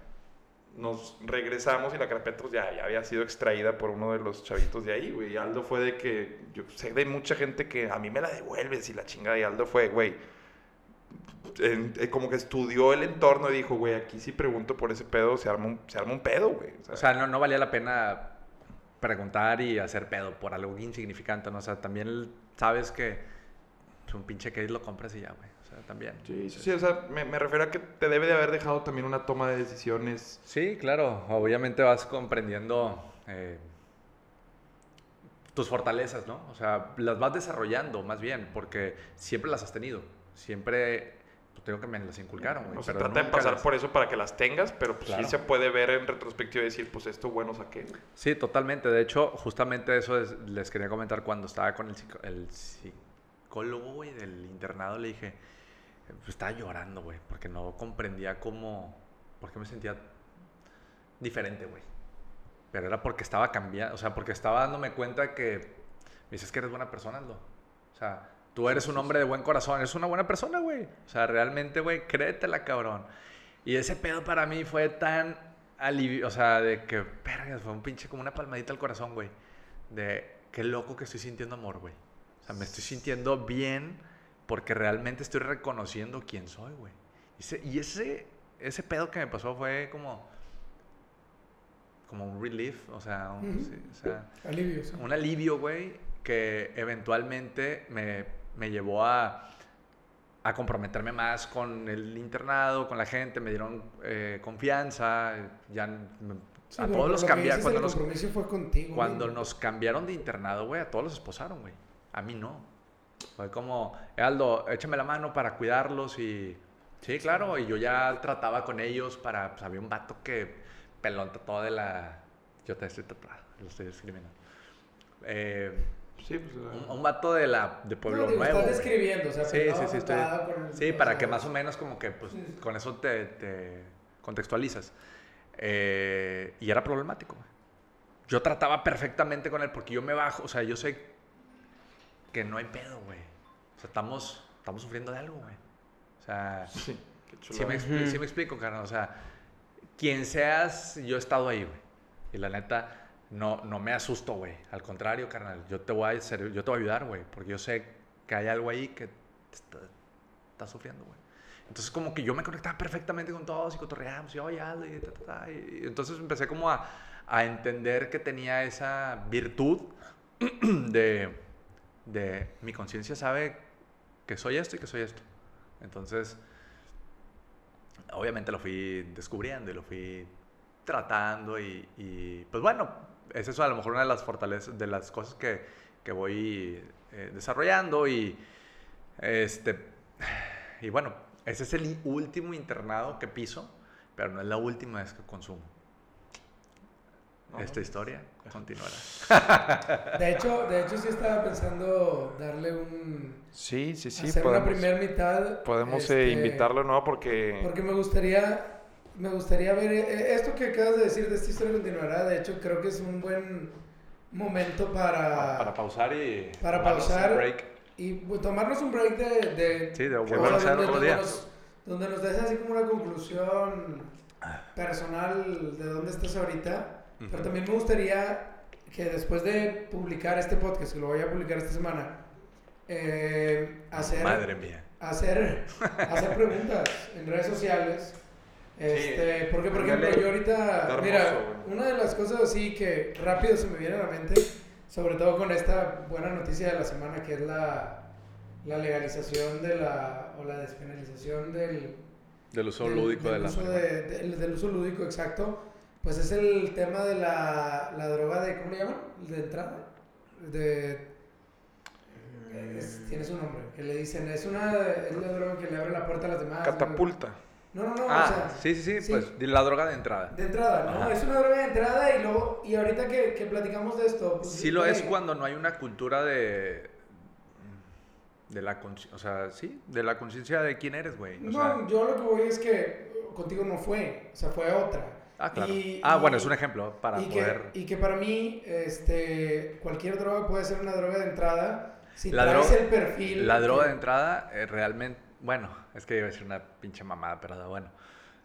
Nos regresamos y la carpeta pues, ya, había sido extraída por uno de los chavitos de ahí, güey. Y Aldo fue de que, yo sé de mucha gente que a mí me la devuelves y la chingada. Y Aldo fue, güey, eh, como que estudió el entorno y dijo, güey, aquí si pregunto por ese pedo, se arma un, se arma un pedo, güey. O sea, no, no valía la pena preguntar y hacer pedo por algo insignificante, ¿no? O sea, también sabes que pues, un pinche case lo compras y ya, güey. También. sí, sí, sí, o sea, me, me refiero a que te debe de haber dejado también una toma de decisiones. Sí, claro. Obviamente vas comprendiendo eh, tus fortalezas, ¿no? O sea, las vas desarrollando más bien, porque siempre las has tenido. Siempre, pues tengo que me las inculcaron, güey. O sea, trata de pasar las- por eso para que las tengas, pero pues Claro. sí se puede ver en retrospectiva y decir, pues esto bueno saqué. Sí, totalmente. De hecho, justamente eso es- les quería comentar cuando estaba con el, psico- el psicólogo, güey, del internado. Le dije, estaba llorando, güey, porque no comprendía cómo, por qué me sentía diferente, güey. Pero era porque estaba cambiando, o sea, porque estaba dándome cuenta que me dices que eres buena persona, Aldo. O sea, tú eres un hombre de buen corazón, eres una buena persona, güey. O sea, realmente, güey, créetela, cabrón. Y ese pedo para mí fue tan alivio, o sea, de que, verga, fue un pinche como una palmadita al corazón, güey. De qué loco que estoy sintiendo amor, güey. O sea, me estoy sintiendo bien porque realmente estoy reconociendo quién soy, güey. Y ese, ese, pedo que me pasó fue como, como un relief, o sea, un, Ujú. sí, o sea, Alivio, sí. un alivio, güey, que eventualmente me, me llevó a, a comprometerme más con el internado, con la gente, me dieron eh, confianza, ya me- Sí, a todos los cambiaron. Cuando nos, fue contigo. cuando nos cambiaron de internado, güey, a todos los esposaron, güey. A mí no. Fue como, "Eh, Aldo, échame la mano para cuidarlos y... Sí, claro, y yo ya trataba con ellos para... Pues había un vato que pelón todo de la... Yo te estoy tatuado, lo estoy escribiendo. Eh, Sí, pues. un, un vato de la de Pueblo No, Nuevo. Estás describiendo, o sea, Sí, sí, no sí, estoy- el- Sí, o para sea, que más o menos como que pues Sí, sí. con eso te, te contextualizas. Eh, y era problemático. Yo trataba perfectamente con él porque yo me bajo, o sea, yo sé que no hay pedo, güey. O sea, estamos, estamos sufriendo de algo, güey. O sea, Sí, qué sí chulada. me, Ujú. sí me explico, carnal. O sea, quien seas, yo he estado ahí, güey. Y la neta, no, no me asusto, güey. Al contrario, carnal, yo te voy a, hacer- yo te voy a ayudar, güey. Porque yo sé que hay algo ahí que está, está sufriendo, güey. Entonces, como que yo me conectaba perfectamente con todos y cotorreábamos y oye, Aldo, y, ta, ta, ta, y entonces empecé como a, a entender que tenía esa virtud de, de mi conciencia sabe que soy esto y que soy esto. Entonces, obviamente lo fui descubriendo y lo fui tratando y, pues bueno, es eso a lo mejor una de las fortalezas, de las cosas que, que voy eh, desarrollando y este, y bueno, ese es el último internado que piso, pero no es la última vez que consumo. Esta historia continuará. De hecho, de hecho sí estaba pensando darle un... Sí, sí, sí. hacer podemos una primera mitad. podemos eh, este, invitarlo, ¿no? Porque. Porque me gustaría, me gustaría ver, eh, esto que acabas de decir de esta historia continuará, de hecho creo que es un buen momento para, Para pausar y Para un pausar. break. y pues, tomarnos un break de... de Sí, de volver a hacer donde, otro donde día. nos, donde nos des así como una conclusión personal de dónde estás ahorita. Pero también me gustaría que después de publicar este podcast, que lo voy a publicar esta semana, eh, hacer, Madre mía. hacer, hacer preguntas en redes sociales. Este, porque, por ejemplo, yo ahorita, hermoso, mira, güey. una de las cosas así que rápido se me viene a la mente, sobre todo con esta buena noticia de la semana, que es la, la legalización de la, o la despenalización del, Del uso del- lúdico del de la uso marihuana. de- del- del uso lúdico, exacto. Pues es el tema de la, la droga de, ¿cómo le llaman? De entrada. De, es- tiene su nombre, que le dicen, es una, es la droga que le abre la puerta a las demás. Catapulta. No, no, no, Ah, o sea, sí, sí, sí, sí. pues la droga de entrada. de entrada, ¿no? Ajá. Es una droga de entrada y luego, y ahorita que, que platicamos de esto, pues, Sí lo es cuando no hay una cultura de de la o sea, sí, de la conciencia de quién eres, güey. No, sea, yo lo que voy es que contigo no fue, o sea, fue otra. Ah, claro. y- ah, y- bueno, es un ejemplo para y poder Que, y que para mí, este, cualquier droga puede ser una droga de entrada si La traes el perfil. la droga que- de entrada eh, realmente, bueno, es que iba a decir una pinche mamada, pero bueno.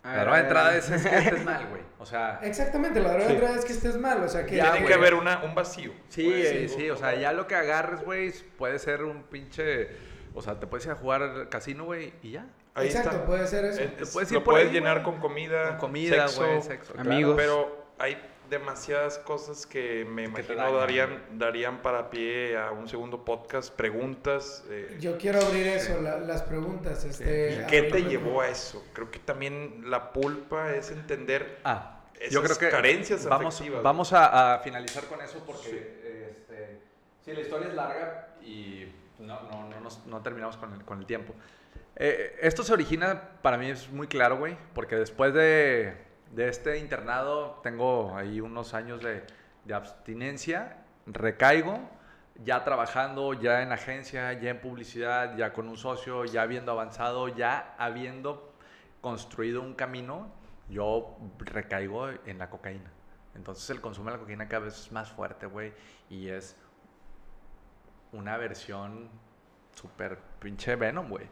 La droga de entrada es, es que estés mal, güey. O sea, Exactamente, la droga Sí. de entrada es que estés mal, o sea, que... Ya, Tiene que haber una, un vacío. Sí, eh, sí, o sea, ya lo que agarres, güey, puede ser un pinche. O sea, te puedes ir a jugar casino, güey, y ya. Ahí Exacto, está. puede ser eso. Eh, Te es- puedes ir lo por puedes ahí, llenar güey. con comida, Con comida, sexo, güey, sexo. claro. Amigos. Pero hay demasiadas cosas que me Que imagino dañan. darían, darían para pie a un segundo podcast, preguntas. eh, Yo quiero abrir eso, la- las preguntas. Este, ¿Y qué te llevó a eso? Creo que también la pulpa es entender Ah, esas yo creo que carencias vamos, afectivas. vamos a, a finalizar con eso porque Sí. este, sí, la historia es larga y no, no, no, nos- no terminamos con el, con el tiempo. Eh, esto se origina, para mí es muy claro, güey, porque después de, de este internado tengo ahí unos años de, de abstinencia, recaigo, ya trabajando, ya en agencia, ya en publicidad, ya con un socio, ya habiendo avanzado, ya habiendo construido un camino, yo recaigo en la cocaína. Entonces el consumo de la cocaína cada vez es más fuerte, güey, y es una versión súper pinche Venom, güey.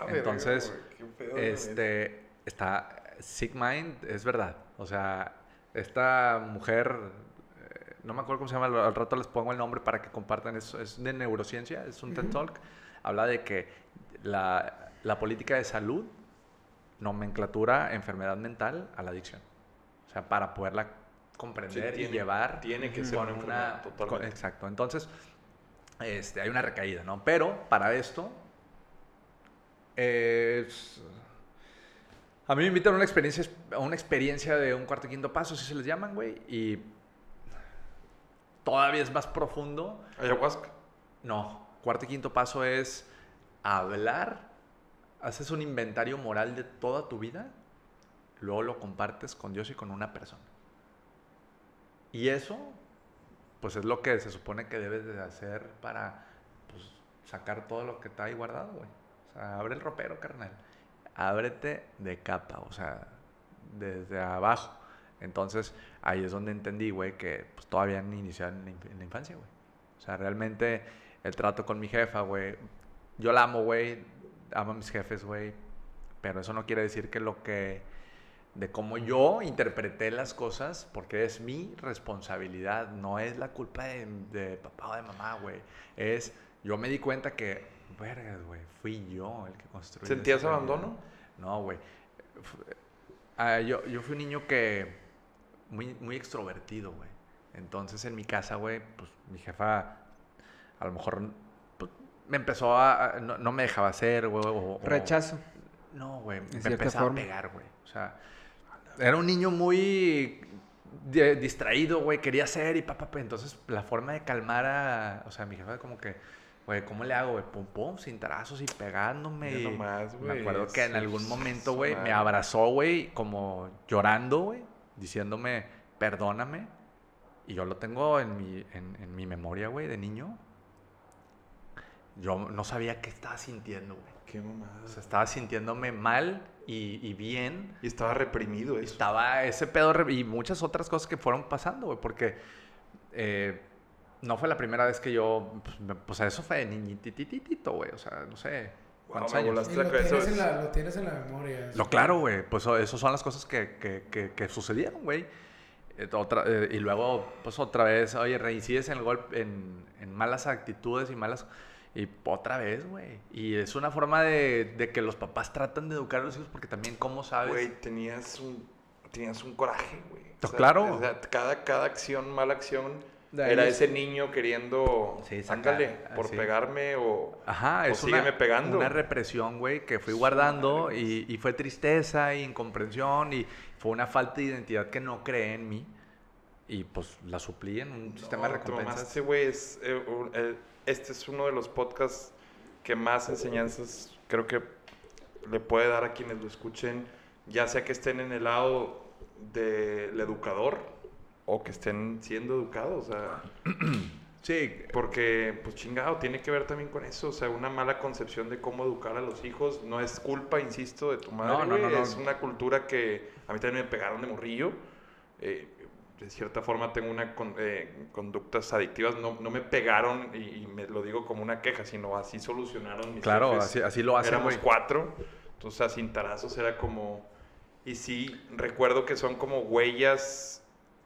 Verga, Entonces, qué pedo, este, está, Sick Mind es verdad. O sea, esta mujer, eh, no me acuerdo cómo se llama, al, rato les pongo el nombre para que compartan, es, es de neurociencia, es un TED Talk, habla de que la, la política de salud nomenclatura enfermedad mental a la adicción. O sea, para poderla comprender Sí, y tiene- llevar tiene que ser una una... enfermedad, con- totalmente. exacto. Entonces, este, hay una recaída, ¿no? Pero para esto, a mí me invitan a una experiencia, a una experiencia de un cuarto y quinto paso, así se les llaman, güey, y todavía es más profundo. Ayahuasca. No, cuarto y quinto paso es hablar, haces un inventario moral de toda tu vida, luego lo compartes con Dios y con una persona. Y eso, pues es lo que se supone que debes de hacer para pues, sacar todo lo que está ahí guardado, güey. Abre el ropero, carnal. Ábrete de capa, o sea, desde abajo. Entonces, ahí es donde entendí, güey, que pues, todavía la, inf- en la infancia, güey. O sea, realmente el trato con mi jefa, güey. Yo la amo, güey. Amo a mis jefes, güey. Pero eso no quiere decir que lo que. de cómo yo interpreté las cosas, porque es mi responsabilidad, no es la culpa de, de papá o de mamá, güey. Es. Yo me di cuenta que. Vergas, güey. Fui yo el que construyó. ¿Sentías esa abandono? No, güey. Ah, yo, yo fui un niño que. Muy, muy extrovertido, güey. Entonces en mi casa, güey, pues mi jefa a lo mejor pues, me empezó a. no, no me dejaba hacer, güey. o- o- Rechazo. No, güey. Me empezaba a pegar, güey. O sea, era un niño muy di- distraído, güey. Quería ser y papá. Entonces la forma de calmar a. O sea, mi jefa como que. Güey, ¿cómo le hago, güey? Pum, pum, sin tarazos y pegándome. Y- nomás, me güey, acuerdo que en algún momento, güey, me abrazó, güey, como llorando, güey, diciéndome, perdóname. Y yo lo tengo en mi, en, en mi memoria, güey, de niño. Yo no sabía qué estaba sintiendo, güey. Qué mamada. O sea, estaba sintiéndome mal y, y bien. y estaba reprimido eso. estaba ese pedo y muchas otras cosas que fueron pasando, güey, porque eh, no fue la primera vez que yo, pues, me- pues eso fue de niñitititito, güey, o sea, no sé, cuántos años. lo, tienes en la, lo tienes en la memoria. Lo claro, güey. Pues eso esas son las cosas que, que, que, que sucedieron, güey. Eh, otra- eh, y luego, pues otra vez, oye, reincides en el golpe, en, en malas actitudes y malas. Y otra vez, güey. Y es una forma de, de que los papás tratan de educar a los hijos porque también, ¿cómo sabes? Güey, tenías un, tenías un coraje, güey. No, claro. o sea, cada, cada acción, mala acción, era es- ese niño queriendo, Sí, ándale, por sí. pegarme o... Ajá, o sígueme una, pegando. una represión, güey, que fui guardando y, y fue tristeza y incomprensión y fue una falta de identidad que no creé en mí y pues la suplí en un sistema de No, recompensas. güey. es, eh, un- eh, este es uno de los podcasts que más enseñanzas creo que le puede dar a quienes lo escuchen, ya sea que estén en el lado del educador o que estén siendo educados. O sea, Sí, porque, pues chingado, tiene que ver también con eso. O sea, una mala concepción de cómo educar a los hijos no es culpa, insisto, de tu madre. No, no, no. Es una cultura que a mí también me pegaron de morrillo. Eh, de cierta forma tengo una con- eh, conductas adictivas. No, no me pegaron, y, y me lo digo como una queja, sino así solucionaron mis claro, jefes. así, así lo hacen, Éramos cuatro. Entonces, a cintarazos era como... Y sí, recuerdo que son como huellas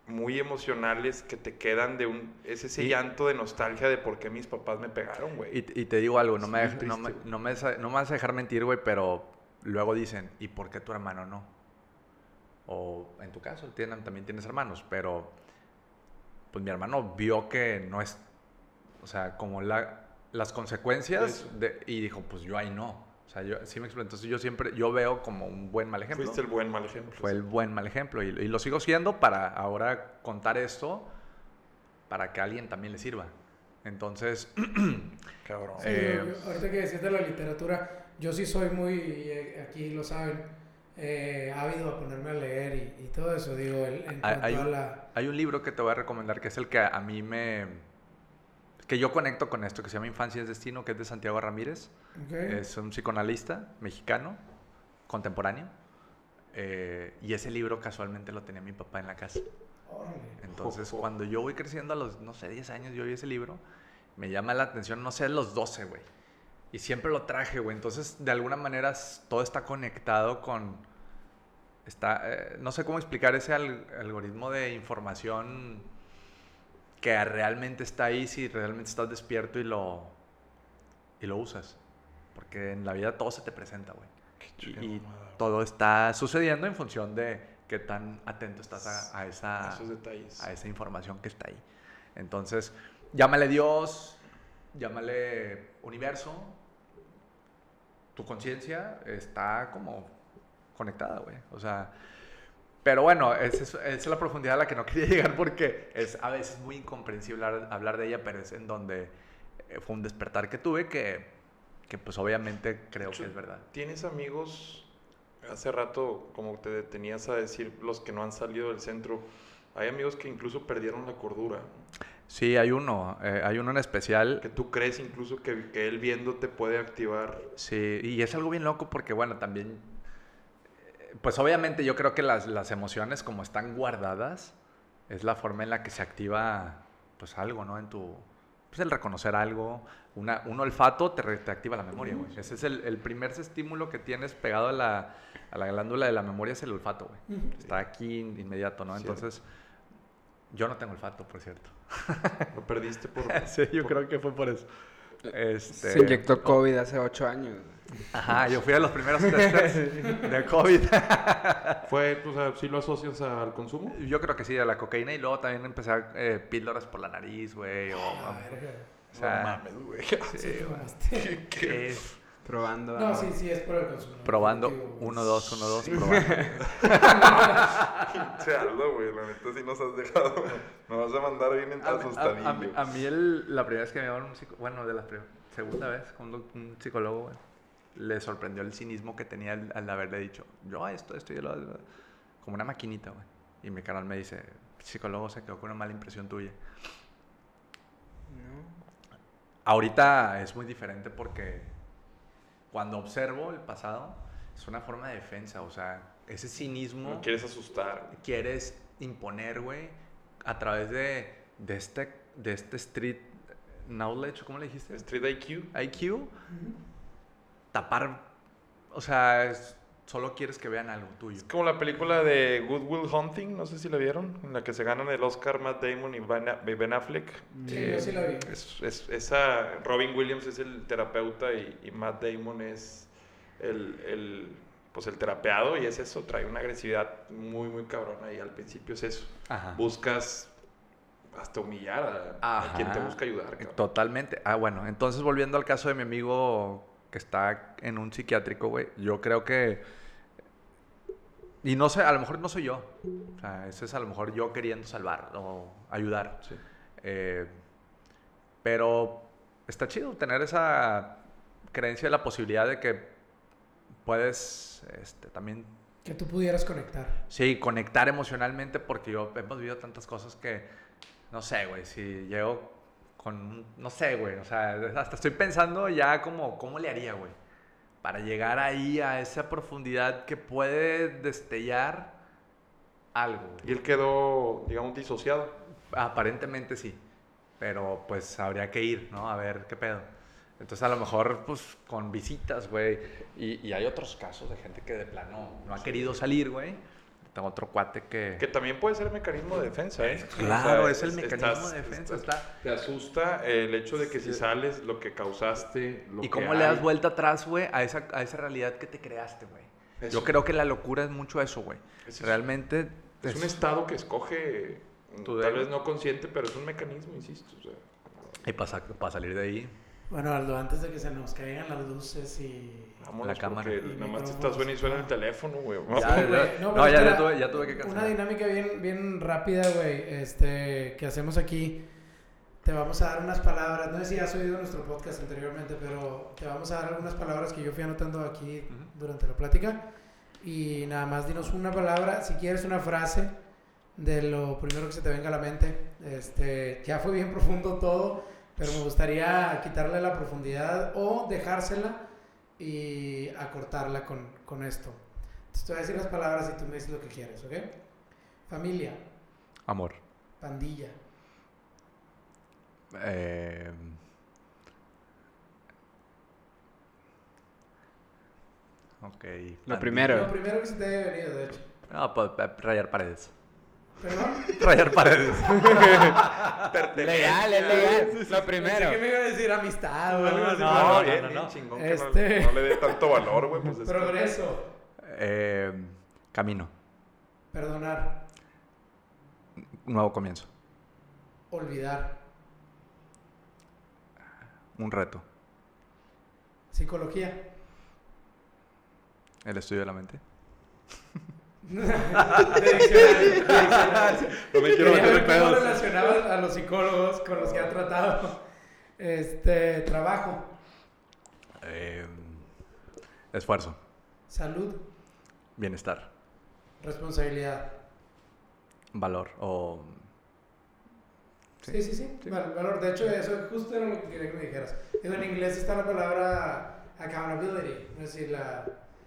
muy emocionales que te quedan de un... Es ese Y- llanto de nostalgia de por qué mis papás me pegaron, güey. Y, y te digo algo, no Es me, dej- no, me, triste. no, me, no me vas a dejar mentir, güey, pero luego dicen, ¿y por qué tu hermano no? O en tu caso, tienen, también tienes hermanos, pero pues mi hermano vio que no es, o sea, como la, las consecuencias de- y dijo, pues yo ahí no. Sea, yo sí me explico. Entonces yo siempre, yo veo como un buen mal ejemplo. Fuiste el buen mal ejemplo. Fue el buen mal ejemplo y, y lo sigo siendo para ahora contar esto para que a alguien también le sirva. Entonces, Cabrón. Sí, Eh, yo- yo- ahorita que decías de la literatura, yo sí soy muy, y, eh, aquí lo saben, eh, ávido a ponerme a leer y, y todo eso, digo, el- en Hay- cuanto hay a un- la... Hay un libro que te voy a recomendar que es el que a mí me... que yo conecto con esto, que se llama Infancia es Destino, que es de Santiago Ramírez. Ok. Es un psicoanalista mexicano, contemporáneo. eh, y ese libro casualmente lo tenía mi papá en la casa. Entonces, cuando yo voy creciendo a los, no sé, 10 años, yo vi ese libro, me llama la atención, no sé, a los 12, güey. Y siempre lo traje, güey. Entonces, de alguna manera, todo está conectado con... Está, eh, no sé cómo explicar ese al- algoritmo de información que realmente está ahí si realmente estás despierto y lo, y lo usas. Porque en la vida todo se te presenta, güey. Y, y todo está sucediendo en función de qué tan atento estás a, a esa, Esos detalles. a esa información que está ahí. Entonces, llámale Dios, llámale universo. Tu conciencia está como conectada, güey. O sea, pero bueno, esa es, esa es la profundidad a la que no quería llegar porque es a veces muy incomprensible hablar, de ella, pero es en donde eh, fue un despertar que tuve que, que pues obviamente creo que es verdad. ¿Tienes amigos? Hace rato, como te detenías a decir los que no han salido del centro, hay amigos que incluso perdieron la cordura. Sí, hay uno, eh, hay uno en especial Que tú crees incluso que, que él viéndote puede activar. Sí, y es algo bien loco porque, bueno, también, pues obviamente yo creo que las, las emociones como están guardadas, es la forma en la que se activa, pues algo, ¿no? En tu, pues el reconocer algo, una, un olfato te, re- te activa la memoria, güey. Ese es el, el primer estímulo que tienes pegado a la, a la glándula de la memoria, es el olfato, güey. Está aquí in- inmediato, ¿no? Cierto. Entonces, yo no tengo olfato, por cierto. Lo perdiste por... sí, yo creo que fue por eso. Este... Se inyectó COVID hace ocho años. Ajá, yo fui a los primeros testes de COVID. ¿Fue, o sea, si lo asocias al consumo? Yo creo que sí, a la cocaína y luego también empecé a eh, píldoras por la nariz, güey. O, Ah, verga. o sea, no mames, güey. sí, mamaste. Eh, Probando. No, ah, sí, sí, es por el consumo. probando, Definitivo. uno, dos, uno, dos, probando. Pinche Aldo, güey, la neta sí nos has dejado. Nos vas a mandar bien en mí- a- a mí- a mí el- la primera vez que me llevaron un psicólogo, bueno, de la segunda vez con un, un psicólogo, güey, le sorprendió el cinismo que tenía al, al haberle dicho, yo esto, esto y lo otro", como una maquinita, güey. Y mi canal me dice, psicólogo se quedó con una mala impresión tuya. no. Ahorita es muy diferente porque cuando observo el pasado es una forma de defensa, o sea, ese cinismo No quieres asustar. quieres imponer, güey, a través de, de, este, de este street knowledge, ¿cómo le dijiste? Street IQ. IQ. Tapar, o sea, es- solo quieres que vean algo tuyo. Es como la película de Good Will Hunting, no sé si la vieron, en la que se ganan el Oscar Matt Damon y Ben Affleck. Sí, yo sí la vi. Es, es- esa, Robin Williams es el terapeuta y, y Matt Damon es el, el, pues el terapeado y es eso, trae una agresividad muy, muy cabrona y al principio es eso. Ajá. Buscas hasta humillar a, quien te busca ayudar. cabrón. Totalmente. Ah, bueno, entonces volviendo al caso de mi amigo que está en un psiquiátrico, güey, yo creo que... Y no sé, a lo mejor no soy yo. O sea, eso es a lo mejor yo queriendo salvar o ayudar. Sí. Eh, pero está chido tener esa creencia de la posibilidad de que puedes este, también, Que tú pudieras conectar. sí, conectar emocionalmente porque yo hemos vivido tantas cosas que, no sé, güey, si llego con, no sé, güey, o sea, hasta estoy pensando ya como, ¿cómo le haría, güey? Para llegar ahí a esa profundidad que puede destellar algo. güey. Y él quedó, digamos, disociado. Aparentemente sí, pero pues habría que ir, ¿no? A ver qué pedo. Entonces a lo mejor pues con visitas, güey. Y, y hay otros casos de gente que de plano no ha querido salir, güey. Tengo otro cuate que... Que también puede ser mecanismo de defensa, ¿eh? Claro, O sea, es el mecanismo estás- de defensa. estás- Está... Te asusta el hecho de que si sales, lo que causaste, lo ¿Y que cómo le das vuelta atrás, güey, a esa, a esa realidad que te creaste, güey? Yo creo que la locura es mucho eso, güey. Es. Realmente... Es un estado que escoge, tal vez no consciente, pero es un mecanismo, insisto. o sea, Y para salir de ahí... Bueno, Aldo, antes de que se nos caigan las luces y... vámonos, La cámara. nada más te micrófonos. está suena y suena el teléfono, güey. Ya, güey. no, pero ya, ya tuve, ya tuve que Una cancelar. dinámica bien, bien rápida, güey, este, que hacemos aquí. Te vamos a dar unas palabras. No sé si has oído nuestro podcast anteriormente, pero te vamos a dar algunas palabras que yo fui anotando aquí Ujú. durante la plática. Y nada más dinos una palabra, si quieres una frase de lo primero que se te venga a la mente. Este, ya fue bien profundo todo, pero me gustaría quitarle la profundidad o dejársela y acortarla con, con esto. Entonces te voy a decir las palabras y tú me dices lo que quieres, ¿ok? Familia, Amor. pandilla, Eh, ok. Lo primero. lo primero que se te haya venido, de hecho. No, pues rayar paredes. ¿Perdón? Rayar paredes. Legal, es legal. Lo primero. Pensé que me iba a decir amistad o algo así. No, no, bien, no, bien no. chingón que no- Este- no, le dé tanto valor, güey. Pues es que- Progreso, Eh, camino. perdonar, Nuevo comienzo. olvidar, Un reto. psicología. El estudio de la mente. De diccionario, de diccionario. No me quiero meter en cómo pedos. relacionaba a los psicólogos con los que ha tratado. Este, trabajo, Eh, esfuerzo. salud, Bienestar. responsabilidad. Valor. O. Sí, sí, sí. Val- valor. De hecho, eso justo era lo que quería que me dijeras. En inglés está la palabra accountability. Sé si la,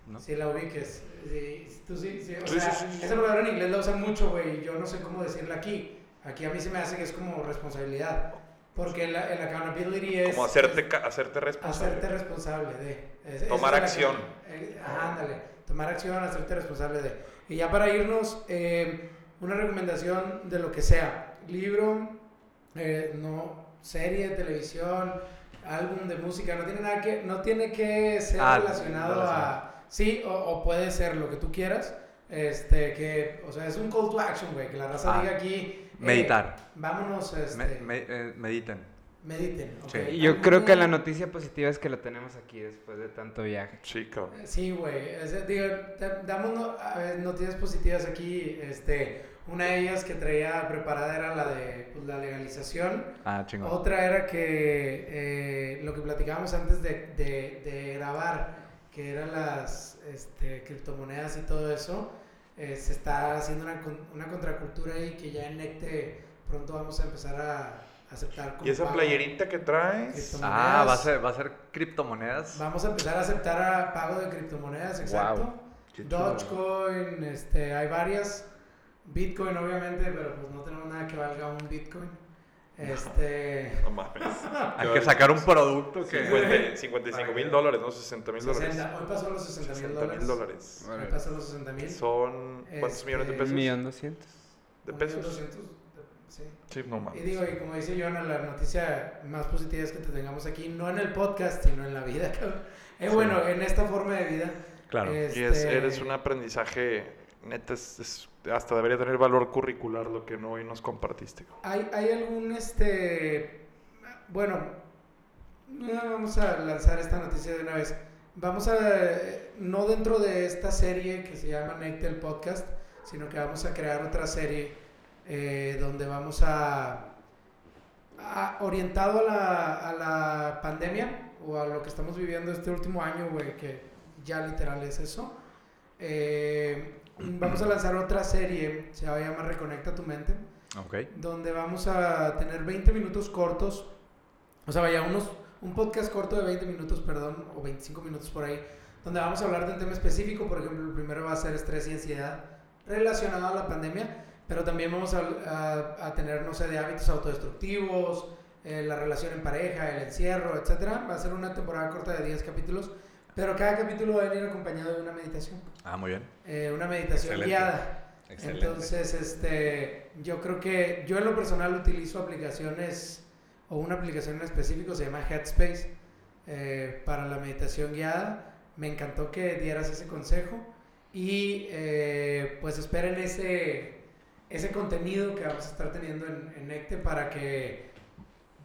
¿no? si la ubiques. Sí, tú sí, sí. O Sí, sea, sí, sí, sí. esa palabra en inglés la usan mucho, güey. Yo no sé cómo decirla aquí. Aquí a mí se me hace que es como responsabilidad. Porque la- el accountability es... Como hacerte, ca- hacerte responsable. Hacerte responsable de. es- Tomar es acción. que- eh, ajá, ándale. Tomar acción, hacerte responsable de. Y ya para irnos, eh, una recomendación de lo que sea. Libro, eh, no, serie, televisión, álbum de música. No tiene nada que. No tiene que ser Ah, relacionado relacionado. a. Sí, o, o puede ser lo que tú quieras. Este, que, o sea, es un call to action, güey. Que la raza Ah, diga aquí. eh, meditar. vámonos, este, Me- me- eh, mediten. mediten. ok. Sí. Yo creo que la noticia positiva es que lo tenemos aquí después de tanto viaje. Sí, cabrón. Sí, güey. Digo, da- damos no- noticias positivas aquí. Este, una de ellas que traía preparada era la de pues, la legalización. Ah, chingón. Otra era que eh, lo que platicábamos antes de, de- de grabar, que eran las este, criptomonedas y todo eso, eh, se está haciendo una, con- una contracultura ahí que ya en Necte pronto vamos a empezar a aceptar. como ¿Y esa pago. playerita que traes? Criptomonedas. Ah, va a ser, va a ser criptomonedas. Vamos a empezar a aceptar a pago de criptomonedas, exacto. Dogecoin, este, hay varias. Bitcoin, obviamente, pero pues no tenemos nada que valga un Bitcoin. Este. No mames. Hay que sacar un producto que. 50 55 mil dólares, no 60 mil dólares. 60, hoy pasó los 60 mil 60 dólares. mil dólares. Hoy pasó los 60 mil. Son, ¿cuántos Este, millones de Un pesos? millón doscientos. ¿De pesos? Sí. Sí, no mames. Y digo, y como dice Jonah, la noticia más positiva es que te tengamos aquí, no en el podcast, sino en la vida, cabrón. Eh, Sí. bueno, en esta forma de vida. Claro. Y es, este, eres un aprendizaje, neta, es, hasta debería tener valor curricular lo que no hoy nos compartiste. ¿Hay, hay algún, este, bueno, vamos a lanzar esta noticia de una vez. Vamos a, no dentro de esta serie que se llama Nectel Podcast, sino que vamos a crear otra serie eh, donde vamos a, a- orientado a la, a la pandemia o a lo que estamos viviendo este último año, güey, que ya literal es eso. Eh, vamos a lanzar otra serie, se va a llamar Reconecta tu mente donde vamos a tener 20 minutos cortos, o sea, vaya, unos, un podcast corto de 20 minutos, perdón, o 25 minutos por ahí, donde vamos a hablar de un tema específico, por ejemplo, el primero va a ser estrés y ansiedad relacionado a la pandemia, pero también vamos a, a- a tener, no sé, de hábitos autodestructivos, eh, la relación en pareja, el encierro, etcétera. Va a ser una temporada corta de 10 capítulos, pero cada capítulo va a venir acompañado de una meditación, Ah, muy bien. eh, una meditación Excelente. guiada. Excelente. Entonces, este, yo creo que yo en lo personal utilizo aplicaciones o una aplicación en específico se llama Headspace eh, para la meditación guiada. Me encantó que dieras ese consejo y eh, pues esperen ese, ese contenido que vamos a estar teniendo en, en para que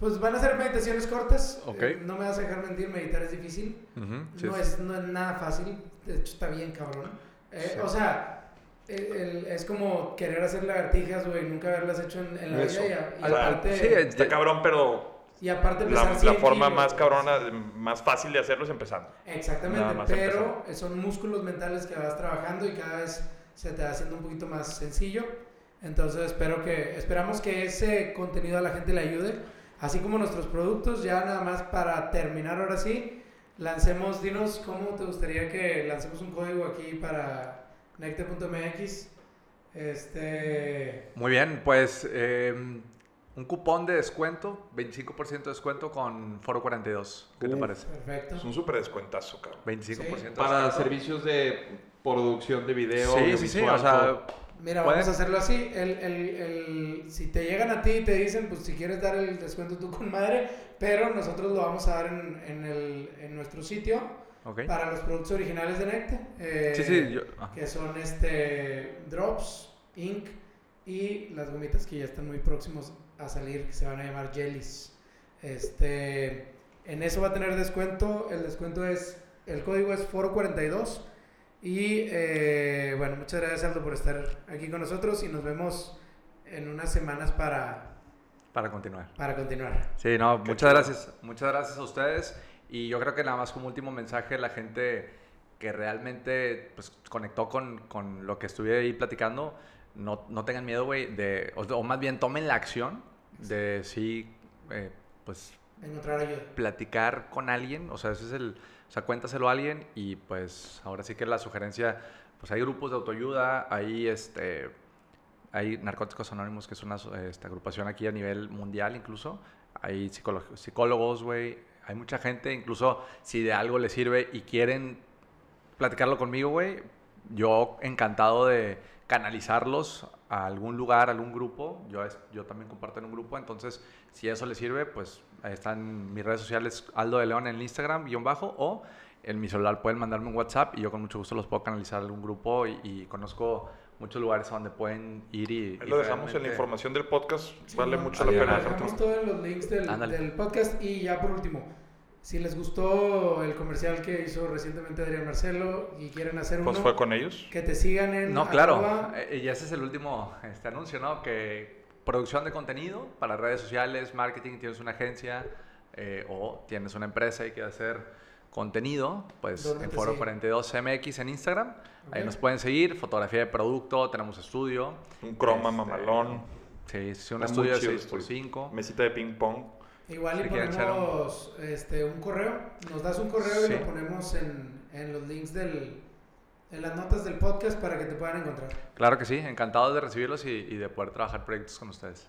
pues van a ser meditaciones cortas. Ok. Eh, no me vas a dejar mentir, meditar es difícil. Ujú, sí, No es, no es nada fácil, de hecho está bien cabrón. Eh, Sí. O sea, el- el- es como querer hacer lagartijas, güey, nunca haberlas hecho en, en la Eso. vida y, a- y O sea, aparte, sí, es- Está cabrón, pero y aparte la, la 100 forma kilos. más cabrona, más fácil de hacerlo es empezando. Exactamente, pero son músculos mentales que vas trabajando y cada vez se te va haciendo un poquito más sencillo. Entonces espero que, esperamos que ese contenido a la gente le ayude. Así como nuestros productos. Ya nada más para terminar ahora sí, lancemos, dinos cómo te gustaría que lancemos un código aquí para necte.mx. Este... Muy bien, pues eh, un cupón de descuento, 25% de descuento con Foro 42. ¿Qué te parece? Perfecto. Es un súper descuentazo, cabrón. 25% de Para descuento. servicios de producción de video. Sí, sí, sí, o sea. Mira, ¿Pueden? vamos a hacerlo así. El, el, el, si te llegan a ti y te dicen, pues si quieres dar el descuento tú con madre, pero nosotros lo vamos a dar en, en, el, en nuestro sitio ok. para los productos originales de Necte. eh, Sí, sí, yo, ah, Que son este Drops, Ink y las gomitas que ya están muy próximos a salir, que se van a llamar Jellies. Este, en eso va a tener descuento. El descuento es, el código es Foro42. Y eh, bueno, muchas gracias Aldo por estar aquí con nosotros y nos vemos en unas semanas para, para continuar. para continuar. Sí, no, Qué muchas chido. gracias. Muchas gracias a ustedes. Y yo creo que nada más como último mensaje, la gente que realmente pues, conectó con, con lo que estuve ahí platicando, no, no tengan miedo, güey, de, o, o más bien tomen la acción de sí, eh, pues Encontrar ayuda. platicar con alguien, o sea, ese es el, o sea, cuéntaselo a alguien y pues ahora sí que la sugerencia, pues hay grupos de autoayuda, hay este, hay Narcóticos Anónimos, que es una este, agrupación aquí a nivel mundial incluso, hay psicólogo- psicólogos, güey, hay mucha gente, incluso si de algo les sirve y quieren platicarlo conmigo, güey, yo encantado de canalizarlos a algún lugar, a algún grupo. Yo, es- yo también comparto en un grupo, entonces si eso les sirve, pues ahí están mis redes sociales, Aldo de León en el Instagram, guion bajo, o en mi celular pueden mandarme un WhatsApp y yo con mucho gusto los puedo canalizar a algún grupo y, y conozco muchos lugares a donde pueden ir y... Ahí y lo dejamos en la realmente- información del podcast. Sí, vale no, mucho la pena. dejamos Dejamos dejártelo. todo en los links del, del podcast y ya por último, si les gustó el comercial que hizo recientemente Adrián Marcelo y quieren hacer uno, Pues fue con ellos. que te sigan en No, claro. arroba- eh, Y ese es el último este anuncio, ¿no? Que producción de contenido para redes sociales, marketing, tienes una agencia eh, o tienes una empresa y quieres hacer contenido, pues ¿Dónde en Foro siguen? 42 MX en Instagram. Ahí nos pueden seguir, fotografía de producto, tenemos estudio. Un croma Este, mamalón. Sí, sí, un estudio de chido el 6x5. Mesita de ping pong. Igual y echar un- ponemos este, un correo, nos das un correo Sí. y lo ponemos en, en los links del, en las notas del podcast para que te puedan encontrar. Claro que sí, encantado de recibirlos y, y de poder trabajar proyectos con ustedes.